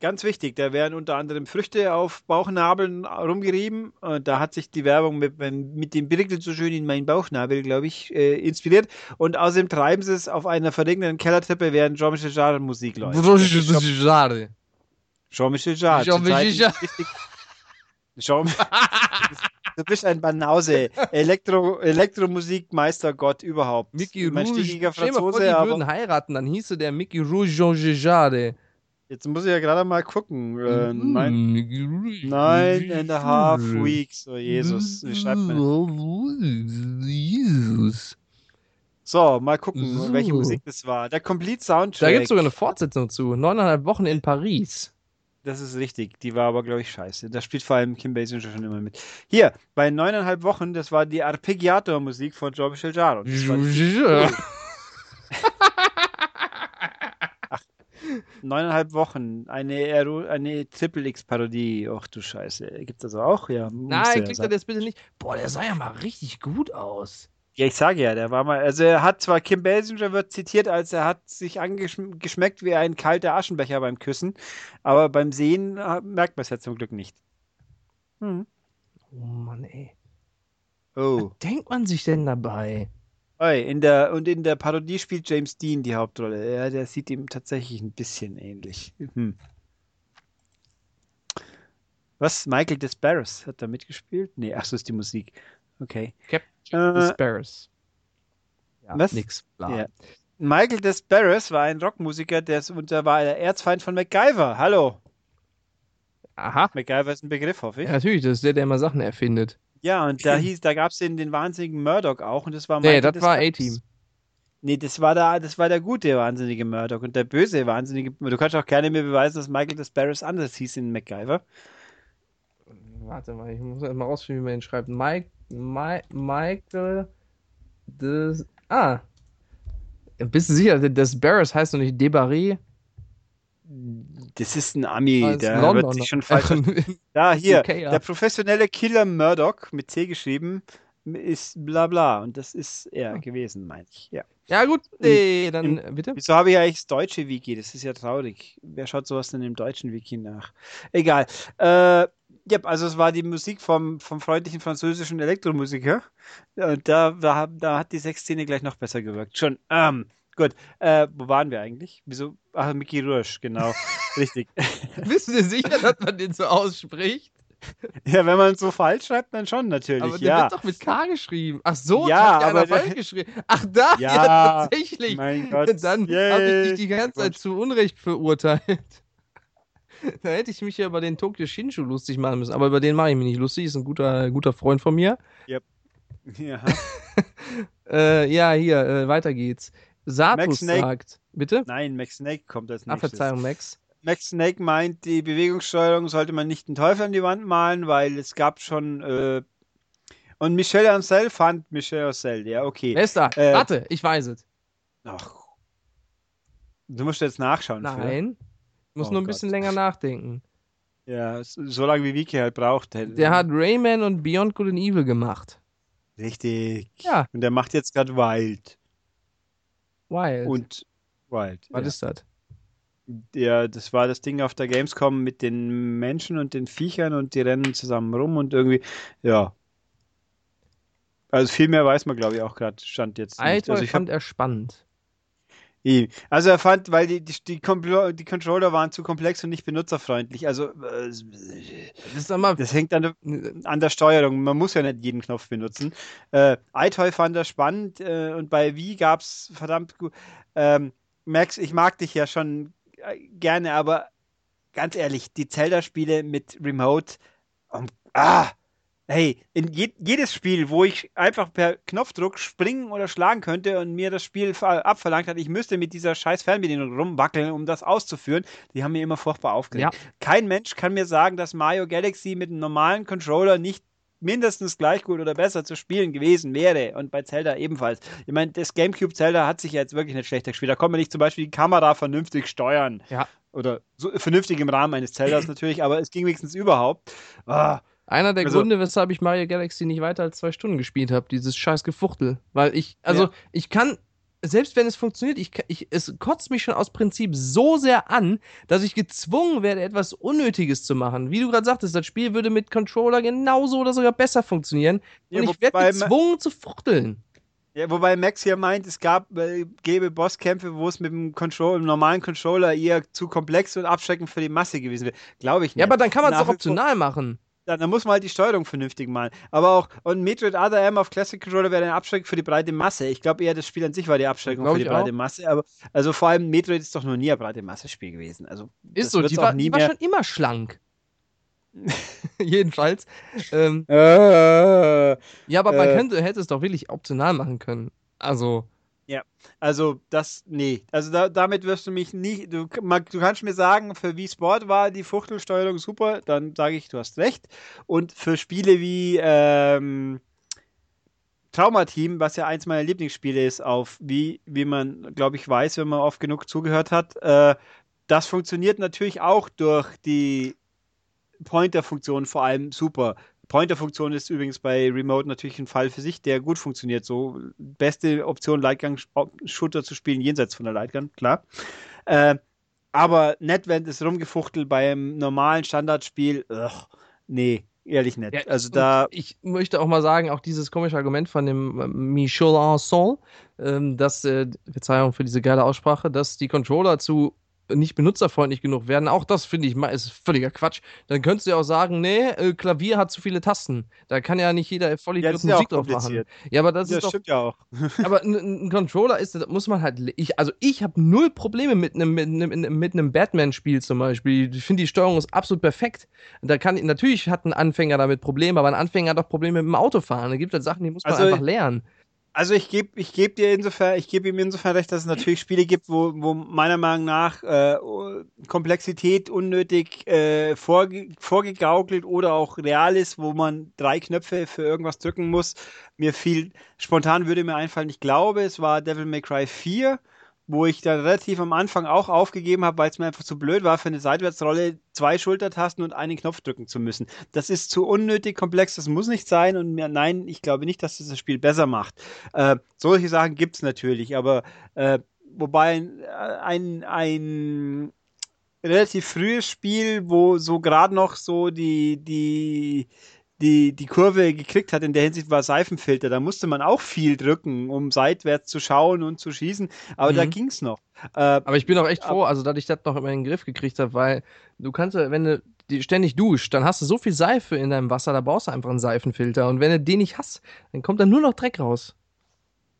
ganz wichtig. Da werden unter anderem Früchte auf Bauchnabeln rumgerieben. Und da hat sich die Werbung mit, mit dem Birkel so schön in meinen Bauchnabel, glaube ich, äh, inspiriert. Und außerdem treiben sie es auf einer verregneten Kellertreppe, während Jean-Michel Jarre Musik läuft. Jean-Michel Jarre. Jean-Michel zurzeit Jarre. richtig- Jean <laughs> Du bist ein Banause. Elektro, Elektromusikmeister Gott überhaupt. Mickey Rouge. stickiger Stell mal vor, die Franzose, würden heiraten, dann hieße der Mickey Rouge Jean Jade. Jetzt muss ich ja gerade mal gucken. Äh, Mhm. nein, nine and a half weeks. Oh Jesus, wie schreibt man? Jesus. So, mal gucken, welche. Musik das war. Der Complete Da Soundtrack. gibt es sogar eine Fortsetzung zu. Neuneinhalb Wochen in Paris. Das ist richtig. Die war aber, glaube ich, scheiße. Da spielt vor allem Kim Basinger schon immer mit. Hier, bei neuneinhalb Wochen, das war die Arpeggiator-Musik von Jean-Michel Jarre. Das war die- <laughs> neuneinhalb Wochen, eine, eine Triple X-Parodie. Ach du Scheiße. Gibt's das auch? Ja, Nein, ja kriegt er sein. das bitte nicht. Boah, der sah ja mal richtig gut aus. Ja, ich sage ja, der war mal, also er hat zwar, Kim Basinger wird zitiert, als er hat sich angeschmeckt wie ein kalter Aschenbecher beim Küssen, aber beim Sehen äh, merkt man es ja zum Glück nicht. Hm. Oh Mann, ey. Oh. Denkt man sich denn dabei? Oi, in der, und in der Parodie spielt James Dean die Hauptrolle. Ja, der sieht ihm tatsächlich ein bisschen ähnlich. Hm. Was? Michael Desbarres hat da mitgespielt? Nee, ach so ist die Musik. Okay. Captain Äh, Sparrows. Ja, was? nix. Bla. Ja. Michael Desbarres war ein Rockmusiker, der, war der Erzfeind von MacGyver. Hallo. Aha. MacGyver ist ein Begriff, hoffe ich. Ja, natürlich, das ist der, der immer Sachen erfindet. Ja, und da <clears throat> hieß, da gab es den, den wahnsinnigen Murdoch auch und das war Nee, Michael das war Desbarres. A-Team. Nee, das war der, das war der gute wahnsinnige Murdoch und der böse wahnsinnige. Du kannst auch gerne mir beweisen, dass Michael Desbarres anders hieß in MacGyver. Warte mal, ich muss erst mal rausfinden, wie man ihn schreibt. Mike, Mike, Michael des. Ah. Bist du sicher, das Barris heißt doch nicht Debarry? Das ist ein Ami, Ah, ist der Londoner. wird sich schon falsch. <laughs> Da, hier, UK, ja. der professionelle Killer Murdoch mit C geschrieben ist bla bla und das ist er gewesen, meine ich. Ja. ja, gut, nee, dann bitte. Wieso habe ich eigentlich das deutsche Wiki? Das ist ja traurig. Wer schaut sowas denn im deutschen Wiki nach? Egal. Äh, ja, also es war die Musik vom, vom freundlichen französischen Elektromusiker. Und da, da, da hat die Sexszene gleich noch besser gewirkt. Schon. Ähm, gut. Äh, wo waren wir eigentlich? Wieso? Ach, Mickey Rush, genau. <laughs> Richtig. <laughs> Bist du sicher, dass man den so ausspricht? Ja, wenn man es so falsch schreibt, dann schon natürlich. Aber der ja. wird doch mit K geschrieben. Ach so, Ja, hat aber falsch geschrieben. Ach da, ja, Ja, tatsächlich. mein Gott. Dann habe ich dich die ganze Zeit zu Unrecht verurteilt. <laughs> Da hätte ich mich ja über den Tokyo Shinshu lustig machen müssen. Aber über den mache ich mich nicht lustig. Ist ein guter, guter Freund von mir. <laughs> Ja. Äh, ja, hier, äh, weiter geht's. Satus Max Snake. sagt. Bitte? Nein, Max Snake kommt als Ah, nächstes. Verzeihung, Max. Max Snake meint, die Bewegungssteuerung sollte man nicht den Teufel an die Wand malen, weil es gab schon. Äh, und Michel Ancel fand Michel Ancel, ja, okay. Wer ist da? Äh, Warte, ich weiß es. Ach. Du musst jetzt nachschauen. Nein. Ich muss Oh nur ein Gott. bisschen länger nachdenken. Ja, so lange wie Wiki halt braucht. Der hat Rayman und Beyond Good and Evil gemacht. Richtig. Ja. Und der macht jetzt gerade Wild. Wild. Und Wild. Was ja. ist das? Ja, das war das Ding auf der Gamescom mit den Menschen und den Viechern und die rennen zusammen rum und irgendwie, ja. Also viel mehr weiß man, glaube ich, auch gerade, stand jetzt nicht. Alter, Also ich ich hab, fand er spannend. Also er fand, weil die, die, die, die Controller waren zu komplex und nicht benutzerfreundlich. Also äh, Das mal. das hängt an der, an der Steuerung. Man muss ja nicht jeden Knopf benutzen. Äh, iToy fand er spannend äh, und bei Wii gab es verdammt gut. Ähm, Max, ich mag dich ja schon äh, gerne, aber ganz ehrlich, die Zelda-Spiele mit Remote. Um, ah! Hey, in je, jedes Spiel, wo ich einfach per Knopfdruck springen oder schlagen könnte und mir das Spiel ver- abverlangt hat, ich müsste mit dieser scheiß Fernbedienung rumwackeln, um das auszuführen, die haben mir immer furchtbar aufgeregt. Ja. Kein Mensch kann mir sagen, dass Mario Galaxy mit einem normalen Controller nicht mindestens gleich gut oder besser zu spielen gewesen wäre. Und bei Zelda ebenfalls. Ich meine, das GameCube Zelda hat sich ja jetzt wirklich nicht schlechter gespielt. Da konnte man nicht zum Beispiel die Kamera vernünftig steuern. Ja. Oder so vernünftig im Rahmen eines Zeldas <clears throat> natürlich, aber es ging wenigstens überhaupt. Ah, Einer der Also- Gründe, weshalb ich Mario Galaxy nicht weiter als zwei Stunden gespielt habe, dieses scheiß Gefuchtel. Weil ich, also Ja. ich kann, selbst wenn es funktioniert, ich, ich, es kotzt mich schon aus Prinzip so sehr an, dass ich gezwungen werde, etwas Unnötiges zu machen. Wie du gerade sagtest, das Spiel würde mit Controller genauso oder sogar besser funktionieren. Ja, und ich werde gezwungen zu fuchteln. Ja, wobei Max hier meint, es gab, äh, gäbe Bosskämpfe, wo es mit dem Control, dem normalen Controller eher zu komplex und abschreckend für die Masse gewesen wäre. Glaube ich nicht. Ja, aber dann kann man es vor- optional machen. Dann, dann, muss man halt die Steuerung vernünftig machen. Aber auch, und Metroid Other M auf Classic Controller wäre eine Abschreckung für die breite Masse. Ich glaube eher, das Spiel an sich war die Abschreckung für die breite auch. Masse. Aber, also vor allem Metroid ist doch noch nie ein breite Masse-Spiel gewesen. Also, ist so, die, war, die war schon immer schlank. <laughs> Jedenfalls. Ähm, äh, <laughs> ja, aber man äh, könnte, hätte es doch wirklich optional machen können. Also. Ja, also das, nee. Also da, damit wirst du mich nicht, du, du kannst mir sagen, für Wii Sport war die Fuchtelsteuerung super, dann sage ich, du hast recht. Und für Spiele wie ähm, Traumateam, was ja eins meiner Lieblingsspiele ist, auf wie, wie man, glaube ich, weiß, wenn man oft genug zugehört hat, äh, das funktioniert natürlich auch durch die Pointer-Funktion vor allem super. Pointer-Funktion ist übrigens bei Remote natürlich ein Fall für sich, der gut funktioniert. So beste Option, Lightgun-Shooter zu spielen, jenseits von der Lightgun, klar. Äh, aber Netwend ist rumgefuchtelt beim normalen Standardspiel. Ugh, nee, ehrlich nicht. Ja, also da. Ich möchte auch mal sagen, auch dieses komische Argument von dem äh, Michel Anson, ähm, dass, äh, Verzeihung für diese geile Aussprache, dass die Controller zu nicht benutzerfreundlich genug werden. Auch das finde ich ist völliger Quatsch. Dann könntest du ja auch sagen, nee, äh, Klavier hat zu viele Tasten. Da kann ja nicht jeder voll ja, Musik ja drauf machen. Ja, aber das, das ist stimmt doch, ja auch. <laughs> aber ein, ein, Controller ist, das muss man halt. Ich, also ich habe null Probleme mit einem mit einem, mit einem Batman-Spiel zum Beispiel. Ich finde die Steuerung ist absolut perfekt. Da kann natürlich hat ein Anfänger damit Probleme, aber ein Anfänger hat auch Probleme mit dem Autofahren. Da gibt es halt Sachen, die muss man also, einfach lernen. Also ich gebe ich geb dir insofern, ich gebe ihm insofern recht, dass es natürlich Spiele gibt, wo, wo meiner Meinung nach äh, Komplexität unnötig äh, vorge vorgegaukelt oder auch real ist, wo man drei Knöpfe für irgendwas drücken muss. Mir fiel, spontan würde mir einfallen, ich glaube, es war Devil May Cry 4 wo ich dann relativ am Anfang auch aufgegeben habe, weil es mir einfach zu blöd war, für eine Seitwärtsrolle zwei Schultertasten und einen Knopf drücken zu müssen. Das ist zu unnötig komplex, das muss nicht sein und mir, nein, ich glaube nicht, dass das das Spiel besser macht. Äh, solche Sachen gibt es natürlich, aber äh, wobei ein, ein, ein relativ frühes Spiel, wo so gerade noch so die, die die, die Kurve gekriegt hat in der Hinsicht war Seifenfilter. Da musste man auch viel drücken, um seitwärts zu schauen und zu schießen. Aber mhm. da ging es noch. Äh, aber ich bin auch echt froh, also dass ich das noch immer in den Griff gekriegt habe, weil du kannst, wenn du die ständig duscht, dann hast du so viel Seife in deinem Wasser, da brauchst du einfach einen Seifenfilter. Und wenn du den nicht hast, dann kommt da nur noch Dreck raus.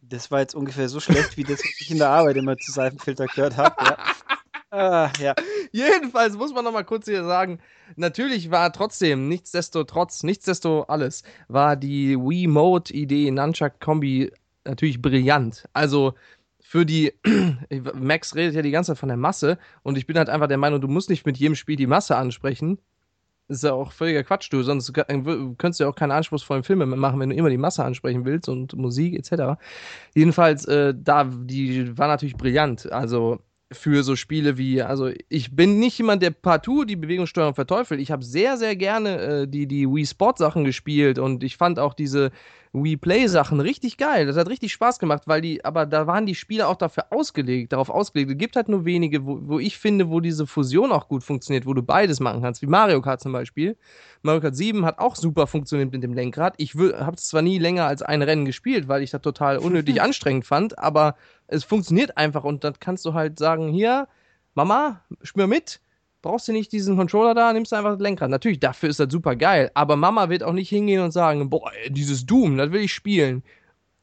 Das war jetzt ungefähr so schlecht, wie das, was ich in der Arbeit immer zu Seifenfilter gehört habe. Ja. <laughs> Ah, ja. Jedenfalls muss man noch mal kurz hier sagen, natürlich war trotzdem, nichtsdestotrotz, nichtsdesto alles, war die Wii Mode Idee Nunchuck Kombi natürlich brillant. Also für die, <clears throat> Max redet ja die ganze Zeit von der Masse und ich bin halt einfach der Meinung, du musst nicht mit jedem Spiel die Masse ansprechen. Ist ja auch völliger Quatsch, du, sonst könntest du ja auch keine anspruchsvollen Filme machen, wenn du immer die Masse ansprechen willst und Musik etc. Jedenfalls, äh, da, die war natürlich brillant. Also für so Spiele wie, also ich bin nicht jemand, der partout die Bewegungssteuerung verteufelt. Ich habe sehr, sehr gerne äh, die, die Wii Sport Sachen gespielt und ich fand auch diese Wii Play Sachen richtig geil. Das hat richtig Spaß gemacht, weil die, aber da waren die Spiele auch dafür ausgelegt, darauf ausgelegt. Es gibt halt nur wenige, wo, wo ich finde, wo diese Fusion auch gut funktioniert, wo du beides machen kannst, wie Mario Kart zum Beispiel. Mario Kart 7 hat auch super funktioniert mit dem Lenkrad. Ich habe es zwar nie länger als ein Rennen gespielt, weil ich das total unnötig <laughs> anstrengend fand, aber es funktioniert einfach und dann kannst du halt sagen, hier, Mama, spür mit, brauchst du nicht diesen Controller da, nimmst du einfach das Lenkrad. Natürlich, dafür ist das super geil, aber Mama wird auch nicht hingehen und sagen, boah, dieses Doom, das will ich spielen.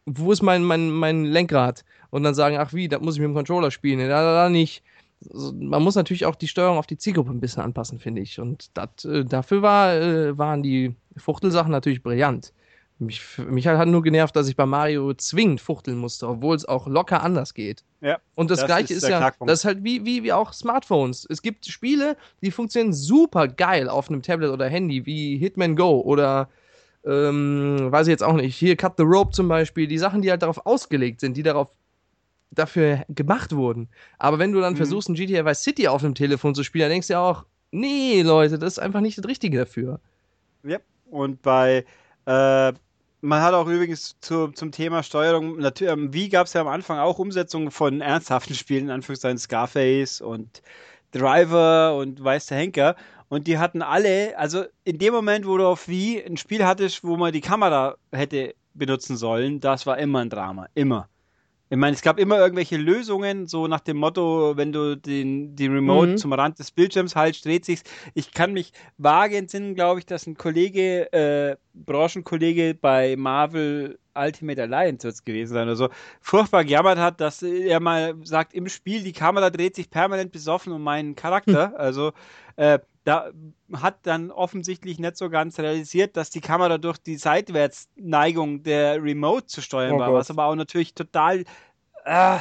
Wo ist mein, mein, mein Lenkrad? Und dann sagen, ach wie, das muss ich mit dem Controller spielen. Ja, da, da nicht. Man muss natürlich auch die Steuerung auf die Zielgruppe ein bisschen anpassen, finde ich. Und dat, äh, dafür war, äh, waren die Fuchtelsachen natürlich brillant. Mich, mich hat nur genervt, dass ich bei Mario zwingend fuchteln musste, obwohl es auch locker anders geht. Ja. Und das, das gleiche ist, ist ja, Knackpunkt. das ist halt wie, wie, wie auch Smartphones. Es gibt Spiele, die funktionieren super geil auf einem Tablet oder Handy, wie Hitman Go oder ähm, weiß ich jetzt auch nicht. Hier Cut the Rope zum Beispiel, die Sachen, die halt darauf ausgelegt sind, die darauf dafür gemacht wurden. Aber wenn du dann mhm. versuchst, ein GTA Vice City auf dem Telefon zu spielen, dann denkst du ja auch, nee, Leute, das ist einfach nicht das Richtige dafür. Ja, und bei äh, man hat auch übrigens zu, zum Thema Steuerung, natürlich, ähm, wie gab es ja am Anfang auch Umsetzungen von ernsthaften Spielen, in Anführungszeichen Scarface und Driver und Weiß der Henker. Und die hatten alle, also in dem Moment, wo du auf Wie ein Spiel hattest, wo man die Kamera hätte benutzen sollen, das war immer ein Drama. Immer. Ich meine, es gab immer irgendwelche Lösungen, so nach dem Motto, wenn du den, die Remote Mhm. zum Rand des Bildschirms haltst, dreht sich's. Ich kann mich vage entsinnen, glaube ich, dass ein Kollege, äh, Branchenkollege bei Marvel Ultimate Alliance wird's gewesen sein oder so, furchtbar gejammert hat, dass er mal sagt, im Spiel, die Kamera dreht sich permanent besoffen um meinen Charakter. Also, äh, da hat dann offensichtlich nicht so ganz realisiert, dass die Kamera durch die Seitwärtsneigung der Remote zu steuern Oh war, Gott. was aber auch natürlich total äh,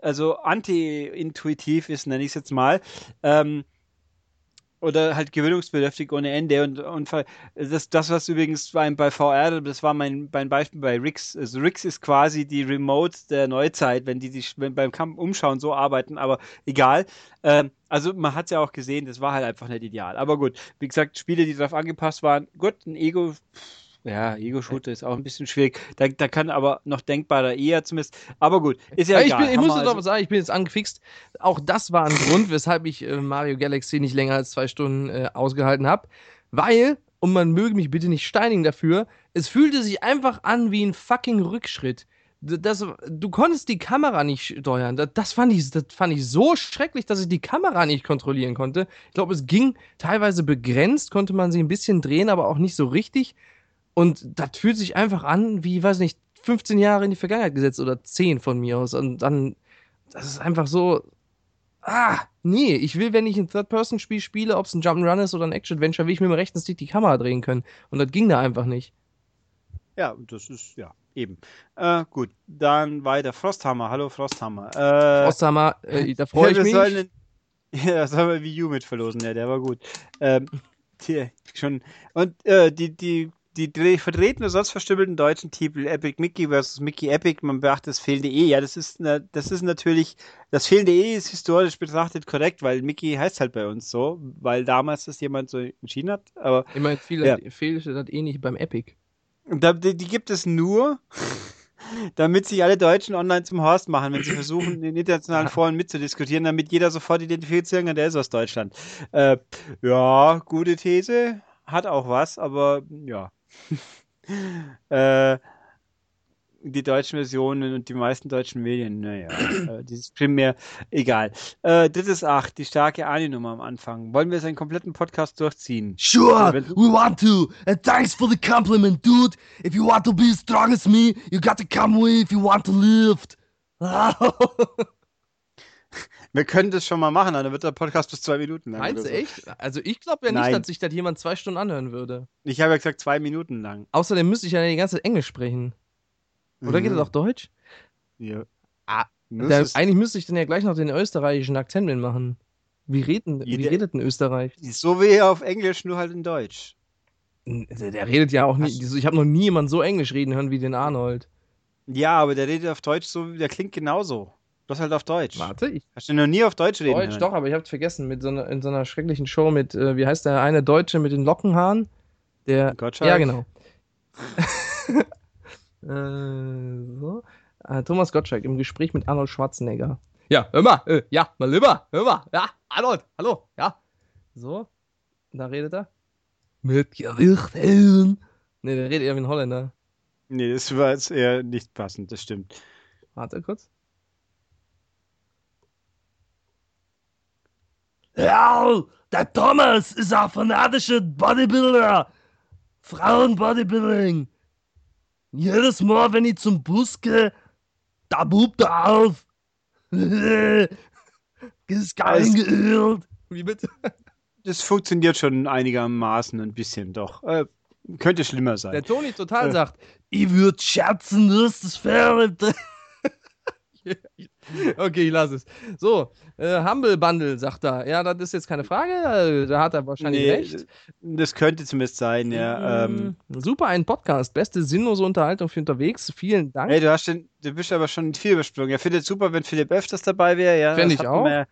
also anti-intuitiv ist, nenne ich es jetzt mal. Ähm, oder halt gewöhnungsbedürftig ohne Ende und, und das, das was übrigens bei, bei VR, das war mein, mein Beispiel bei Rix. Also Rix ist quasi die Remote der Neuzeit, wenn die, wenn beim Kampf umschauen so arbeiten, aber egal. Ähm, also man hat es ja auch gesehen, das war halt einfach nicht ideal. Aber gut, wie gesagt, Spiele, die darauf angepasst waren, gut, ein Ego, ja, Ego-Shooter ist auch ein bisschen schwierig. Da, da kann aber noch denkbarer eher zumindest. Aber gut, ist ja Ja, ich, egal. bin, ich muss jetzt also- aber sagen, ich bin jetzt angefixt. Auch das war ein Grund, weshalb ich äh, Mario Galaxy nicht länger als zwei Stunden äh, ausgehalten habe. Weil, und man möge mich bitte nicht steinigen dafür, es fühlte sich einfach an wie ein fucking Rückschritt. Das, du konntest die Kamera nicht steuern. Das, das, fand ich, das fand ich so schrecklich, dass ich die Kamera nicht kontrollieren konnte. Ich glaube, es ging teilweise begrenzt, konnte man sie ein bisschen drehen, aber auch nicht so richtig. Und das fühlt sich einfach an, wie, weiß nicht, 15 Jahre in die Vergangenheit gesetzt oder 10 von mir aus. Und dann, das ist einfach so. Ah, nee, ich will, wenn ich ein Third-Person-Spiel spiele, ob es ein Jump'n'Run ist oder ein Action-Adventure, will ich mit dem rechten Stick die Kamera drehen können. Und das ging da einfach nicht. Ja, das ist, ja, eben. Äh, gut, dann weiter. Frosthammer, hallo Frosthammer. Äh, Frosthammer, äh, <laughs> da freue ich mich. Sollen <laughs> ja, sollen wir Wii U mit verlosen, ja, der war gut. Ähm, <laughs> die, schon, und äh, die, die, die dreh- vertreten oder sonst verstümmelten deutschen Titel Epic Mickey versus Mickey Epic, man beachtet das fehlende E. Ja, das ist, ne, das ist natürlich, das fehlende E ist historisch betrachtet korrekt, weil Mickey heißt halt bei uns so, weil damals das jemand so entschieden hat, aber Ich meine, viel Ja. fehlt das eh nicht beim Epic. Da, die, die gibt es nur, <laughs> damit sich alle Deutschen online zum Horst machen, wenn sie versuchen, in internationalen <laughs> Foren mitzudiskutieren, damit jeder sofort identifizieren kann, der ist aus Deutschland. Äh, ja, gute These, hat auch was, aber ja. <laughs> äh, die deutschen Versionen und die meisten deutschen Medien, naja, <clears throat> äh, dieses primär, egal. Äh, drittes Acht, die starke Ani-Nummer am Anfang. Wollen wir seinen kompletten Podcast durchziehen? Sure, we want to. And thanks for the compliment, dude. If you want to be as strong as me, you got to come with if you want to lift. <laughs> <laughs> Wir können das schon mal machen, dann wird der Podcast bis zwei Minuten lang. Meinst du so. echt? Also ich glaube ja nicht, Nein. dass sich das jemand zwei Stunden anhören würde. Ich habe ja gesagt zwei Minuten lang. Außerdem müsste ich ja die ganze Zeit Englisch sprechen. Oder geht das auch Deutsch? Ja. Ah, Da, eigentlich müsste ich dann ja gleich noch den österreichischen Akzent mitmachen. Wie, reden, wie redet denn Österreich? so wie auf Englisch, nur halt in Deutsch. Der, der redet ja auch nicht. Ich habe noch nie jemanden so Englisch reden hören wie den Arnold. Ja, aber der redet auf Deutsch so, der klingt genauso. Das halt auf Deutsch. Warte, ich Hast du noch nie auf Deutsch reden Deutsch, hören? doch, aber ich hab's vergessen. Mit so einer, in so einer schrecklichen Show mit, äh, wie heißt der eine Deutsche mit den Lockenhaaren? Der. Gottschalk? Ja, genau. <laughs> äh, so. Äh, Thomas Gottschalk im Gespräch mit Arnold Schwarzenegger. Ja, hör mal, äh, ja, mal lieber, hör mal, ja, Arnold, hallo, ja. So, da redet er. Mit Gerichten. Ne, der redet eher wie ein Holländer. Nee, das war jetzt eher nicht passend, das stimmt. Warte kurz. Ja, der Thomas ist ein fanatischer Bodybuilder. Frauenbodybuilding. Jedes Mal, wenn ich zum Bus gehe, da bubt er auf. <laughs> ist gar Alles- geirrt. Wie bitte? Das funktioniert schon einigermaßen ein bisschen, doch. Äh, könnte schlimmer sein. Der Toni total Äh. sagt, Ich würde schätzen, dass das Fähre. <laughs> <laughs> Okay, ich lasse es. So, äh, Humble Bundle, sagt er. Ja, das ist jetzt keine Frage. äh, Da hat er wahrscheinlich Nee, recht. Das könnte zumindest sein, ja. Ähm, Mm, Super, ein Podcast. Beste sinnlose Unterhaltung für unterwegs. Vielen Dank. Hey, du hast den, du bist aber schon viel übersprungen. Er findet super, wenn Philipp öfters dabei wäre. Ja, Fänd das ich auch. wir Ja,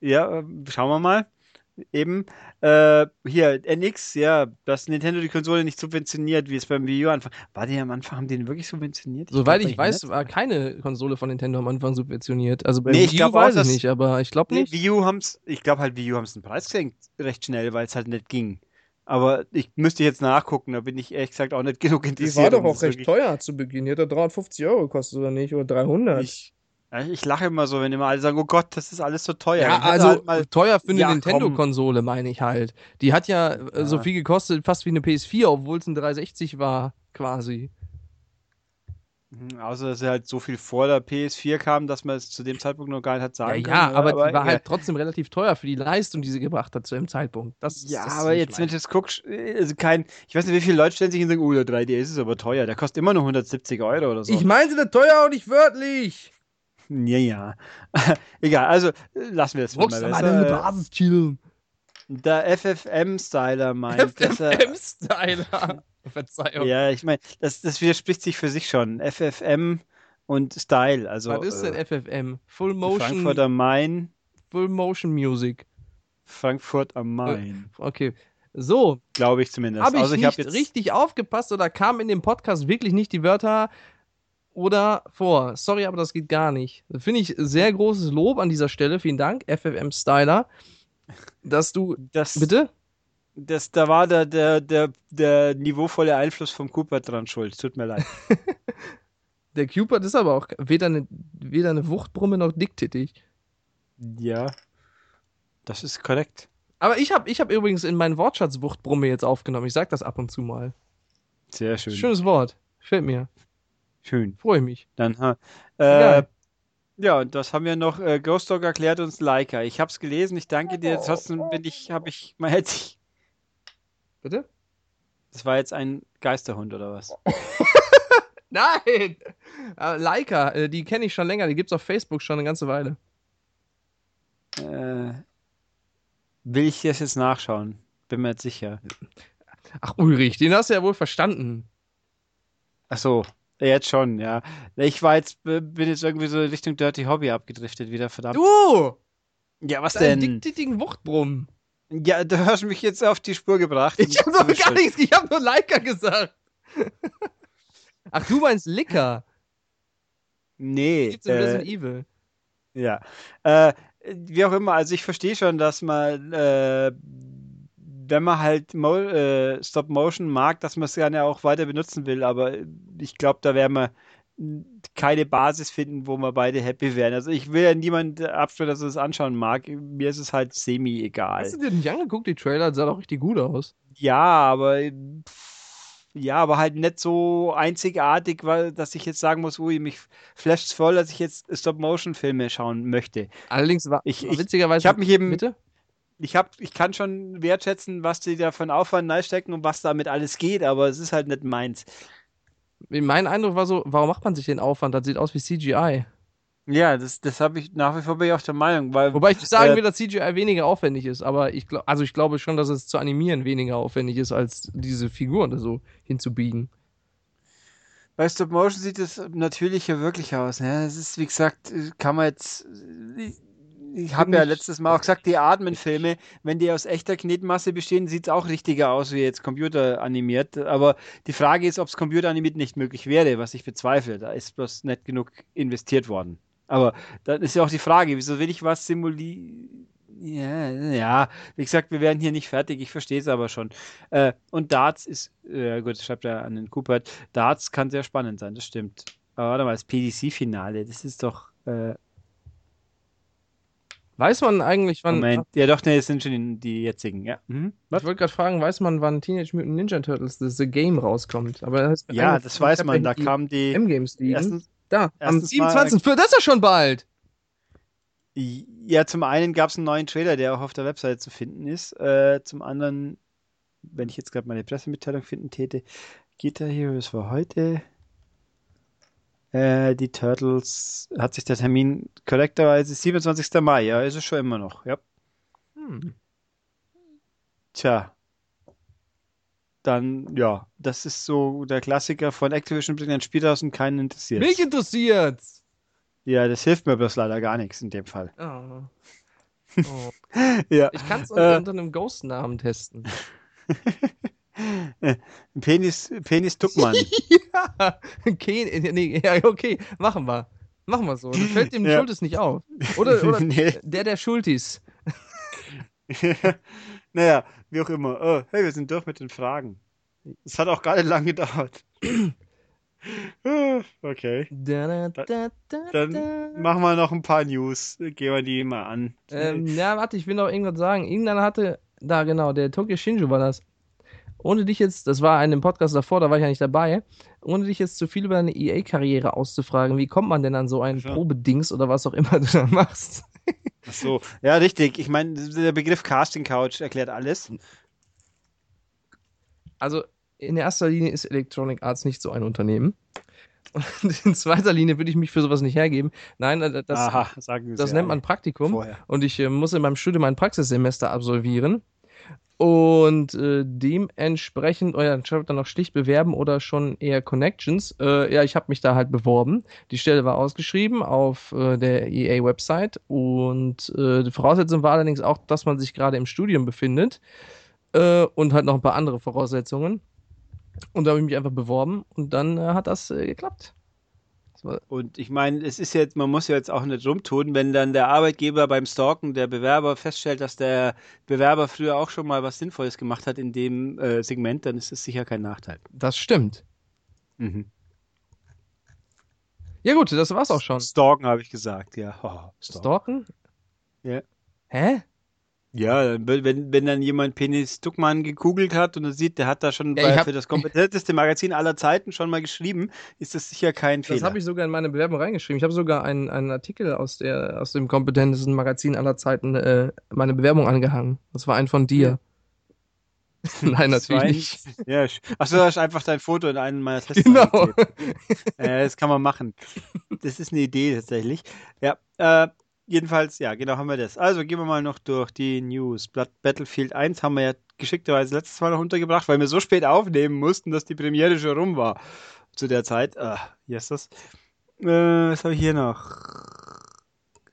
ja, äh, schauen wir mal. Eben. Äh, hier, NX, ja, dass Nintendo die Konsole nicht subventioniert, wie es beim Wii U anfang. War die am Anfang, haben die den wirklich subventioniert? Soweit glaub ich weiß, war keine Konsole von Nintendo am Anfang subventioniert. Also bei Nee, ich Wii U glaub auch, weiß ich nicht, aber ich glaube nicht. Wii U haben's, ich glaube halt, Wii U haben es den Preis gesenkt, recht schnell, weil es halt nicht ging. Aber ich müsste jetzt nachgucken, da bin ich ehrlich gesagt auch nicht <laughs> genug interessiert. um das wirklich- teuer zu Beginn. Die hat doch 350 Euro gekostet, oder nicht? Oder 300. Ich, Ich lache immer so, wenn immer alle sagen, oh Gott, das ist alles so teuer. Ja, also halt mal, teuer für eine Ja, Nintendo-Konsole, meine ich halt. Die hat ja, äh, so Ja. viel gekostet, fast wie eine PS4, obwohl es ein 360 war, quasi. Mhm, außer dass er halt so viel vor der PS4 kam, dass man es zu dem Zeitpunkt noch gar nicht hat Ja, sagen ja, können. aber, die war egal. halt trotzdem relativ teuer für die Leistung, die sie gebracht hat zu dem Zeitpunkt. Das, Ja, das aber jetzt, wenn du das guckst, äh, also kein, ich weiß nicht, wie viele Leute stellen sich hin und sagen, oh, der 3DS ist aber teuer, der kostet immer nur 170 Euro oder so. Ich meinte das teuer und nicht wörtlich. <laughs> ja, ja. <laughs> Egal, also äh, lassen wir das mal Rockstar mal besser. Basis chillen. Der FFM-Styler meint, er, FFM-Styler. <laughs> Verzeihung. ja, ich meine, das, das widerspricht sich für sich schon. FFM und Style, also Was ist denn äh, FFM? Full Motion, Frankfurt am Main, Full Motion Music. Frankfurt am Main, Okay. So, glaube ich zumindest. habe ich also ich nicht habe jetzt richtig aufgepasst oder kamen in dem Podcast wirklich nicht die Wörter oder vor? Sorry, aber das geht gar nicht. Finde ich sehr großes Lob an dieser Stelle. Vielen Dank, FFM Styler, dass du. das, Bitte? das, da war der, der, der, der niveauvolle Einfluss vom Cooper dran schuld. Tut mir leid. <laughs> Der Cupid ist aber auch weder eine, weder eine Wuchtbrumme noch dicktätig. Ja, das ist korrekt. Aber ich habe ich hab übrigens in meinen Wortschatz Wuchtbrumme jetzt aufgenommen. Ich sag das ab und zu mal. Sehr schön. Schönes Wort. Gefällt mir. Schön. Freue ich mich. Dann. Äh, ja, und das haben wir noch. Äh, Ghost Dog erklärt uns Leica. Ich habe es gelesen. Ich danke dir. Trotzdem bin ich, habe ich, man hätte ich. Bitte? Das war jetzt ein Geisterhund oder was? <laughs> Nein! Äh, Leica, äh, die kenne ich schon länger. Die gibt's auf Facebook schon eine ganze Weile. Äh, will ich das jetzt nachschauen? Bin mir jetzt sicher. Ach, Ulrich, den hast du ja wohl verstanden. Ach so, jetzt schon, ja. Ich war jetzt, bin jetzt irgendwie so Richtung Dirty Hobby abgedriftet wieder, verdammt. Du! Ja, was Deinen denn? dicktätigen Wuchtbrumm. Ja, du hast mich jetzt auf die Spur gebracht. Ich hab doch zu gar nichts, ich hab nur Leica gesagt. Ach, du meinst Licker. Nee, Gibt's in äh, Resident Evil. Ja. Äh, wie auch immer, also ich verstehe schon, dass man, äh, wenn man halt Mo äh, Stop Motion mag, dass man es gerne auch weiter benutzen will, aber ich glaube, da werden wir keine Basis finden, wo wir beide happy wären. Also ich will ja niemand abstellen, dass er es anschauen mag. Mir ist es halt semi-egal. Hast du dir nicht angeguckt, die Trailer? Das sah doch richtig gut aus. Ja, aber ja, aber halt nicht so einzigartig, weil, dass ich jetzt sagen muss, ui, mich flasht's voll, dass ich jetzt Stop-Motion-Filme schauen möchte. Allerdings war Ich- ich- witzigerweise. ich hab mich eben- Bitte? Ich hab, ich kann schon wertschätzen, was die da von Aufwand reinstecken und was damit alles geht, aber es ist halt nicht meins. Mein Eindruck war so, warum macht man sich den Aufwand? Das sieht aus wie CGI. Ja, das, das habe ich nach wie vor bin ich auch der Meinung, weil Wobei ich sagen Äh, will, dass CGI weniger aufwendig ist, aber ich glaube, also ich glaube schon, dass es zu animieren weniger aufwendig ist, als diese Figuren da so hinzubiegen. bei Stop Motion sieht es natürlich ja wirklich aus. Ne? Das ist, wie gesagt, kann man jetzt. Ich, habe ja letztes Mal auch gesagt, die Atmen-Filme, wenn die aus echter Knetmasse bestehen, sieht es auch richtiger aus wie jetzt computeranimiert. Aber die Frage ist, ob es computeranimiert nicht möglich wäre, was ich bezweifle. Da ist bloß nicht genug investiert worden. Aber dann ist ja auch die Frage, wieso will ich was simulieren? Ja, ja, wie gesagt, wir werden hier nicht fertig, ich verstehe es aber schon. Äh, und Darts ist, äh, gut, schreibt er an den Cooper, Darts kann sehr spannend sein, das stimmt. Aber warte mal, das PDC-Finale, das ist doch, äh, Weiß man eigentlich, wann. Moment, ja doch, ne, das sind schon die, die jetzigen, ja. Mhm. Ich wollte gerade fragen, weiß man, wann Teenage Mutant Ninja Turtles The Game rauskommt? Aber das Ja, das weiß man, da die kam die, M-Games liegen. erstens, da, am erstens mal- 27. Das ist ja schon bald. ja, zum einen gab es einen neuen Trailer, der auch auf der Webseite zu finden ist, äh, zum anderen, wenn ich jetzt gerade meine Pressemitteilung finden täte, Guitar Hero, das war heute, äh, die Turtles, hat sich der Termin korrekterweise 27. Mai, ja, ist es schon immer noch, ja. Hm. Tja. Dann, ja, das ist so der Klassiker von Activision bringt ein Spiel raus und keinen interessiert. Mich interessiert's. Ja, das hilft mir bloß leider gar nichts in dem Fall. Oh. <laughs> Oh. Ja. Ich kann es Äh. unter, unter einem Ghost-Namen testen. <laughs> Penis, Penis Duckmann. <laughs> ja, okay, nee, ja, okay, machen wir. Machen wir so. Das fällt dem <laughs> Ja. Schultes nicht auf. Oder, oder <laughs> Nee. der der Schultis. naja, wie auch immer. Oh, hey, wir sind durch mit den Fragen. Es hat auch gar nicht lange gedauert. <clears throat> Okay. Da, da, da, da, da. Dann machen wir noch ein paar News. Gehen wir die mal an. Ähm, ja, warte, ich will noch irgendwas sagen. Irgendeiner hatte, da genau, der Tokyo Shinju war das. Ohne dich jetzt, das war in einem Podcast davor, da war ich ja nicht dabei, ohne dich jetzt zu viel über deine EA-Karriere auszufragen, wie kommt man denn an so einen Ja. Probedings oder was auch immer du da machst? <laughs> Ach so. Ja, richtig. Ich meine, der Begriff Casting Couch erklärt alles. Also, in erster Linie ist Electronic Arts nicht so ein Unternehmen. Und in zweiter Linie würde ich mich für sowas nicht hergeben. Nein, äh, das, Aha, das ja nennt man Praktikum. vorher. Und ich äh, muss in meinem Studium ein Praxissemester absolvieren. Und äh, dementsprechend, oh ja, dann schreibt dann noch schlicht bewerben oder schon eher Connections. Äh, ja, ich habe mich da halt beworben. Die Stelle war ausgeschrieben auf äh, der EA-Website. Und äh, die Voraussetzung war allerdings auch, dass man sich gerade im Studium befindet. Äh, und halt noch ein paar andere Voraussetzungen. Und da habe ich mich einfach beworben und dann äh, hat das geklappt. Und ich meine, es ist jetzt, man muss ja jetzt auch nicht rumtun, wenn dann der Arbeitgeber beim Stalken der Bewerber feststellt, dass der Bewerber früher auch schon mal was Sinnvolles gemacht hat in dem äh, Segment, dann ist das sicher kein Nachteil. das stimmt. Mhm. Ja gut, das war's auch schon. Stalken habe ich gesagt, ja. Oh, <laughs> stalken. Stalken? Ja. Hä? Ja, wenn, wenn dann jemand Penis Duckmann gegoogelt hat und er sieht, der hat da schon Ja, bei, hab- für das kompetenteste Magazin aller Zeiten schon mal geschrieben, ist das sicher kein Das Fehler. habe ich sogar in meine Bewerbung reingeschrieben. Ich habe sogar einen, einen Artikel aus, der, aus dem kompetentesten Magazin aller Zeiten äh, meine Bewerbung angehangen. Das war ein von dir. <laughs> Nein, <laughs> natürlich nicht. Ja, achso, da ist einfach dein Foto in einen meiner Tests Genau. Äh, das kann man machen. Das ist eine Idee tatsächlich. Ja, äh, jedenfalls, ja, genau haben wir das. Also gehen wir mal noch durch die News. Blood Battlefield 1 haben wir ja geschickterweise letztes Mal noch untergebracht, weil wir so spät aufnehmen mussten, dass die Premiere schon rum war zu der Zeit. Ah, hier ist das. Äh, was habe ich hier noch?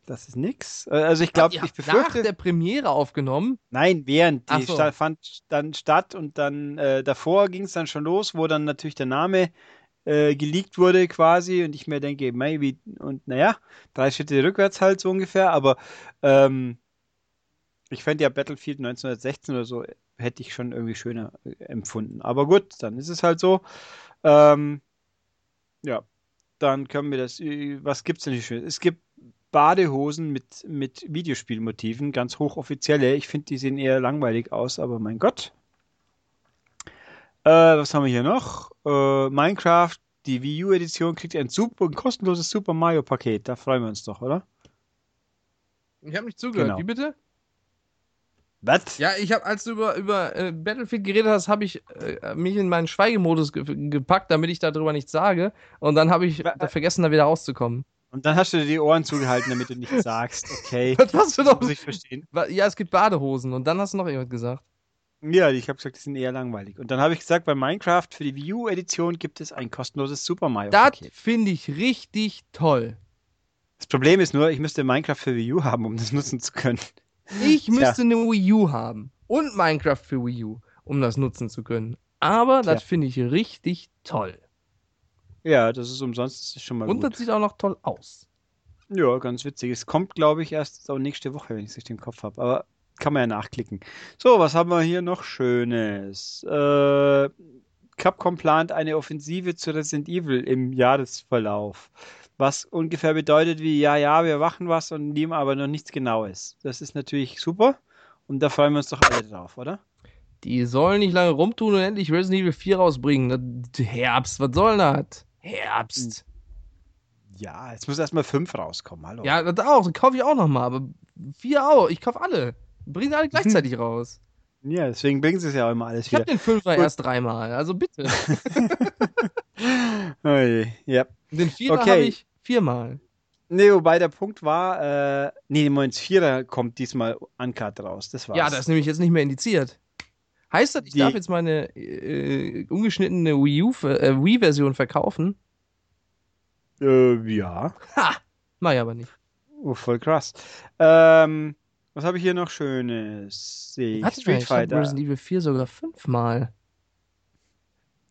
Das ist nix. Äh, Also ich glaube, ich habt nach befürchte. der Premiere aufgenommen. Nein, während. Die so. fand dann statt und dann äh, davor ging es dann schon los, wo dann natürlich der Name äh, geleakt wurde quasi und ich mir denke, maybe, und naja, drei Schritte rückwärts halt so ungefähr, aber ähm, ich fände ja Battlefield 1916 oder so hätte ich schon irgendwie schöner äh, empfunden. Aber gut, dann ist es halt so. Ähm, ja, dann können wir das, äh, was gibt's denn hier schön? Es gibt Badehosen mit, mit Videospielmotiven, ganz hochoffizielle. Ich finde, die sehen eher langweilig aus, aber mein Gott. Äh, was haben wir hier noch? Äh, Minecraft, die Wii U-Edition kriegt ein, super, ein kostenloses Super Mario-Paket. Da freuen wir uns doch, oder? Ich habe nicht zugehört. Genau. Wie bitte? Was? Ja, ich habe, als du über, über äh, Battlefield geredet hast, habe ich äh, mich in meinen Schweigemodus ge gepackt, damit ich darüber nichts sage. Und dann habe ich da vergessen, da wieder rauszukommen. Und dann hast du dir die Ohren zugehalten, damit du nichts sagst. Okay. <laughs> Was du Das doch? muss ich verstehen. Ja, es gibt Badehosen. Und dann hast du noch irgendwas gesagt. Ja, ich habe gesagt, die sind eher langweilig. Und dann habe ich gesagt, bei Minecraft für die Wii U-Edition gibt es ein kostenloses Super Das Mario-Paket. finde ich richtig toll. Das Problem ist nur, ich müsste Minecraft für Wii U haben, um das nutzen zu können. Ich Tja. müsste eine Wii U haben. Und Minecraft für Wii U, um das nutzen zu können. Aber das finde ich richtig toll. Ja, das ist umsonst, das ist schon mal Und gut. das sieht auch noch toll aus. Ja, ganz witzig. Es kommt, glaube ich, erst nächste Woche, wenn ich es richtig im Kopf habe. Aber kann man ja nachklicken. So, was haben wir hier noch Schönes? Äh, Capcom plant eine Offensive zu Resident Evil im Jahresverlauf. Was ungefähr bedeutet wie, ja, ja, wir machen was und nehmen aber noch nichts Genaues. Das ist natürlich super. Und da freuen wir uns doch alle drauf, oder? Die sollen nicht lange rumtun und endlich Resident Evil 4 rausbringen. Das, Herbst, was soll das? Herbst. Ja, jetzt muss erstmal fünf rauskommen. Hallo. Ja, das auch. Das kaufe ich auch nochmal. Aber 4 auch. Ich kaufe alle. Bringen alle gleichzeitig raus. <laughs> Ja, deswegen bringen sie es ja auch immer alles Ich wieder. den 5er Gut. erst dreimal. Also bitte. <laughs> Je, ja. Den 4er Okay. habe ich viermal. Nee, wobei der Punkt war, äh, nee, Moment, Vierer kommt diesmal uncut raus. Das war's. Ja, das ist nämlich jetzt nicht mehr indiziert. Heißt das, ich Die- darf jetzt meine äh, ungeschnittene Wii U, äh, Wii-Version verkaufen? Äh, ja. Ha! Mach ich aber nicht. Oh, voll krass. Ähm, was habe ich hier noch Schönes? Sehe ich. Street ich habe Fighter. Resident Evil 4 sogar fünfmal.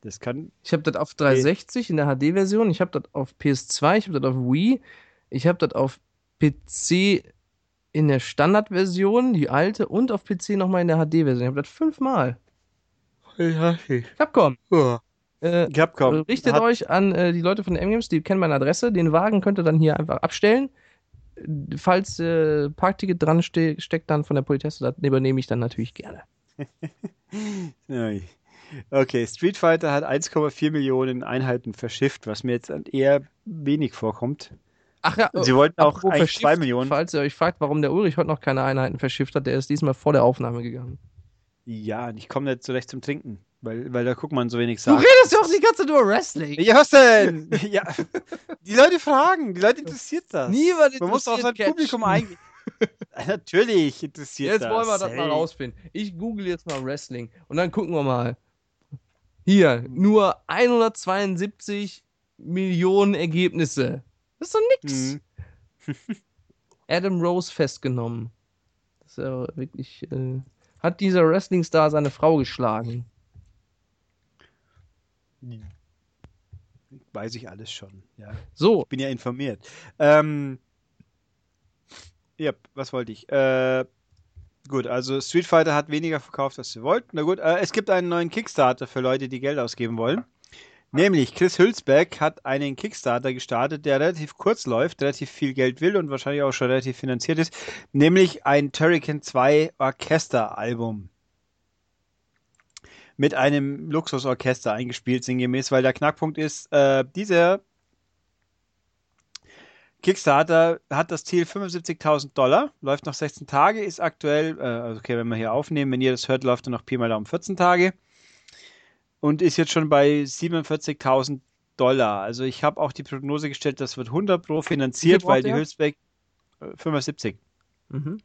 Das kann. Ich habe das auf 360 in der HD-Version, ich habe das auf PS2, ich habe das auf Wii, ich habe das auf PC in der Standardversion, die alte, und auf PC nochmal in der HD-Version. Ich habe das fünfmal. Ja, Capcom. ja. Äh, Capcom. richtet hat, euch an äh, die Leute von M-Games, die kennen meine Adresse. Den Wagen könnt ihr dann hier einfach abstellen. Falls äh, Parkticket dran ste steckt, dann von der Politesse, das übernehme ich dann natürlich gerne. <laughs> Okay, Street Fighter hat 1,4 Millionen Einheiten verschifft, was mir jetzt eher wenig vorkommt. Ach ja, Sie wollten auch eigentlich 2 verschifft, Millionen. Falls ihr euch fragt, warum der Ulrich heute noch keine Einheiten verschifft hat, der ist diesmal vor der Aufnahme gegangen. Ja, und ich komme nicht zurecht zum Trinken, weil, weil da guckt man so wenig Du sagt. redest ja auch die ganze Zeit über Wrestling. Ja, was denn? <laughs> Ja, die Leute fragen, die Leute interessiert das. Niemand Man muss auf sein interessiert Publikum Catchen. eingehen. <laughs> Natürlich interessiert Jetzt das. wollen wir das mal Hey. rausfinden. Ich google jetzt mal Wrestling und dann gucken wir mal. Hier, nur 172 Millionen Ergebnisse. Das ist doch nix. Mhm. <laughs> Adam Rose festgenommen. Das ist ja wirklich. Äh, hat dieser Wrestling-Star seine Frau geschlagen? Weiß ich alles schon. Ja, So, bin ja informiert. Ähm, ja, was wollte ich? Äh, gut, also Street Fighter hat weniger verkauft, als sie wollten. Na gut, äh, es gibt einen neuen Kickstarter für Leute, die Geld ausgeben wollen. Nämlich Chris Hülsbeck hat einen Kickstarter gestartet, der relativ kurz läuft, relativ viel Geld will und wahrscheinlich auch schon relativ finanziert ist. Nämlich ein Turrican 2 Orchesteralbum. Mit einem Luxusorchester eingespielt, sinngemäß, weil der Knackpunkt ist, äh, dieser Kickstarter hat das Ziel 75.000 Dollar, läuft noch 16 Tage, ist aktuell, äh, also okay, wenn wir hier aufnehmen, wenn ihr das hört, läuft er noch Pi mal Daumen 14 Tage und ist jetzt schon bei 47.000 Dollar. Also ich habe auch die Prognose gestellt, das wird 100 pro finanziert, weil die? Hülsbeck äh, 75, mhm.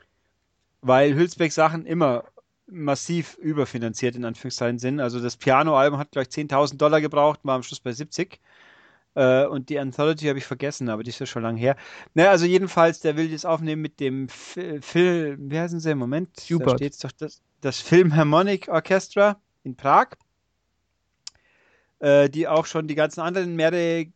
weil Hülsbeck Sachen immer massiv überfinanziert in Anführungszeichen sind. Also das Piano-Album hat gleich 10.000 Dollar gebraucht, war am Schluss bei 70. Äh, und die Anthology habe ich vergessen, aber die ist ja schon lange her. Naja, also jedenfalls, der will das aufnehmen mit dem Phil, wie heißen sie im Moment? Da Hubert. steht doch das, das Philharmonic Orchestra in Prag, äh, die auch schon die ganzen anderen Mere,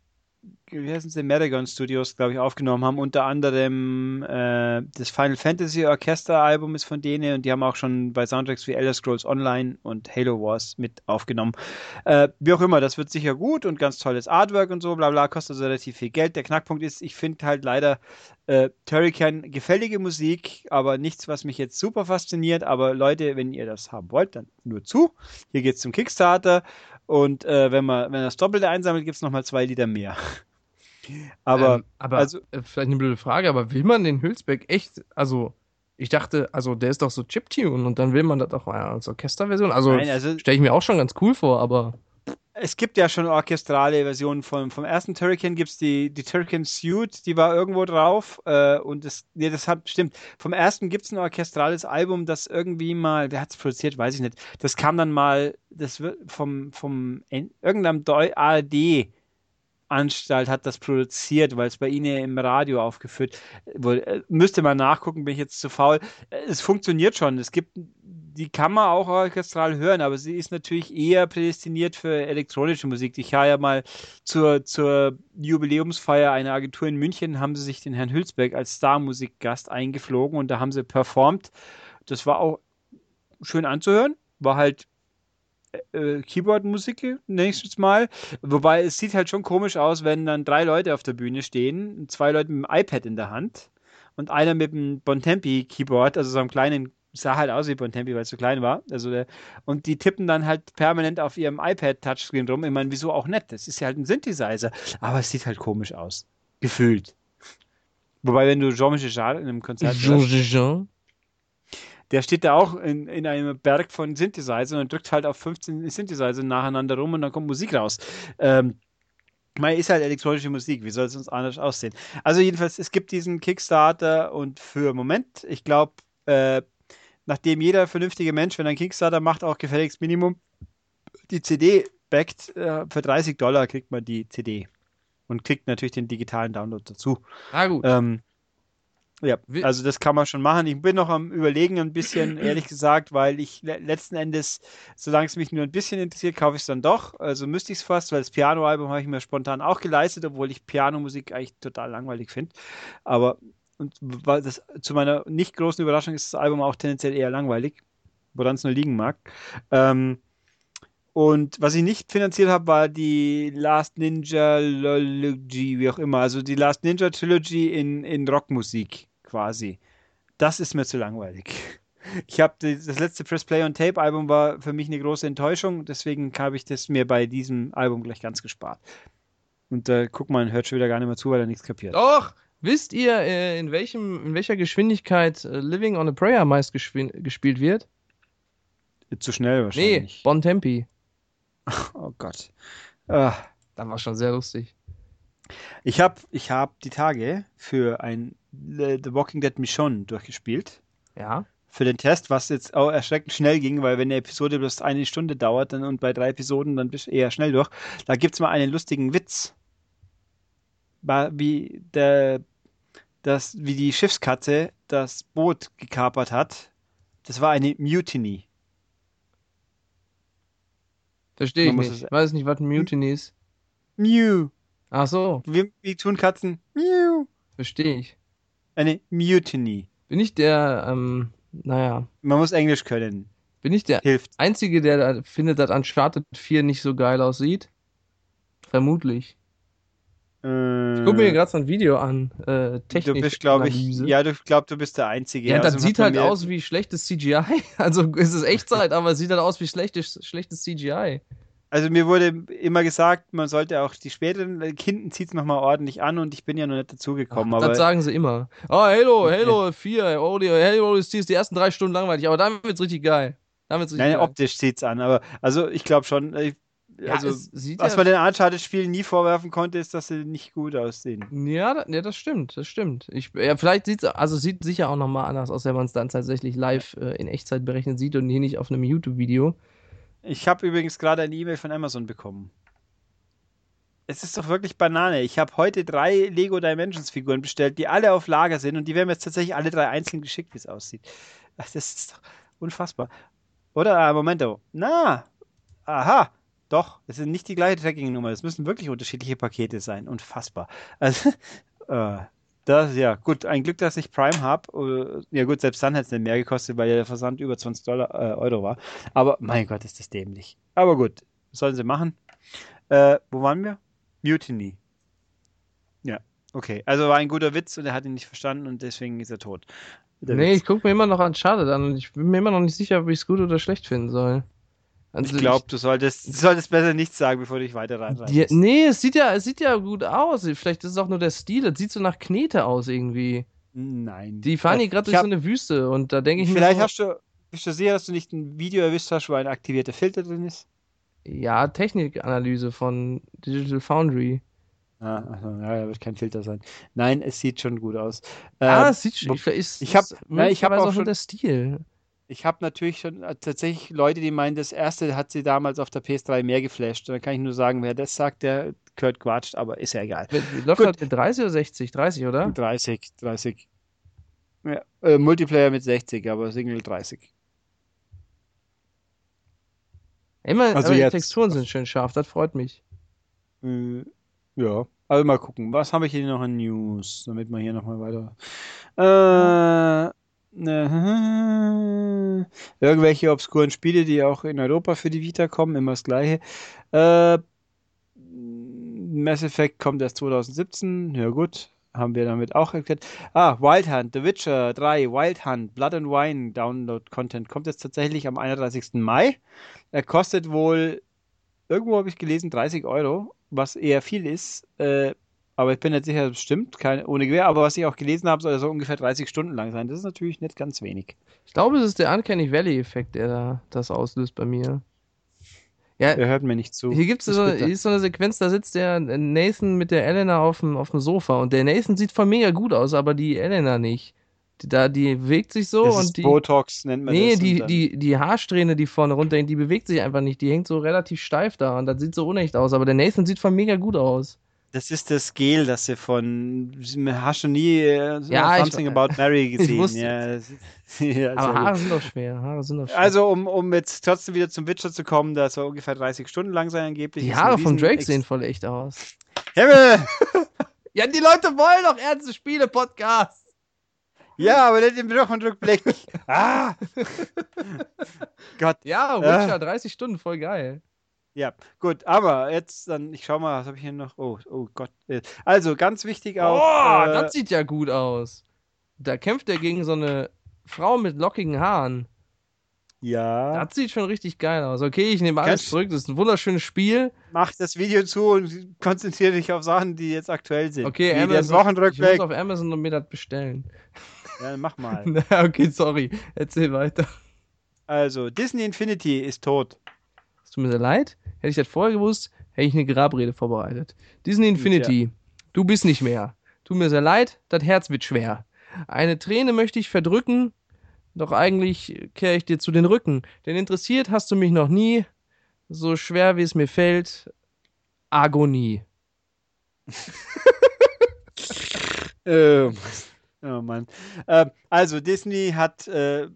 wie heißen sie, Meragon Studios, glaube ich, aufgenommen haben. Unter anderem äh, das Final Fantasy Orchester Album ist von denen und die haben auch schon bei Soundtracks wie Elder Scrolls Online und Halo Wars mit aufgenommen. Äh, wie auch immer, das wird sicher gut und ganz tolles Artwork und so, bla bla, kostet also relativ viel Geld. Der Knackpunkt ist, ich finde halt leider äh, Turrican gefällige Musik, aber nichts, was mich jetzt super fasziniert. Aber Leute, wenn ihr das haben wollt, dann nur zu. Hier geht's zum Kickstarter und äh, wenn man wenn das Doppelte einsammelt, gibt's noch mal zwei Liter mehr. <laughs> Aber ähm, aber also- äh, vielleicht eine blöde Frage, aber will man den Hülsbeck echt, also ich dachte, also der ist doch so Chiptune und dann will man das auch als Orchesterversion. Also, also- stelle ich mir auch schon ganz cool vor, aber es gibt ja schon orchestrale Versionen vom, vom ersten Turrican, gibt's die, die Turrican Suite, die war irgendwo drauf. Äh, und das, nee, das hat, stimmt. Vom ersten gibt's ein orchestrales Album, das irgendwie mal, wer hat's produziert, weiß ich nicht. Das kam dann mal, das wird vom, vom irgendeinem Deu ARD Anstalt hat das produziert, weil es bei Ihnen im Radio aufgeführt wurde. Äh, Müsste man nachgucken, bin ich jetzt zu faul. Äh, Es funktioniert schon. Es gibt, die kann man auch orchestral hören, aber sie ist natürlich eher prädestiniert für elektronische Musik. Ich habe ja mal zur, zur Jubiläumsfeier einer Agentur in München, haben sie sich den Herrn Hülsbeck als Star-Musikgast eingeflogen und da haben sie performt. Das war auch schön anzuhören, war halt äh, Keyboard-Musik, nächstes Mal. Wobei es sieht halt schon komisch aus, wenn dann drei Leute auf der Bühne stehen, zwei Leute mit dem iPad in der Hand und einer mit dem Bontempi-Keyboard, also so einem kleinen, sah halt aus wie Bontempi, weil es so klein war. Also der, und die tippen dann halt permanent auf ihrem iPad-Touchscreen rum. Ich meine, wieso auch nett? Das ist ja halt ein Synthesizer. Aber es sieht halt komisch aus. Gefühlt. Wobei, wenn du Jean-Michel Jarre in einem Konzert Jean hörst, Jean. Der steht da auch in, in einem Berg von Synthesizer und drückt halt auf 15 Synthesizer nacheinander rum und dann kommt Musik raus. Ähm, man ist halt elektronische Musik, wie soll es uns anders aussehen? Also jedenfalls, es gibt diesen Kickstarter und für Moment, ich glaube, äh, nachdem jeder vernünftige Mensch, wenn er einen Kickstarter macht, auch gefälligst Minimum die CD backt, äh, für 30 Dollar kriegt man die CD und kriegt natürlich den digitalen Download dazu. Ah, gut. Ähm, ja, also das kann man schon machen. Ich bin noch am Überlegen ein bisschen, <clears throat> ehrlich gesagt, weil ich le letzten Endes, solange es mich nur ein bisschen interessiert, kaufe ich es dann doch. Also müsste ich es fast, weil das Piano-Album habe ich mir spontan auch geleistet, obwohl ich Pianomusik eigentlich total langweilig finde. Aber und weil das zu meiner nicht großen Überraschung ist das Album auch tendenziell eher langweilig, woran es nur liegen mag. Ähm, Und was ich nicht finanziert habe, war die Last Ninja Trilogy, wie auch immer. Also die Last Ninja Trilogy in, in Rockmusik quasi. Das ist mir zu langweilig. <laughs> Ich habe das letzte Press Play on Tape Album war für mich eine große Enttäuschung, deswegen habe ich das mir bei diesem Album gleich ganz gespart. Und äh, guck mal, hört schon wieder gar nicht mehr zu, weil er nichts kapiert. Doch! Wisst ihr, äh, in, welchem, in welcher Geschwindigkeit äh, Living on a Prayer meist gespielt wird? Zu schnell Nee, wahrscheinlich. Bon Tempi. <laughs> Oh Gott. Ah. Das war schon sehr lustig. Ich habe ich hab die Tage für ein äh, The Walking Dead Michonne durchgespielt. Ja. Für den Test, was jetzt auch erschreckend schnell ging, weil wenn eine Episode bloß eine Stunde dauert dann, und bei drei Episoden, dann bist du eher schnell durch. Da gibt es mal einen lustigen Witz. Wie, der, das, wie die Schiffskatze das Boot gekapert hat. Das war eine Mutiny. Verstehe ich nicht. es- Weiß nicht, was ein Mutiny ist. Mew. Ach so, Wie, wie tun Katzen? Mew. verstehe ich. Eine Mutiny. Bin ich der, ähm, naja, Man muss Englisch können. bin ich der Hilft. Einzige, der da findet, dass Uncharted 4 nicht so geil aussieht? Vermutlich. Äh, Ich gucke mir gerade so ein Video an. Äh, Du technisch bist, glaube ich, ja, du glaubst, du bist der Einzige. Ja, das Außerdem sieht halt aus wie schlechtes CGI. <laughs> Also es ist Echtzeit, aber es sieht halt aus wie schlechtes, schlechtes CGI. Also mir wurde immer gesagt, man sollte auch die späteren, äh, hinten zieht es nochmal ordentlich an und ich bin ja noch nicht dazugekommen. Ach, das sagen sie immer. Oh, Halo, Halo 4, oh, die, Halo ist die ersten drei Stunden langweilig, aber dann wird's richtig geil. Dann wird's richtig nein, geil. optisch zieht es an. Aber also ich glaube schon, äh, Ja, also was ja, man den Uncharted-Spielen nie vorwerfen konnte, ist, dass sie nicht gut aussehen. Ja, ja, das stimmt, das stimmt. Ich, ja, vielleicht sieht es, also sieht sicher auch nochmal anders aus, wenn man es dann tatsächlich live äh, in Echtzeit berechnet sieht und hier nicht auf einem YouTube-Video. Ich habe übrigens gerade eine E-Mail von Amazon bekommen. Es ist doch wirklich Banane. Ich habe heute drei Lego Dimensions Figuren bestellt, die alle auf Lager sind und die werden mir jetzt tatsächlich alle drei einzeln geschickt, wie es aussieht. Das ist doch unfassbar. Oder, ah, Momento. Na, aha, doch, es sind nicht die gleiche Tracking-Nummer. Es müssen wirklich unterschiedliche Pakete sein. Unfassbar. Also, <laughs> äh, das, ja, gut, ein Glück, dass ich Prime habe. Ja gut, selbst dann hätte es nicht mehr gekostet, weil der Versand über 20 Dollar, äh, Euro war. Aber mein Gott, ist das dämlich. Aber gut, sollen sie machen. Äh, wo waren wir? Mutiny. Ja, okay. Also war ein guter Witz und er hat ihn nicht verstanden und deswegen ist er tot. Der nee, Witz. ich gucke mir immer noch Uncharted an und ich bin mir immer noch nicht sicher, ob ich es gut oder schlecht finden soll. Also ich glaube, du solltest, du solltest besser nichts sagen, bevor du dich weiter rein Die, nee, es sieht ja, es sieht ja gut aus. Vielleicht ist es auch nur der Stil. Das sieht so nach Knete aus irgendwie. Nein. Die fahren hier gerade durch hab- so eine Wüste und da denke ich mir. Vielleicht so, hast du, bist du sicher, dass du nicht ein Video erwischt hast, wo ein aktivierter Filter drin ist? Ja, Technikanalyse von Digital Foundry. Ah, also, ja, da wird kein Filter sein. Nein, es sieht schon gut aus. ah, Ähm, es sieht schon. Ich, ich hab- ich hab möglicherweise auch nur schon- der Stil. Ich habe natürlich schon äh, tatsächlich Leute, die meinen, das erste hat sie damals auf der PS3 mehr geflasht. Und dann kann ich nur sagen, wer das sagt, der gehört quatscht, aber ist ja egal. Läuft Gut. das mit 30 oder 60? 30, oder? 30, 30. Ja, äh, Multiplayer mit 60, aber Single 30. Immer, Also aber die Texturen sind schön scharf, das freut mich. Äh, ja, also mal gucken. Was habe ich hier noch an News, damit wir hier nochmal weiter. Äh, ne, <laughs> irgendwelche obskuren Spiele, die auch in Europa für die Vita kommen, immer das gleiche. Äh, Mass Effect kommt erst 2017, ja gut, haben wir damit auch erklärt. Ah, Wild Hunt, The Witcher 3, Wild Hunt, Blood and Wine Download Content kommt jetzt tatsächlich am 31. Mai. Er kostet wohl, irgendwo habe ich gelesen, 30 Euro, was eher viel ist. Äh, aber ich bin nicht sicher, es stimmt, keine, ohne Gewehr. Aber was ich auch gelesen habe, soll er so ungefähr 30 Stunden lang sein. Das ist natürlich nicht ganz wenig. Ich glaube, es ist der Uncanny Valley-Effekt, der da, das auslöst bei mir. Ja, Er hört mir nicht zu. Hier gibt es Das so, hier ist so eine Sequenz, da sitzt der Nathan mit der Elena auf dem, auf dem Sofa und der Nathan sieht voll mega gut aus, aber die Elena nicht. Die, da, die bewegt sich so das und ist die. Botox, nennt man Nee, das. und die, die, die Haarsträhne, die vorne runterhängt, die bewegt sich einfach nicht. Die hängt so relativ steif da und das sieht so unecht aus. Aber der Nathan sieht voll mega gut aus. Das ist das Gel, das sie von. Hast du nie äh, Ja, ich- Something About Mary <laughs> gesehen? ja, das- <laughs> ja, Aber Haare gut. sind doch schwer. Haare sind doch schwer. Also, um, um jetzt trotzdem wieder zum Witcher zu kommen, da soll ungefähr 30 Stunden lang sein, angeblich. die Haare von Drake Ex- sehen voll echt aus. Himmel! <laughs> Ja, die Leute wollen doch ernste Spiele-Podcasts. Ja, aber nicht im Rückblick. Ah! Gott. Ja, Ja. Witcher, 30 Stunden, voll geil. Ja, gut, aber jetzt dann, ich schau mal, was habe ich hier noch? Oh, oh Gott. Äh, Also, ganz wichtig auch. Oh, äh, das sieht ja gut aus. Da kämpft er gegen so eine Frau mit lockigen Haaren. ja, Das sieht schon richtig geil aus. Okay, ich nehme alles Kannst- zurück. Das ist ein wunderschönes Spiel. mach das Video zu und konzentriere dich auf Sachen, die jetzt aktuell sind. Okay, Wie Amazon. Ich muss auf Amazon und mir das bestellen. Ja, mach mal. <laughs> Na, okay, sorry. Erzähl weiter. Also, Disney Infinity ist tot. Tut mir sehr leid. Hätte ich das vorher gewusst, hätte ich eine Grabrede vorbereitet. Disney Infinity, du bist nicht mehr. Tut mir sehr leid, das Herz wird schwer. Eine Träne möchte ich verdrücken, doch eigentlich kehre ich dir zu den Rücken. Denn interessiert hast du mich noch nie, so schwer wie es mir fällt, Agonie. <laughs> Ähm, oh Mann. Ähm, also Disney hat äh,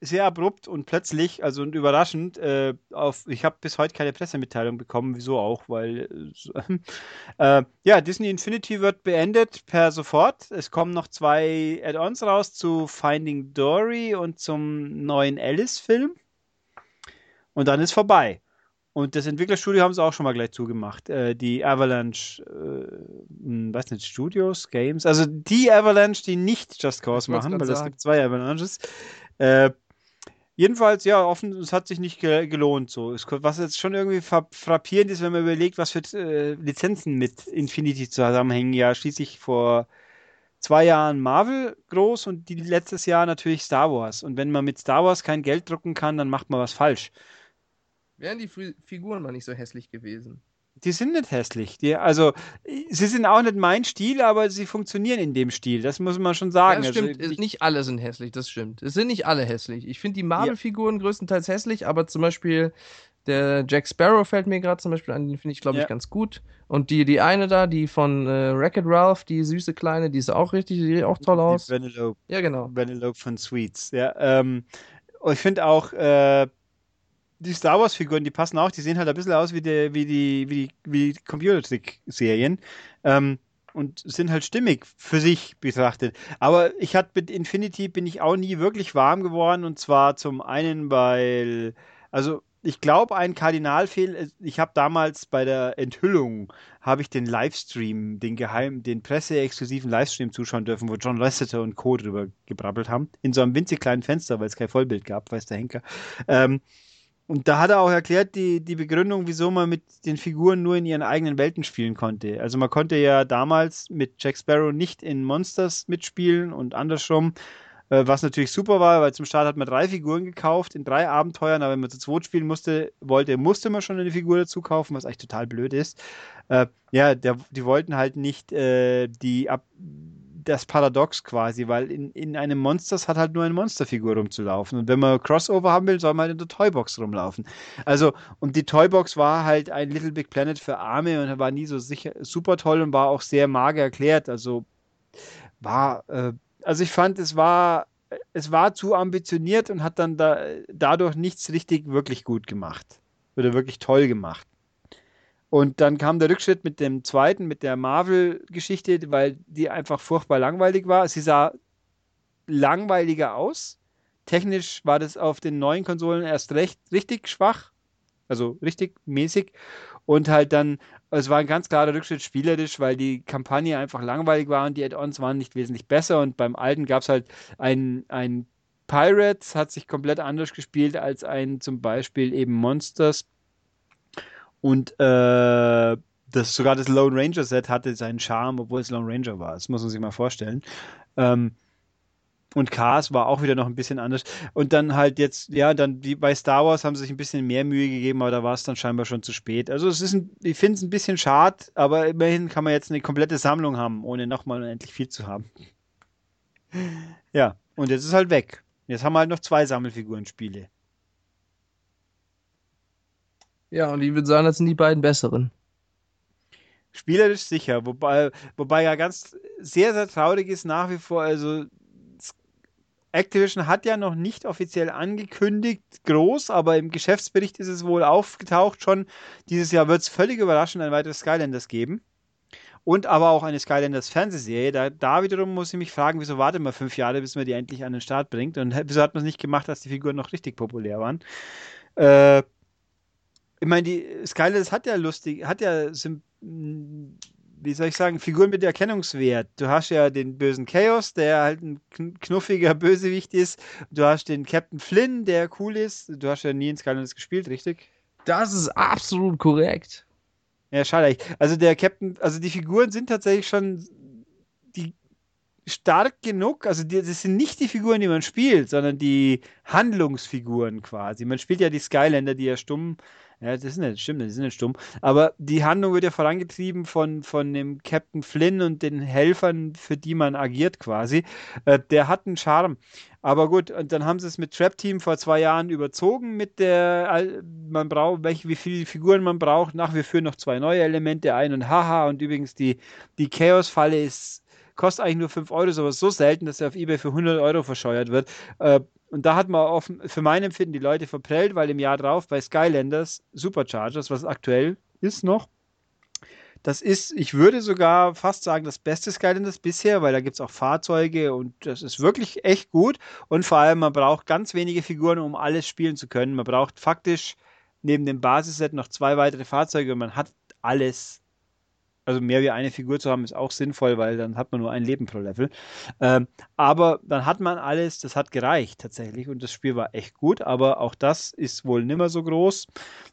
sehr abrupt und plötzlich, also und überraschend, äh, auf, ich habe bis heute keine Pressemitteilung bekommen, wieso auch, weil äh, äh, ja, Disney Infinity wird beendet per sofort. Es kommen noch zwei Add-ons raus zu Finding Dory und zum neuen Alice-Film. Und dann ist vorbei. Und das Entwicklerstudio haben sie auch schon mal gleich zugemacht. Äh, die Avalanche, äh, hm, weiß nicht, Studios, Games. Also die Avalanche, die nicht Just Cause machen, weil es gibt zwei Avalanches. Äh, jedenfalls, ja, offen, es hat sich nicht ge gelohnt. So. Es, was jetzt schon irgendwie fra- frappierend ist, wenn man überlegt, was für äh, Lizenzen mit Infinity zusammenhängen. Ja, schließlich vor zwei Jahren Marvel groß und die letztes Jahr natürlich Star Wars. Und wenn man mit Star Wars kein Geld drucken kann, dann macht man was falsch. Wären die Fi- Figuren mal nicht so hässlich gewesen. Die sind nicht hässlich. Die, also, sie sind auch nicht mein Stil, aber sie funktionieren in dem Stil. Das muss man schon sagen. Ja, das stimmt. Also, ich, nicht alle sind hässlich, das stimmt. Es sind nicht alle hässlich. Ich finde die Marvel-Figuren größtenteils hässlich, aber zum Beispiel der Jack Sparrow fällt mir gerade zum Beispiel an, den finde ich, glaube ich, Ja. ganz gut. Und die, die eine da, die von äh, Wreck-It Ralph, die süße kleine, die ist auch richtig, die sieht auch toll aus. Die Vanellope, Ja, genau. Vanellope von Sweets. Ja, ähm, ich finde auch, äh, die Star Wars-Figuren, die passen auch, die sehen halt ein bisschen aus wie die, wie die, wie die, wie die Computertrick-Serien. Ähm, und sind halt stimmig für sich betrachtet. Aber ich hatte mit Infinity bin ich auch nie wirklich warm geworden. Und zwar zum einen, weil, also ich glaube, ein Kardinalfehl, ich habe damals bei der Enthüllung, habe ich den Livestream, den geheimen, den presseexklusiven Livestream zuschauen dürfen, wo John Lasseter und Co. drüber gebrabbelt haben. In so einem winzig kleinen Fenster, weil es kein Vollbild gab, weiß der Henker. Ähm, und da hat er auch erklärt, die, die Begründung, wieso man mit den Figuren nur in ihren eigenen Welten spielen konnte. Also man konnte ja damals mit Jack Sparrow nicht in Monsters mitspielen und andersrum, äh, was natürlich super war, weil zum Start hat man drei Figuren gekauft in drei Abenteuern, aber wenn man zu zweit spielen musste, wollte, musste man schon eine Figur dazu kaufen, was eigentlich total blöd ist. Äh, ja, der, die wollten halt nicht äh, die ab das Paradox quasi, weil in, in einem Monsters hat halt nur eine Monsterfigur rumzulaufen. Und wenn man Crossover haben will, soll man halt in der Toybox rumlaufen. Also, und die Toybox war halt ein Little Big Planet für Arme und war nie so sicher, super toll und war auch sehr mager erklärt. Also war, äh, also ich fand, es war, es war zu ambitioniert und hat dann da, dadurch nichts richtig wirklich gut gemacht. Oder wirklich toll gemacht. Und dann kam der Rückschritt mit dem zweiten, mit der Marvel-Geschichte, weil die einfach furchtbar langweilig war. Sie sah langweiliger aus. Technisch war das auf den neuen Konsolen erst recht richtig schwach. Also richtig mäßig. Und halt dann, es war ein ganz klarer Rückschritt spielerisch, weil die Kampagne einfach langweilig war und die Add-ons waren nicht wesentlich besser. Und beim alten gab es halt ein, ein Pirates, hat sich komplett anders gespielt als ein zum Beispiel eben Monsters. Und äh, das, sogar das Lone Ranger Set hatte seinen Charme, obwohl es Lone Ranger war. Das muss man sich mal vorstellen. Ähm, und Cars war auch wieder noch ein bisschen anders. Und dann halt jetzt, ja, dann wie bei Star Wars haben sie sich ein bisschen mehr Mühe gegeben, aber da war es dann scheinbar schon zu spät. Also es ist ein, ich finde es ein bisschen schade, aber immerhin kann man jetzt eine komplette Sammlung haben, ohne nochmal unendlich viel zu haben. Ja, und jetzt ist halt weg. Jetzt haben wir halt noch zwei Sammelfiguren-Spiele. Ja, und ich würde sagen, das sind die beiden besseren. Spielerisch sicher, wobei, wobei ja ganz sehr, sehr traurig ist nach wie vor, also Activision hat ja noch nicht offiziell angekündigt, groß, aber im Geschäftsbericht ist es wohl aufgetaucht schon. Dieses Jahr wird es völlig überraschend ein weiteres Skylanders geben. Und aber auch eine Skylanders Fernsehserie. Da, da wiederum muss ich mich fragen, wieso wartet man fünf Jahre, bis man die endlich an den Start bringt? Und <laughs> wieso hat man es nicht gemacht, als die Figuren noch richtig populär waren? Äh, Ich meine, die Skylanders hat ja lustig, hat ja, sym- wie soll ich sagen, Figuren mit Erkennungswert. Du hast ja den bösen Chaos, der halt ein kn- knuffiger Bösewicht ist. Du hast den Captain Flynn, der cool ist. Du hast ja nie in Skylanders gespielt, richtig? Das ist absolut korrekt. Ja, schade. Also der Captain, also die Figuren sind tatsächlich schon die stark genug, also die, das sind nicht die Figuren, die man spielt, sondern die Handlungsfiguren quasi. Man spielt ja die Skylander, die ja stumm, ja, das ist nicht, stimmt, die sind nicht stumm, aber die Handlung wird ja vorangetrieben von, von dem Captain Flynn und den Helfern, für die man agiert quasi. Äh, der hat einen Charme. Aber gut, und dann haben sie es mit Trap Team vor zwei Jahren überzogen mit der, all- man braucht, welche, wie viele Figuren man braucht. Nach, wir führen noch zwei neue Elemente ein und haha. Und übrigens, die, die Chaos-Falle ist, kostet eigentlich nur 5 Euro, ist aber so selten, dass er auf Ebay für 100 Euro verscheuert wird. Äh, und da hat man offen, für mein Empfinden die Leute verprellt, weil im Jahr drauf bei Skylanders Superchargers, was aktuell ist noch, das ist, ich würde sogar fast sagen, das beste Skylanders bisher, weil da gibt es auch Fahrzeuge und das ist wirklich echt gut. Und vor allem, man braucht ganz wenige Figuren, um alles spielen zu können. Man braucht faktisch neben dem Basisset noch zwei weitere Fahrzeuge und man hat alles. Also mehr wie eine Figur zu haben, ist auch sinnvoll, weil dann hat man nur ein Leben pro Level. Ähm, aber dann hat man alles, das hat gereicht tatsächlich und das Spiel war echt gut, aber auch das ist wohl nimmer so groß,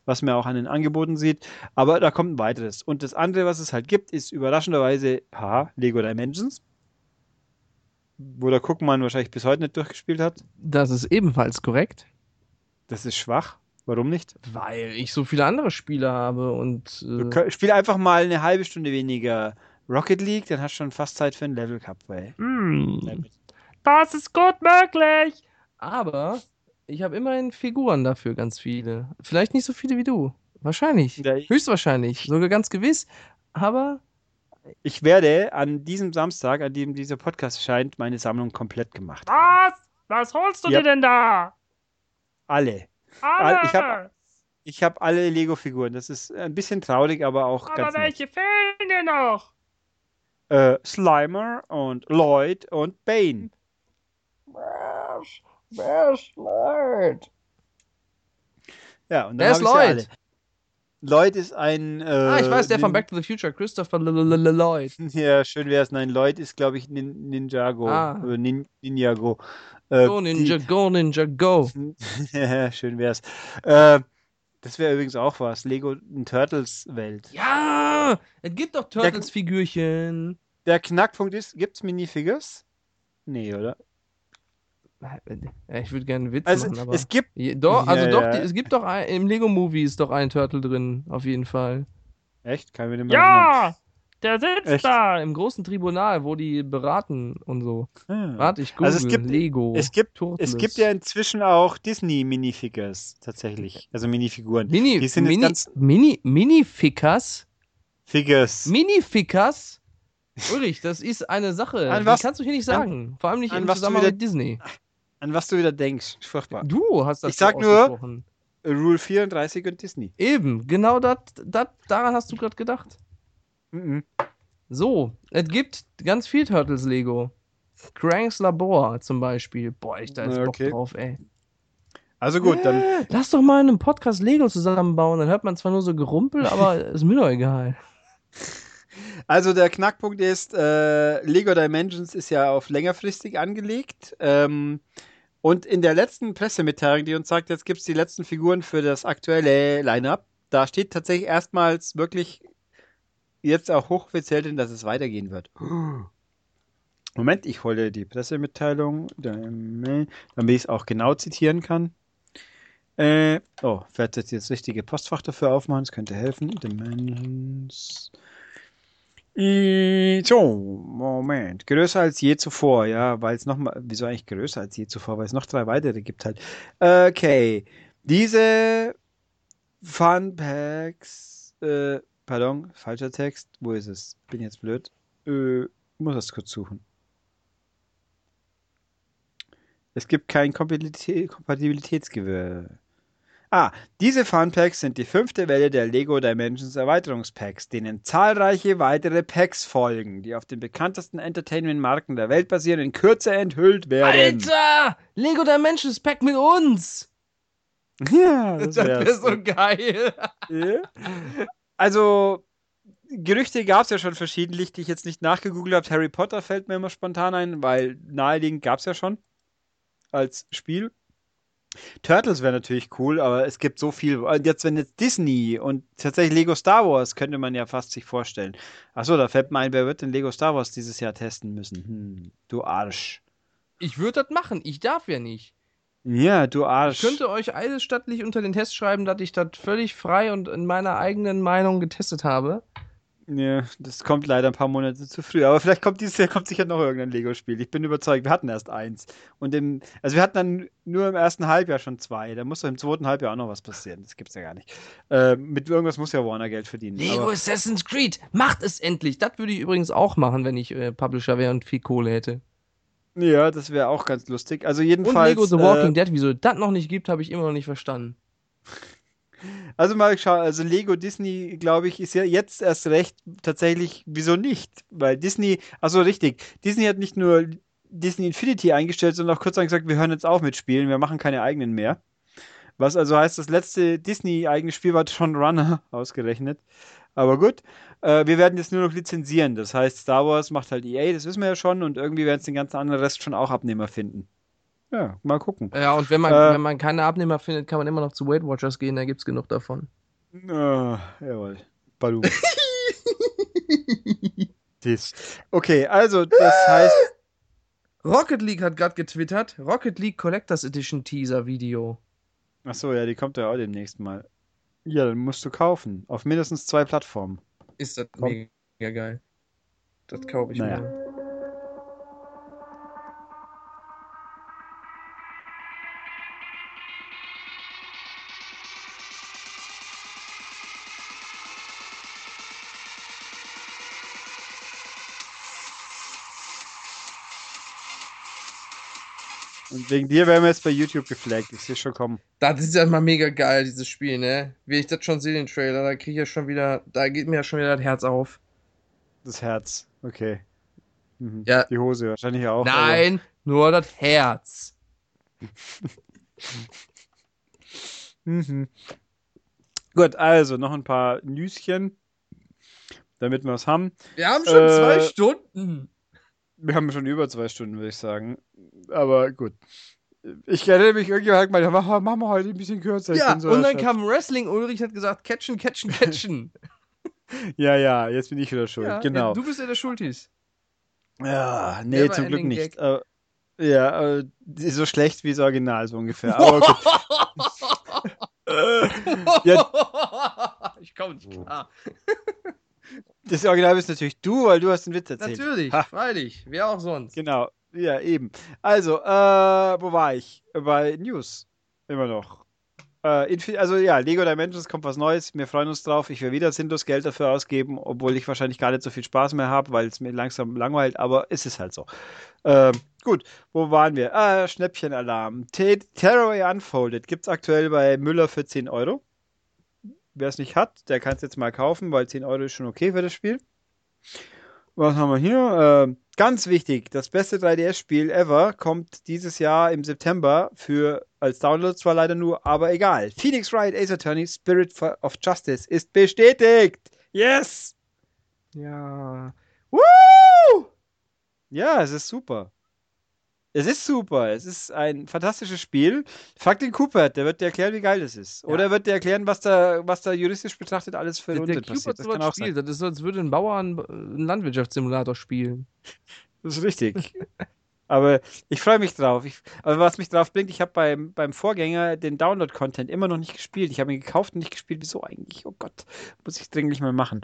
was man auch an den Angeboten sieht. Aber da kommt ein weiteres. Und das andere, was es halt gibt, ist überraschenderweise, haha, Lego Dimensions. Wo der Guckmann wahrscheinlich bis heute nicht durchgespielt hat. Das ist ebenfalls korrekt, Das ist schwach. Warum nicht? weil ich so viele andere Spiele habe und Du äh, Spiel einfach mal eine halbe Stunde weniger Rocket League, dann hast du schon fast Zeit für ein Level Cup. Weil hm, das ist gut möglich. Aber ich habe immerhin Figuren dafür, ganz viele. Vielleicht nicht so viele wie du. Wahrscheinlich. Ja, ich- Höchstwahrscheinlich. Sogar ganz gewiss. Aber Ich werde an diesem Samstag, an dem dieser Podcast erscheint, meine Sammlung komplett gemacht. Was? Was holst du Ja. dir denn da? Alle. Alle. ich hab- Ich habe alle Lego-Figuren. Das ist ein bisschen traurig, aber auch Aber ganz nett. welche fehlen dir noch? Äh, Slimer und Lloyd und Bane. Wer ist, wer ist Lloyd? Ja, und dann Wer ist hab Lloyd? alle. Lloyd ist ein. Äh, ah, ich weiß, der von Back to the Future, Christopher L- L- L- Lloyd. <laughs> Ja, schön wär's. Nein, Lloyd ist, glaube ich, Nin Ninjago. Ah. Oder Nin Ninjago. Äh, Go Ninja, go Ninja, go. <laughs> Die, schön wär's. Äh, das wäre übrigens auch was. Lego in Turtles Welt. Ja, es gibt doch Turtles-Figürchen. Der Knackpunkt ist, gibt's Minifigures? Nee, oder? Ja, ich würde gerne einen Witz Also, machen, aber. es gibt. Je- doch, also Ja, doch, ja. die, es gibt doch ein, im Lego-Movie ist doch ein Turtle drin, auf jeden Fall. Echt? Kann ich mir nicht mehr erinnern. Der sitzt Echt? da. Im großen Tribunal, wo die beraten und so. Ah. Warte, ich google. Also es gibt- Lego. Es gibt, Turtles. es gibt ja inzwischen auch Disney-Minifigures, tatsächlich. Also Minifiguren. Mini, die sind Mini, ganz- Mini, Mini-Fickers. Figures. Mini-Fickers. Ulrich, das ist eine Sache. An die was- kannst du hier nicht an- sagen. Vor allem nicht an im Zusammenhang wieder- mit Disney. An was du wieder denkst. Furchtbar. Du hast das Ich sag nur-. Rule 34 und Disney. Eben, genau das, daran hast du gerade gedacht. Mhm. So, es gibt ganz viel Turtles Lego. Cranks Labor zum Beispiel. Boah, ich da Bock Okay. drauf, ey. Also gut, dann. Lass doch mal in einem Podcast Lego zusammenbauen. Dann hört man zwar nur so Gerumpel, <laughs> aber ist mir doch egal. Also der Knackpunkt ist, äh, Lego Dimensions ist ja auf längerfristig angelegt. Ähm, und in der letzten Pressemitteilung, die uns sagt, jetzt gibt es die letzten Figuren für das aktuelle Line-Up, da steht tatsächlich erstmals wirklich jetzt auch hochoffiziell dass es weitergehen wird. <gasps> Moment, ich hole die Pressemitteilung, damit ich es auch genau zitieren kann. Äh, oh, werde jetzt das richtige Postfach dafür aufmachen, das könnte helfen. Dimensions. Äh, So, Moment. Größer als je zuvor, ja, weil es nochmal, wieso eigentlich größer als je zuvor, weil es noch drei weitere gibt halt. Okay. Diese Fun Packs, äh, pardon, falscher Text. Wo ist es? Bin jetzt blöd. Äh, muss das kurz suchen. Es gibt kein Kompatibilitä- Kompatibilitätsgewirr. Ah, diese Funpacks sind die fünfte Welle der Lego Dimensions Erweiterungspacks, denen zahlreiche weitere Packs folgen, die auf den bekanntesten Entertainment-Marken der Welt basieren, in Kürze enthüllt werden. Alter! Lego Dimensions Pack mit uns! Ja, <laughs> Das wäre so geil. Ja. <laughs> Also, Gerüchte gab es ja schon verschiedentlich, die ich jetzt nicht nachgegoogelt habe. Harry Potter fällt mir immer spontan ein, weil naheliegend gab es ja schon als Spiel. Turtles wäre natürlich cool, aber es gibt so viel. Und jetzt, wenn jetzt Disney und tatsächlich Lego Star Wars, könnte man ja fast sich vorstellen. Achso, da fällt mir ein, wer wird denn Lego Star Wars dieses Jahr testen müssen? Hm, du Arsch. Ich würde das machen. Ich darf ja nicht. Ja, du Arsch. Ich könnte euch eidesstattlich unter den Test schreiben, dass ich das völlig frei und in meiner eigenen Meinung getestet habe. Ja, das kommt leider ein paar Monate zu früh. Aber vielleicht kommt dieses Jahr kommt sicher noch irgendein Lego-Spiel. Ich bin überzeugt, wir hatten erst eins. Und im, also wir hatten dann nur im ersten Halbjahr schon zwei. Da muss doch im zweiten Halbjahr auch noch was passieren. Das gibt's ja gar nicht. Äh, mit irgendwas muss ja Warner Geld verdienen. Lego Aber, Assassin's Creed, macht es endlich. Das würde ich übrigens auch machen, wenn ich äh, Publisher wäre und viel Kohle hätte. Ja, das wäre auch ganz lustig. Also Und jedenfalls. Lego The Walking äh, Dead, wieso das noch nicht gibt, habe ich immer noch nicht verstanden. <laughs> Also mal schauen, also Lego Disney, glaube ich, ist ja jetzt erst recht tatsächlich, wieso nicht? Weil Disney, also richtig, Disney hat nicht nur Disney Infinity eingestellt, sondern auch kurz gesagt, wir hören jetzt auf mit Spielen, wir machen keine eigenen mehr. Was also heißt, das letzte Disney-eigene Spiel war schon Runner, <laughs> ausgerechnet. Aber gut, äh, wir werden jetzt nur noch lizenzieren. Das heißt, Star Wars macht halt EA, das wissen wir ja schon, und irgendwie werden es den ganzen anderen Rest schon auch Abnehmer finden. Ja, mal gucken. Ja, und wenn man, Äh, wenn man keine Abnehmer findet, kann man immer noch zu Weight Watchers gehen, da gibt es genug davon. Ah, jawohl. Balu. <laughs> Dies. Okay, also das heißt, Rocket League hat gerade getwittert. Rocket League Collectors Edition Teaser Video. ach so, ja, die kommt ja auch demnächst mal. Ja, dann musst du kaufen. Auf mindestens zwei Plattformen. Ist das Komm. mega geil. Das kaufe ich Naja. mir. Wegen dir werden wir jetzt bei YouTube geflaggt. Ich sehe schon kommen. Das ist ja mal mega geil, dieses Spiel, ne? Wie ich das schon sehe, den Trailer, da kriege ich ja schon wieder, da geht mir ja schon wieder das Herz auf. Das Herz. Okay. Mhm. Ja. Die Hose wahrscheinlich auch. Nein, nur das Herz. Aber, <laughs> mhm. Gut, also noch ein paar Nüschen, damit wir was haben. Wir haben schon Äh, zwei Stunden. Wir haben schon über zwei Stunden, würde ich sagen. Aber gut. Ich erinnere mich, irgendjemand hat gemeint, mach, machen wir heute ein bisschen kürzer. Ja, so und dann kam Wrestling, Ulrich hat gesagt, catchen, catchen, catchen. <laughs> Ja, ja, jetzt bin ich wieder schuld. ja, genau. ja, du bist ja der Schultis. Ja, nee, Never zum Glück nicht. Äh, ja, äh, so schlecht wie das Original, so ungefähr. <laughs> Aber gut. <laughs> Ja. ich komme nicht klar. Das Original bist natürlich du, weil du hast den Witz erzählt. Natürlich, Ha. freilich. Wer auch sonst. Genau, ja, eben. Also, äh, wo war ich? Bei News. Immer noch. Äh, also ja, Lego Dimensions kommt was Neues. Wir freuen uns drauf. Ich werde wieder sinnlos Geld dafür ausgeben, obwohl ich wahrscheinlich gar nicht so viel Spaß mehr habe, weil es mir langsam langweilt, aber es ist halt so. Ähm, gut, wo waren wir? Ah, Schnäppchenalarm. Te- Terraway Unfolded gibt es aktuell bei Müller für 10 Euro. Wer es nicht hat, der kann es jetzt mal kaufen, weil 10 Euro ist schon okay für das Spiel. Was haben wir hier? Ähm, ganz wichtig, das beste 3DS-Spiel ever kommt dieses Jahr im September für als Download zwar leider nur, aber egal. Phoenix Wright Ace Attorney Spirit of Justice ist bestätigt. Yes! Ja. Woo! Ja, es ist super. Es ist super. Es ist ein fantastisches Spiel. Frag den Cooper, der wird dir erklären, wie geil das ist. Oder wird dir erklären, was da, was da juristisch betrachtet alles für Cube passiert. Das kann auch sein. spielt. Das ist so, als würde ein Bauer einen, einen Landwirtschaftssimulator spielen. Das ist richtig. Aber ich freue mich drauf. Ich, aber was mich drauf bringt, ich habe beim, beim Vorgänger den Download-Content immer noch nicht gespielt. Ich habe ihn gekauft und nicht gespielt. Wieso eigentlich? Oh Gott, muss ich dringlich mal machen.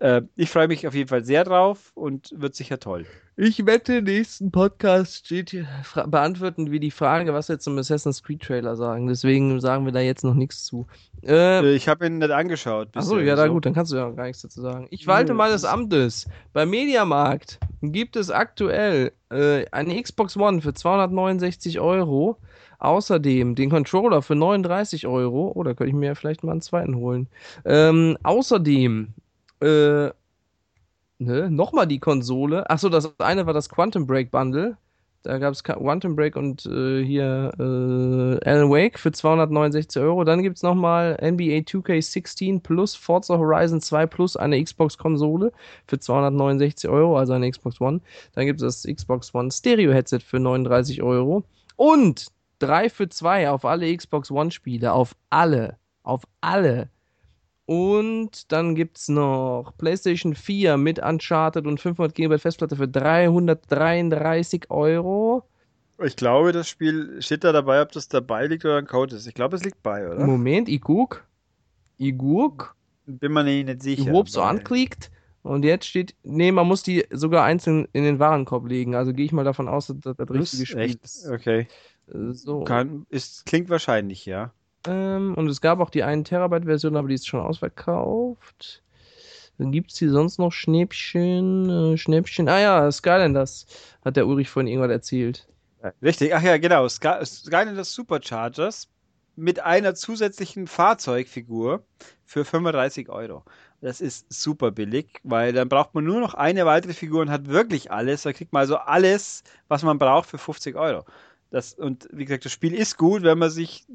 Äh, ich freue mich auf jeden Fall sehr drauf und wird sicher toll. Ich wette, im nächsten Podcast steht hier, beantworten wir die Frage, was wir zum Assassin's Creed Trailer sagen. Deswegen sagen wir da jetzt noch nichts zu. Äh, Äh, ich habe ihn nicht angeschaut. Achso, ja, da Wieso? gut, dann kannst du ja gar nichts dazu sagen. Ich walte ist- Amtes. Beim Mediamarkt gibt es aktuell äh, eine Xbox One für 269 Euro. Außerdem den Controller für 39 Euro. Oh, da könnte ich mir ja vielleicht mal einen zweiten holen. Ähm, außerdem äh, ne, nochmal die Konsole. Achso, das eine war das Quantum Break Bundle. Da gab es Quantum Break und äh, hier äh, Alan Wake für 269 Euro. Dann gibt es nochmal NBA 2K16 plus Forza Horizon 2 plus eine Xbox-Konsole für 269 Euro, also eine Xbox One. Dann gibt es das Xbox One Stereo-Headset für 39 Euro. Und 3 für 2 auf alle Xbox One-Spiele. Auf alle. Auf alle. Und dann gibt es noch PlayStation 4 mit Uncharted und 500 GB Festplatte für 333 Euro. Ich glaube, das Spiel steht da dabei, ob das dabei liegt oder ein Code ist. Ich glaube, es liegt bei, oder? Moment, ich guck. Ich guck. Bin mir nicht, sicher. Ich hab so anklickt. Und jetzt steht, nee, man muss die sogar einzeln in den Warenkorb legen. Also gehe ich mal davon aus, dass das das richtige Spiel echt? ist. Okay. So. Kann, ist, klingt wahrscheinlich, ja. Ähm, und es gab auch die 1 Terabyte Version, aber die ist schon ausverkauft. Dann gibt es hier sonst noch Schnäppchen, äh, Schnäppchen. Ah ja, Skylanders hat der Ulrich vorhin irgendwann erzählt. Richtig, ach ja, genau. Sky, Skylanders Superchargers mit einer zusätzlichen Fahrzeugfigur für 35 Euro. Das ist super billig, weil dann braucht man nur noch eine weitere Figur und hat wirklich alles. Da kriegt man also alles, was man braucht für 50 Euro. Das, und wie gesagt, das Spiel ist gut, wenn man sich,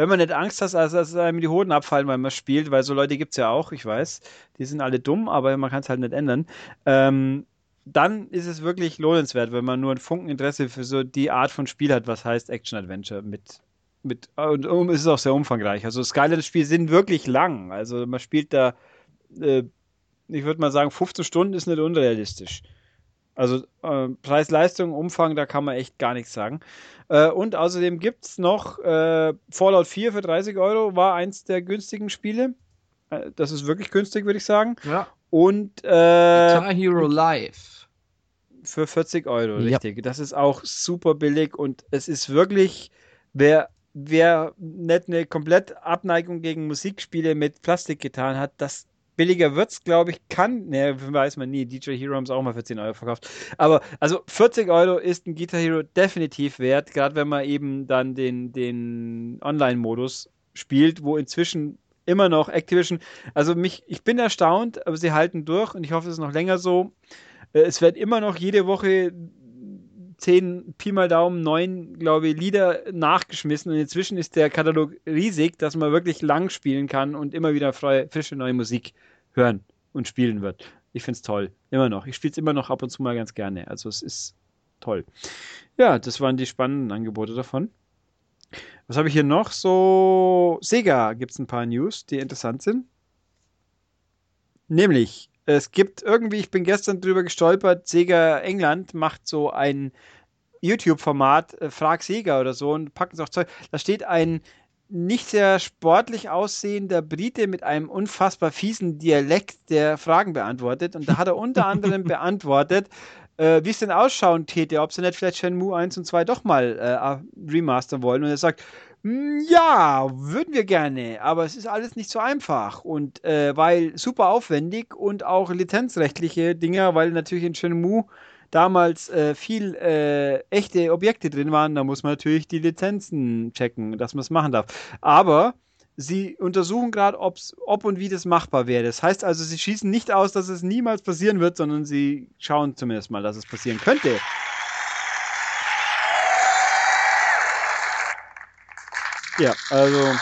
wenn man nicht Angst hat, also dass einem die Hoden abfallen, weil man spielt, weil so Leute gibt es ja auch, ich weiß, die sind alle dumm, aber man kann es halt nicht ändern. Ähm, dann ist es wirklich lohnenswert, wenn man nur ein Funkeninteresse für so die Art von Spiel hat, was heißt Action-Adventure mit. mit und um, ist es auch sehr umfangreich. Also Skylanders-Spiele sind wirklich lang. Also man spielt da, äh, ich würde mal sagen, 15 Stunden ist nicht unrealistisch. Also äh, Preis-Leistung, Umfang, da kann man echt gar nichts sagen. Äh, und außerdem gibt es noch äh, Fallout 4 für 30 Euro, war eins der günstigen Spiele. Äh, das ist wirklich günstig, würde ich sagen. Ja. Und äh, Guitar Hero Live. für 40 Euro, Ja. richtig. Das ist auch super billig und es ist wirklich, wer, wer nicht eine komplett Abneigung gegen Musikspiele mit Plastik getan hat, das billiger wird's, glaube ich, kann, ne, weiß man nie. DJ Hero haben es auch mal für 10 Euro verkauft. Aber also 40 Euro ist ein Guitar Hero definitiv wert, gerade wenn man eben dann den, den Online-Modus spielt, wo inzwischen immer noch Activision, also mich, ich bin erstaunt, aber sie halten durch und ich hoffe, es ist noch länger so. Äh, Es werden immer noch jede Woche zehn Pi mal Daumen, neun, glaube ich, Lieder nachgeschmissen und inzwischen ist der Katalog riesig, dass man wirklich lang spielen kann und immer wieder freie, frische neue Musik hören und spielen wird. Ich finde es toll. Immer noch. Ich spiele es immer noch ab und zu mal ganz gerne. Also es ist toll. Ja, das waren die spannenden Angebote davon. Was habe ich hier noch? So, Sega gibt es ein paar News, die interessant sind. Nämlich, es gibt irgendwie, ich bin gestern drüber gestolpert, Sega England macht so ein YouTube-Format, äh, Frag Sega oder so und packen es auch Zeug. Da steht ein nicht sehr sportlich aussehender Brite mit einem unfassbar fiesen Dialekt, der Fragen beantwortet. Und da hat er unter anderem <laughs> beantwortet, äh, wie es denn ausschauen täte, ob sie nicht vielleicht Shenmue 1 und 2 doch mal äh, remastern wollen. Und er sagt, "Mm, ja, würden wir gerne, aber es ist alles nicht so einfach. Und äh, weil super aufwendig und auch lizenzrechtliche Dinge, weil natürlich in Shenmue damals äh, viel äh, echte Objekte drin waren, da muss man natürlich die Lizenzen checken, dass man es machen darf. Aber sie untersuchen gerade, ob und wie das machbar wäre. Das heißt also, sie schießen nicht aus, dass es niemals passieren wird, sondern sie schauen zumindest mal, dass es passieren könnte. Ja, also.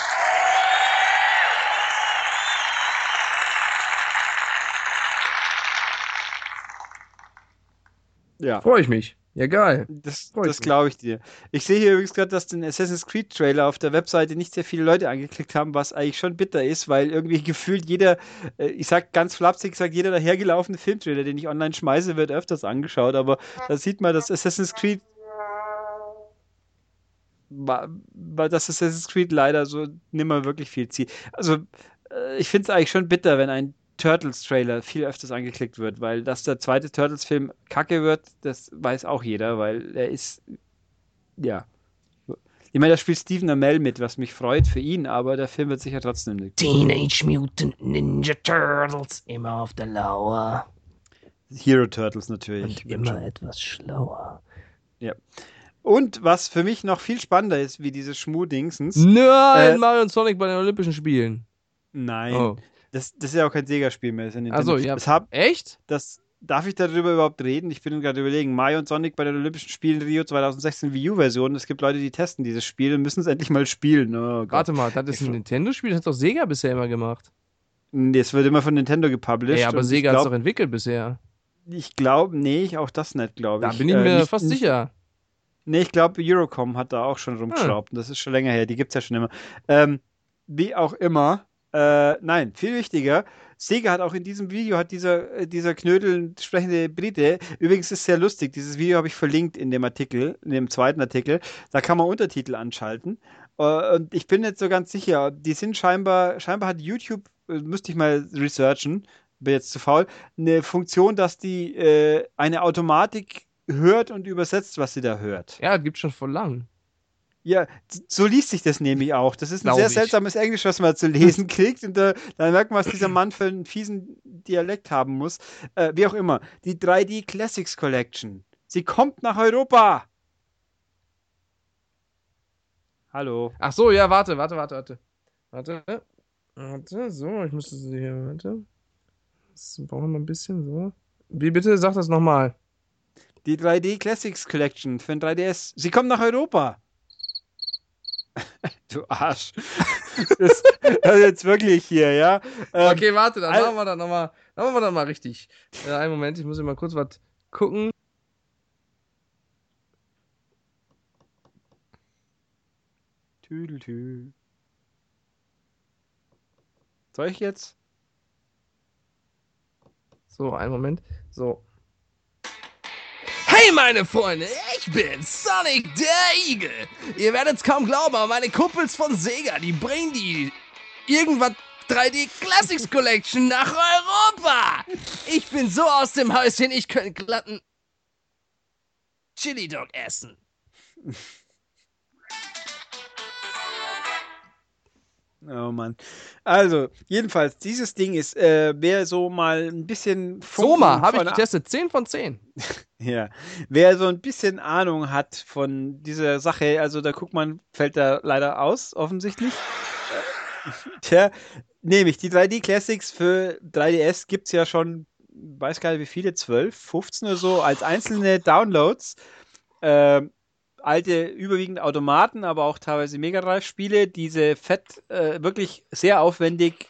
Ja. Freue ich mich. Ja, geil. Das, das glaube ich dir. Ich sehe hier übrigens gerade, dass den Assassin's Creed Trailer auf der Webseite nicht sehr viele Leute angeklickt haben, was eigentlich schon bitter ist, weil irgendwie <laughs> gefühlt jeder, äh, ich sag ganz flapsig, ich sag jeder dahergelaufene Filmtrailer, den ich online schmeiße, wird öfters angeschaut, aber da sieht man, dass Assassin's Creed weil das Assassin's Creed leider so nimmer wirklich viel zieht. Also, äh, ich finde es eigentlich schon bitter, wenn ein Turtles-Trailer viel öfters angeklickt wird, weil dass der zweite Turtles-Film kacke wird, das weiß auch jeder, weil er ist, ja. Ich meine, da spielt Stephen Amell mit, was mich freut für ihn, aber der Film wird sicher trotzdem nicht. Teenage Mutant Ninja Turtles, immer auf der Lauer Hero Turtles natürlich. und immer etwas schlauer. Und was für mich noch viel spannender ist, wie diese Schmudingsens. Nein, Äh, Mario und Sonic bei den Olympischen Spielen. Nein, Oh. Das, das ist ja auch kein Sega-Spiel mehr. Das Nintendo. ja. Das, hab, Echt? das darf ich darüber überhaupt reden? Ich bin gerade überlegen, Mario und Sonic bei den Olympischen Spielen Rio 2016 Wii U-Version. Es gibt Leute, die testen dieses Spiel und müssen es endlich mal spielen. Oh. Warte mal, das ist ein Nintendo-Spiel, das hat doch Sega bisher immer gemacht. Nee, es wird immer von Nintendo gepublished. Ey, aber Sega hat es doch entwickelt bisher. Ich glaube, nee, ich- auch das nicht, glaube Da ich. bin ich Äh, mir nicht- fast nicht- sicher. Nee, ich glaube, Eurocom hat da auch schon rumgeschraubt. Und das ist schon länger her. Die gibt es ja schon immer. Ähm, wie auch immer. Äh, nein, viel wichtiger. Sega hat auch in diesem Video, hat dieser, äh, dieser Knödel sprechende Brite, übrigens ist sehr lustig, dieses Video habe ich verlinkt in dem Artikel, in dem zweiten Artikel, da kann man Untertitel anschalten. Äh, und ich bin nicht so ganz sicher, die sind scheinbar, scheinbar hat YouTube, äh, müsste ich mal researchen, bin jetzt zu faul, eine Funktion, dass die äh, eine Automatik hört und übersetzt, was sie da hört. Ja, das gibt's schon vor lang. Ja, so liest sich das nämlich auch. Das ist ein Glaub sehr ich. seltsames Englisch, was man zu lesen <laughs> kriegt. Und da, da merkt man, was dieser Mann für einen fiesen Dialekt haben muss. Äh, wie auch immer. Die 3D Classics Collection. Sie kommt nach Europa. Hallo. Ach so, ja, warte, warte, warte, warte. Warte. Warte, so, ich müsste sie hier, warte. Das brauchen wir mal ein bisschen, so. Wie bitte? Sag das nochmal. Die 3D Classics Collection für den 3DS. Sie kommt nach Europa. <laughs> du Arsch. das, das ist jetzt wirklich hier, ja. Ähm, Okay, warte, dann machen wir das nochmal. Machen wir das mal richtig. Äh, einen Moment, ich muss hier mal kurz was gucken. Tüdeltü. Soll ich jetzt? So, einen Moment. So. Hey, meine Freunde, ich bin Sonic der Igel. Ihr werdet es kaum glauben, aber meine Kumpels von Sega, die bringen die irgendwas 3D Classics Collection nach Europa. Ich bin so aus dem Häuschen, ich könnte glatten Chili Dog essen. Oh Mann. Also, jedenfalls, dieses Ding ist, äh, wer so mal ein bisschen Soma, Funken habe ich getestet. 10 von 10. <laughs> Ja, wer so ein bisschen Ahnung hat von dieser Sache, also da guckt man, fällt da leider aus, offensichtlich. Äh, <laughs> Tja, nämlich die 3D Classics für 3DS gibt es ja schon, weiß gar nicht wie viele, 12, 15 oder so, als einzelne Downloads. Ähm, alte, überwiegend Automaten, aber auch teilweise Mega Drive-Spiele, diese fett, äh, wirklich sehr aufwendig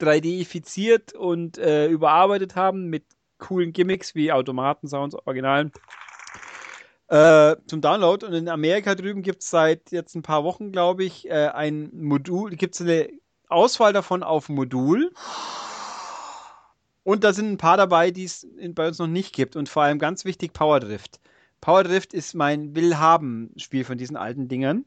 3D-ifiziert und äh, überarbeitet haben mit coolen Gimmicks wie Automaten-Sounds, Originalen. Äh, zum Download und in Amerika drüben gibt es seit jetzt ein paar Wochen, glaube ich, äh, ein Modul, gibt es eine Auswahl davon auf Modul. Und da sind ein paar dabei, die es bei uns noch nicht gibt. Und vor allem ganz wichtig, Power Drift. Power Drift ist mein Willhaben-Spiel von diesen alten Dingern.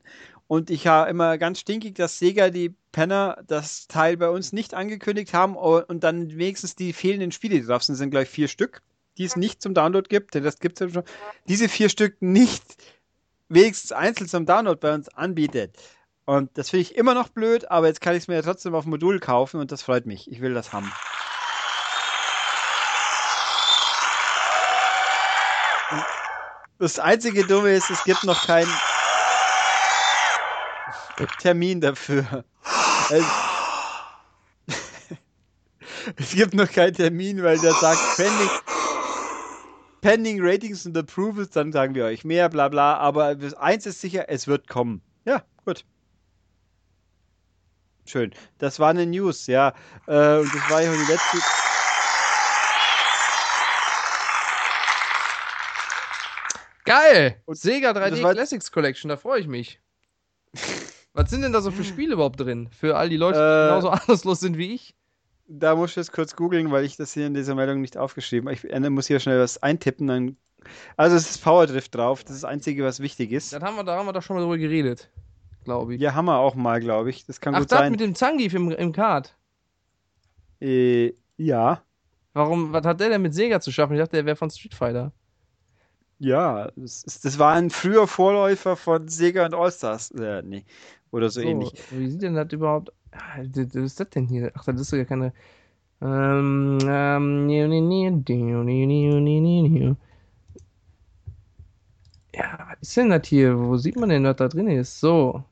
Und ich habe immer ganz stinkig, dass Sega die Penner das Teil bei uns nicht angekündigt haben und dann wenigstens die fehlenden Spiele, die drauf sind, sind gleich vier Stück, die es nicht zum Download gibt, denn das gibt es ja schon. Diese vier Stück nicht wenigstens einzeln zum Download bei uns anbietet. Und das finde ich immer noch blöd, aber jetzt kann ich es mir ja trotzdem auf Modul kaufen und das freut mich. Ich will das haben. Das einzige Dumme ist, es gibt noch keinen Termin dafür. Es, <laughs> es gibt noch keinen Termin, weil der sagt, pending, pending Ratings und Approvals, dann sagen wir euch mehr, bla bla. Aber eins ist sicher, es wird kommen. Ja, gut. Schön. Das war eine News, ja. Äh, und das war ja die letzte. Geil! Und Sega 3D das war- Classics Collection, da freue ich mich. Was sind denn da so für Spiele überhaupt drin? Für all die Leute, die Äh, genauso <laughs> ahnungslos sind wie ich? Da muss ich jetzt kurz googeln, weil ich das hier in dieser Meldung nicht aufgeschrieben habe. Ich muss hier schnell was eintippen. Dann... Also es ist Powerdrift drauf. Das ist das Einzige, was wichtig ist. Dann haben wir, da haben wir doch schon mal drüber geredet. Glaube ich. Ja, haben wir auch mal, glaube ich. Das kann Ach, gut das sein. mit dem Zangief im, im Kart. Äh, ja. Warum, was hat der denn mit Sega zu schaffen? Ich dachte, der wäre von Street Fighter. Ja, das, das war ein früher Vorläufer von Sega und Allstars. Äh, nee. Oder so, ähnlich. Wie sieht denn das überhaupt? Ah, Was ist das denn hier? Ach, das ist ja keine. Ähm, ähm, ja, was ist denn das hier? Wo sieht man denn, was da drin ist? So.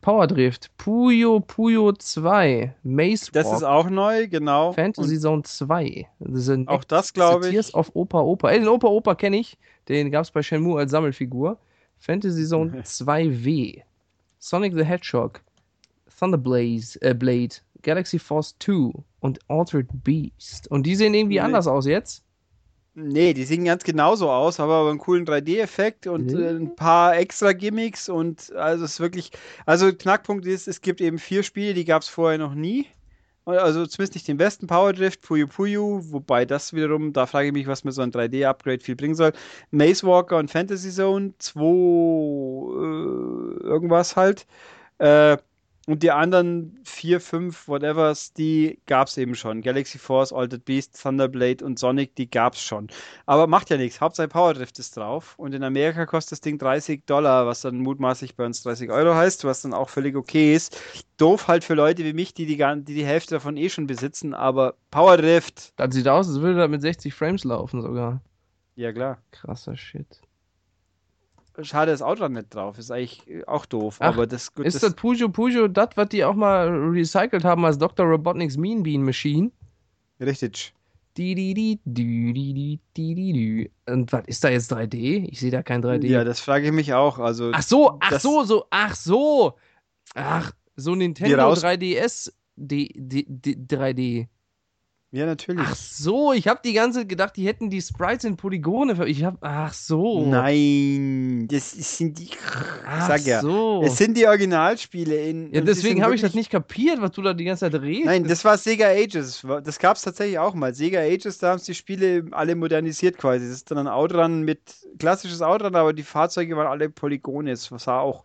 Power Drift, Puyo Puyo 2, Maze Das Walk, ist auch neu, genau. Fantasy Zone 2. Das sind Und auch das, glaube The Tears ich. of Opa Opa. Ey, den Opa Opa kenne ich. Den gab es bei Shenmue als Sammelfigur. Fantasy Zone <laughs> 2W. Sonic the Hedgehog. Thunderblaze, äh, Blade. Galaxy Force 2 und Altered Beast. Und die sehen irgendwie Nee. anders aus jetzt. Nee, die sehen ganz genauso aus, aber einen coolen 3D-Effekt und Mhm. äh, ein paar extra Gimmicks und also es ist wirklich, also Knackpunkt ist, es gibt eben vier Spiele, die gab es vorher noch nie. Also zumindest nicht den besten Power Drift, Puyo Puyo, wobei das wiederum, da frage ich mich, was mir so ein 3D-Upgrade viel bringen soll. Maze Walker und Fantasy Zone, 2 äh, irgendwas halt. Äh, und die anderen vier, fünf, whatevers, die gab es eben schon. Galaxy Force, Altered Beast, Thunderblade und Sonic, die gab es schon. Aber macht ja nichts. Hauptsache Power Drift ist drauf. Und in Amerika kostet das Ding 30 Dollar, was dann mutmaßlich bei uns 30 Euro heißt, was dann auch völlig okay ist. Doof halt für Leute wie mich, die die, die, die Hälfte davon eh schon besitzen. Aber Power Drift, Das sieht aus, als würde das mit 60 Frames laufen sogar. ja klar. Krasser Shit schade, das Auto nicht drauf ist. Eigentlich äh, auch doof. Ach, aber das gut, ist das, das Pujo Pujo das, was die auch mal recycelt haben als Dr. Robotnik's Mean Bean Machine? Richtig. Und was ist da jetzt 3D? Ich sehe da kein 3D. Ja, das frage ich mich auch. Also, ach so, ach so, so, ach so. Ach, so Nintendo 3DS D, D, D, 3D. Ja, natürlich. Ach so, ich habe die ganze Zeit gedacht, die hätten die Sprites in Polygone. ver- Ich habe, ach so. Nein, das sind die. Ach sag ja. so. Es sind die Originalspiele in. ja, deswegen habe ich das nicht kapiert, was du da die ganze Zeit redest. Nein, das war Sega Ages. Das gab es tatsächlich auch mal. Sega Ages, da haben sie die Spiele alle modernisiert quasi. Das ist dann ein Outrun mit klassisches Outrun, aber die Fahrzeuge waren alle Polygone. Es sah auch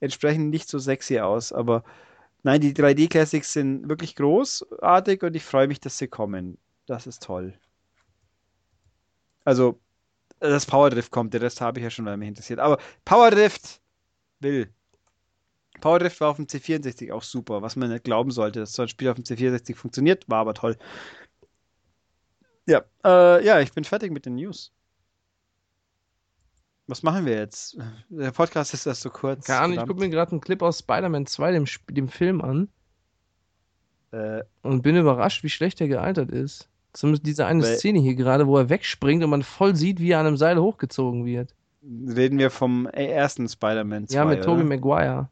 entsprechend nicht so sexy aus. Aber nein, die 3D-Classics sind wirklich großartig und ich freue mich, dass sie kommen. Das ist toll. Also, das Power Drift kommt, den Rest habe ich ja schon, weil mich interessiert. Aber Power Drift will. Power Drift war auf dem C64 auch super, was man nicht glauben sollte, dass so ein Spiel auf dem C64 funktioniert, war aber toll. Ja, äh, ja, ich bin fertig mit den News. Was machen wir jetzt? Der Podcast ist erst so kurz. Keine Ahnung, ich gucke mir gerade einen Clip aus Spider-Man 2, dem, dem Film, an Äh, und bin überrascht, wie schlecht er gealtert ist. Zumindest diese eine Weil- Szene hier gerade, wo er wegspringt und man voll sieht, wie er an einem Seil hochgezogen wird. reden wir vom ersten Spider-Man 2, ja, mit Tobey? Maguire.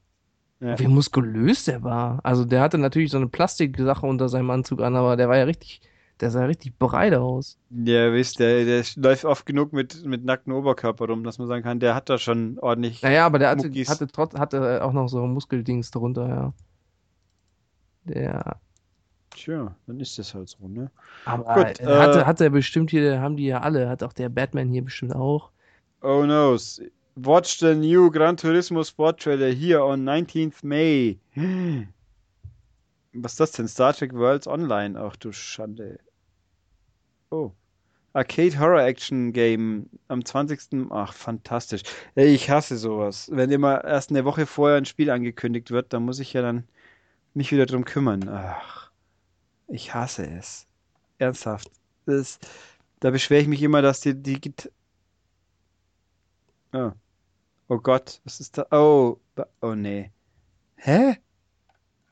Ja. Wie muskulös der war. Also der hatte natürlich so eine Plastiksache unter seinem Anzug an, aber der war ja richtig, der sah richtig breit aus. Ja, wisst, der, der läuft oft genug mit, mit nacktem Oberkörper rum, dass man sagen kann, der hat da schon ordentlich. Naja, aber der hatte, Muckis. hatte, trotz, hatte auch noch so Muskeldings drunter, ja. Der, Tja, dann ist das halt so, ne? aber Gut, äh, hatte, äh, hat er bestimmt hier, haben die ja alle, hat auch der Batman hier bestimmt auch. Oh no. Watch the new Gran Turismo Sport Trailer here on 19th May. <gasps> Was ist das denn? Star Trek Worlds Online. Ach du Schande. Oh. Arcade Horror Action Game am 20. Ach, fantastisch. Ich hasse sowas. Wenn immer erst eine Woche vorher ein Spiel angekündigt wird, dann muss ich ja dann mich wieder drum kümmern. Ach, ich hasse es. Ernsthaft. Das, da beschwere ich mich immer, dass die, die Oh. Oh Gott, was ist da? Oh, oh nee. Hä?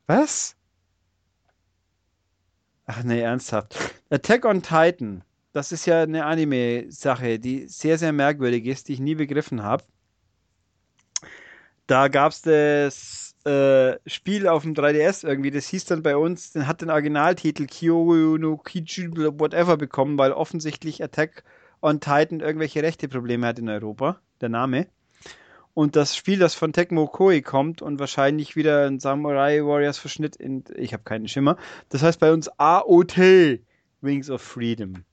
Was? Ach nee, ernsthaft. Attack on Titan. Das ist ja eine Anime-Sache, die sehr, sehr merkwürdig ist, die ich nie begriffen habe. Da gab es das äh, Spiel auf dem 3DS irgendwie, das hieß dann bei uns, den hat den Originaltitel Kyoyo no Kichi whatever bekommen, weil offensichtlich Attack on Titan irgendwelche Rechteprobleme hat in Europa, der Name. Und das Spiel, das von Tecmo Koei kommt und wahrscheinlich wieder ein Samurai Warriors Verschnitt in, ich habe keinen Schimmer. Das heißt bei uns AOT, Wings of Freedom.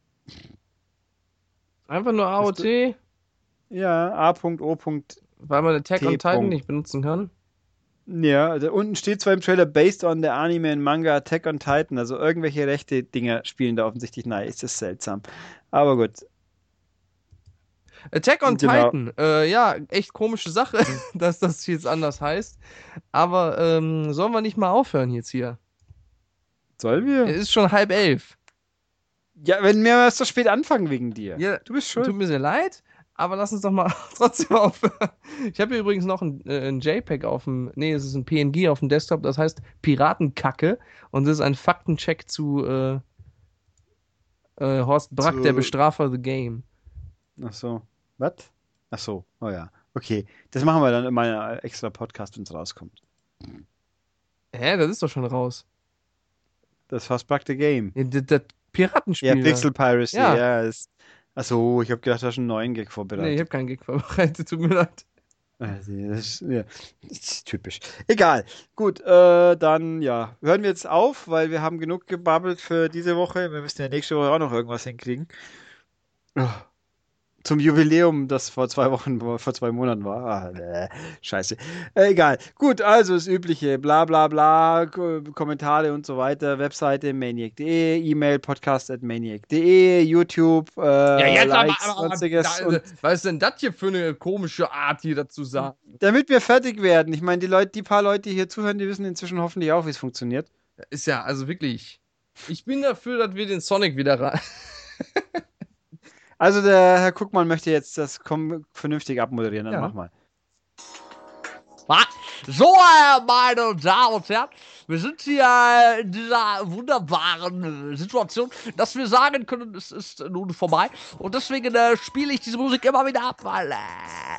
Einfach nur AOT, Ja, A.O. weil man Attack on Titan nicht benutzen kann. Ja, also unten steht zwar im Trailer based on the Anime and Manga Attack on Titan, also irgendwelche rechte Dinger spielen da offensichtlich. Nein, ist das seltsam. Aber gut. Attack on Genau. Titan, äh, ja, echt komische Sache, <laughs> dass das jetzt anders heißt. Aber ähm, sollen wir nicht mal aufhören jetzt hier? Sollen wir? Es ist schon halb elf. Ja, wenn wir erst so spät anfangen wegen dir. Ja, Du bist Tut schuld. mir sehr leid, Aber lass uns doch mal <laughs> trotzdem aufhören. Ich habe hier übrigens noch ein, äh, ein JPEG auf dem, nee, es ist ein PNG auf dem Desktop, das heißt Piratenkacke und das ist ein Faktencheck zu äh, äh, Horst Brack, Zu- der Bestrafer The Game. Ach so. Was? Ach so. Oh ja. Okay. Das machen wir dann in meiner extra Podcast, wenn es rauskommt. Hä, das ist doch schon raus. Das Fast Back the Game. Ja, Das, das Piratenspiel. Ja. Pixel Piracy. Ja. Ja. ist, ach so, ich habe gedacht, du hast einen neuen Gag Nee, ich vorbereitet. habe keinen Gig vorbereitet, tut mir leid. Also, Das ist, ja, das ist typisch. Egal. Gut, äh, dann ja, hören wir jetzt auf, weil wir haben genug gebabbelt für diese Woche. Wir müssen ja nächste Woche auch noch irgendwas hinkriegen. Oh. Zum Jubiläum, das vor zwei Wochen, vor zwei Monaten war. Ah, nee, scheiße. Äh, egal. Gut, also das übliche, bla bla bla, Ko Kommentare und so weiter. Webseite maniac.de, E-Mail podcast at maniac.de, YouTube, äh, Likes, sonstiges. da, und was ist denn das hier für eine komische Art, hier dazu sagen? damit wir fertig werden. Ich meine, die Leute, die paar Leute, die hier zuhören, die wissen inzwischen hoffentlich auch, wie es funktioniert. Ist ja, also wirklich. Ich bin dafür, dass wir den Sonic wieder rein. <laughs> Also der Herr Guckmann möchte jetzt das vernünftig abmoderieren. Dann Ja. mach mal. Was? So, äh, meine Damen und Herren, wir sind hier in dieser wunderbaren äh, Situation, dass wir sagen können, es ist nun vorbei. Und deswegen äh, spiele ich diese Musik immer wieder ab, weil äh,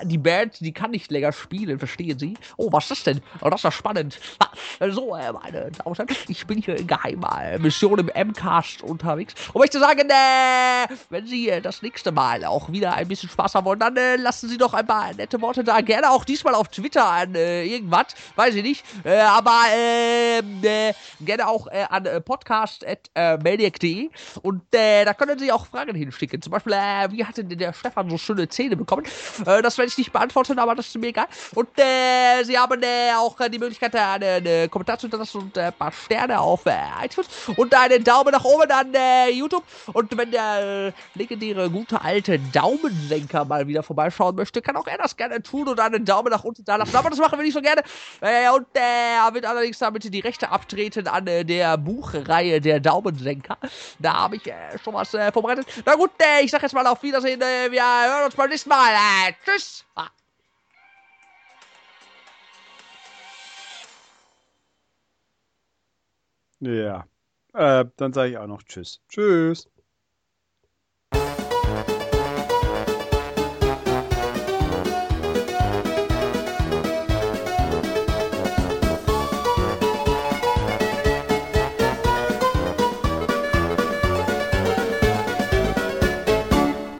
die Band, die kann nicht länger spielen, verstehen Sie? Oh, was ist das denn? Oh, das ist spannend. Ah, So, äh, meine Damen und Herren, ich bin hier in geheimer Mission im M-Cast unterwegs und möchte sagen, äh, wenn Sie äh, das nächste Mal auch wieder ein bisschen Spaß haben wollen, dann äh, lassen Sie doch ein paar nette Worte da. Gerne auch diesmal auf Twitter an äh, irgendwas, weiß ich nicht. Äh, aber ähm, äh, gerne auch äh, an äh, podcast.maniac.de und äh, da können Sie auch Fragen hinschicken. Zum Beispiel, äh, wie hatte denn der Stefan so schöne Zähne bekommen? Äh, das werde ich nicht beantworten, aber das ist mir egal. Und äh, Sie haben äh, auch äh, die Möglichkeit, äh, einen äh, Kommentar zu hinterlassen und äh, ein paar Sterne auf äh, iTunes und einen Daumen nach oben an äh, YouTube. Und wenn der äh, legendäre, gute alte Daumensenker mal wieder vorbeischauen möchte, kann auch er das gerne tun und einen Daumen nach unten da lassen. Aber das machen wir nicht so gerne. Äh, und äh, er wird allerdings damit die Rechte abtreten an äh, der Buchreihe der Daumensenker. Da habe ich äh, schon was äh, vorbereitet. Na gut, äh, ich sag jetzt mal auf Wiedersehen. Äh, wir hören uns beim nächsten Mal. Äh, tschüss. Ah. Ja. Dann sage ich auch noch Tschüss. Tschüss.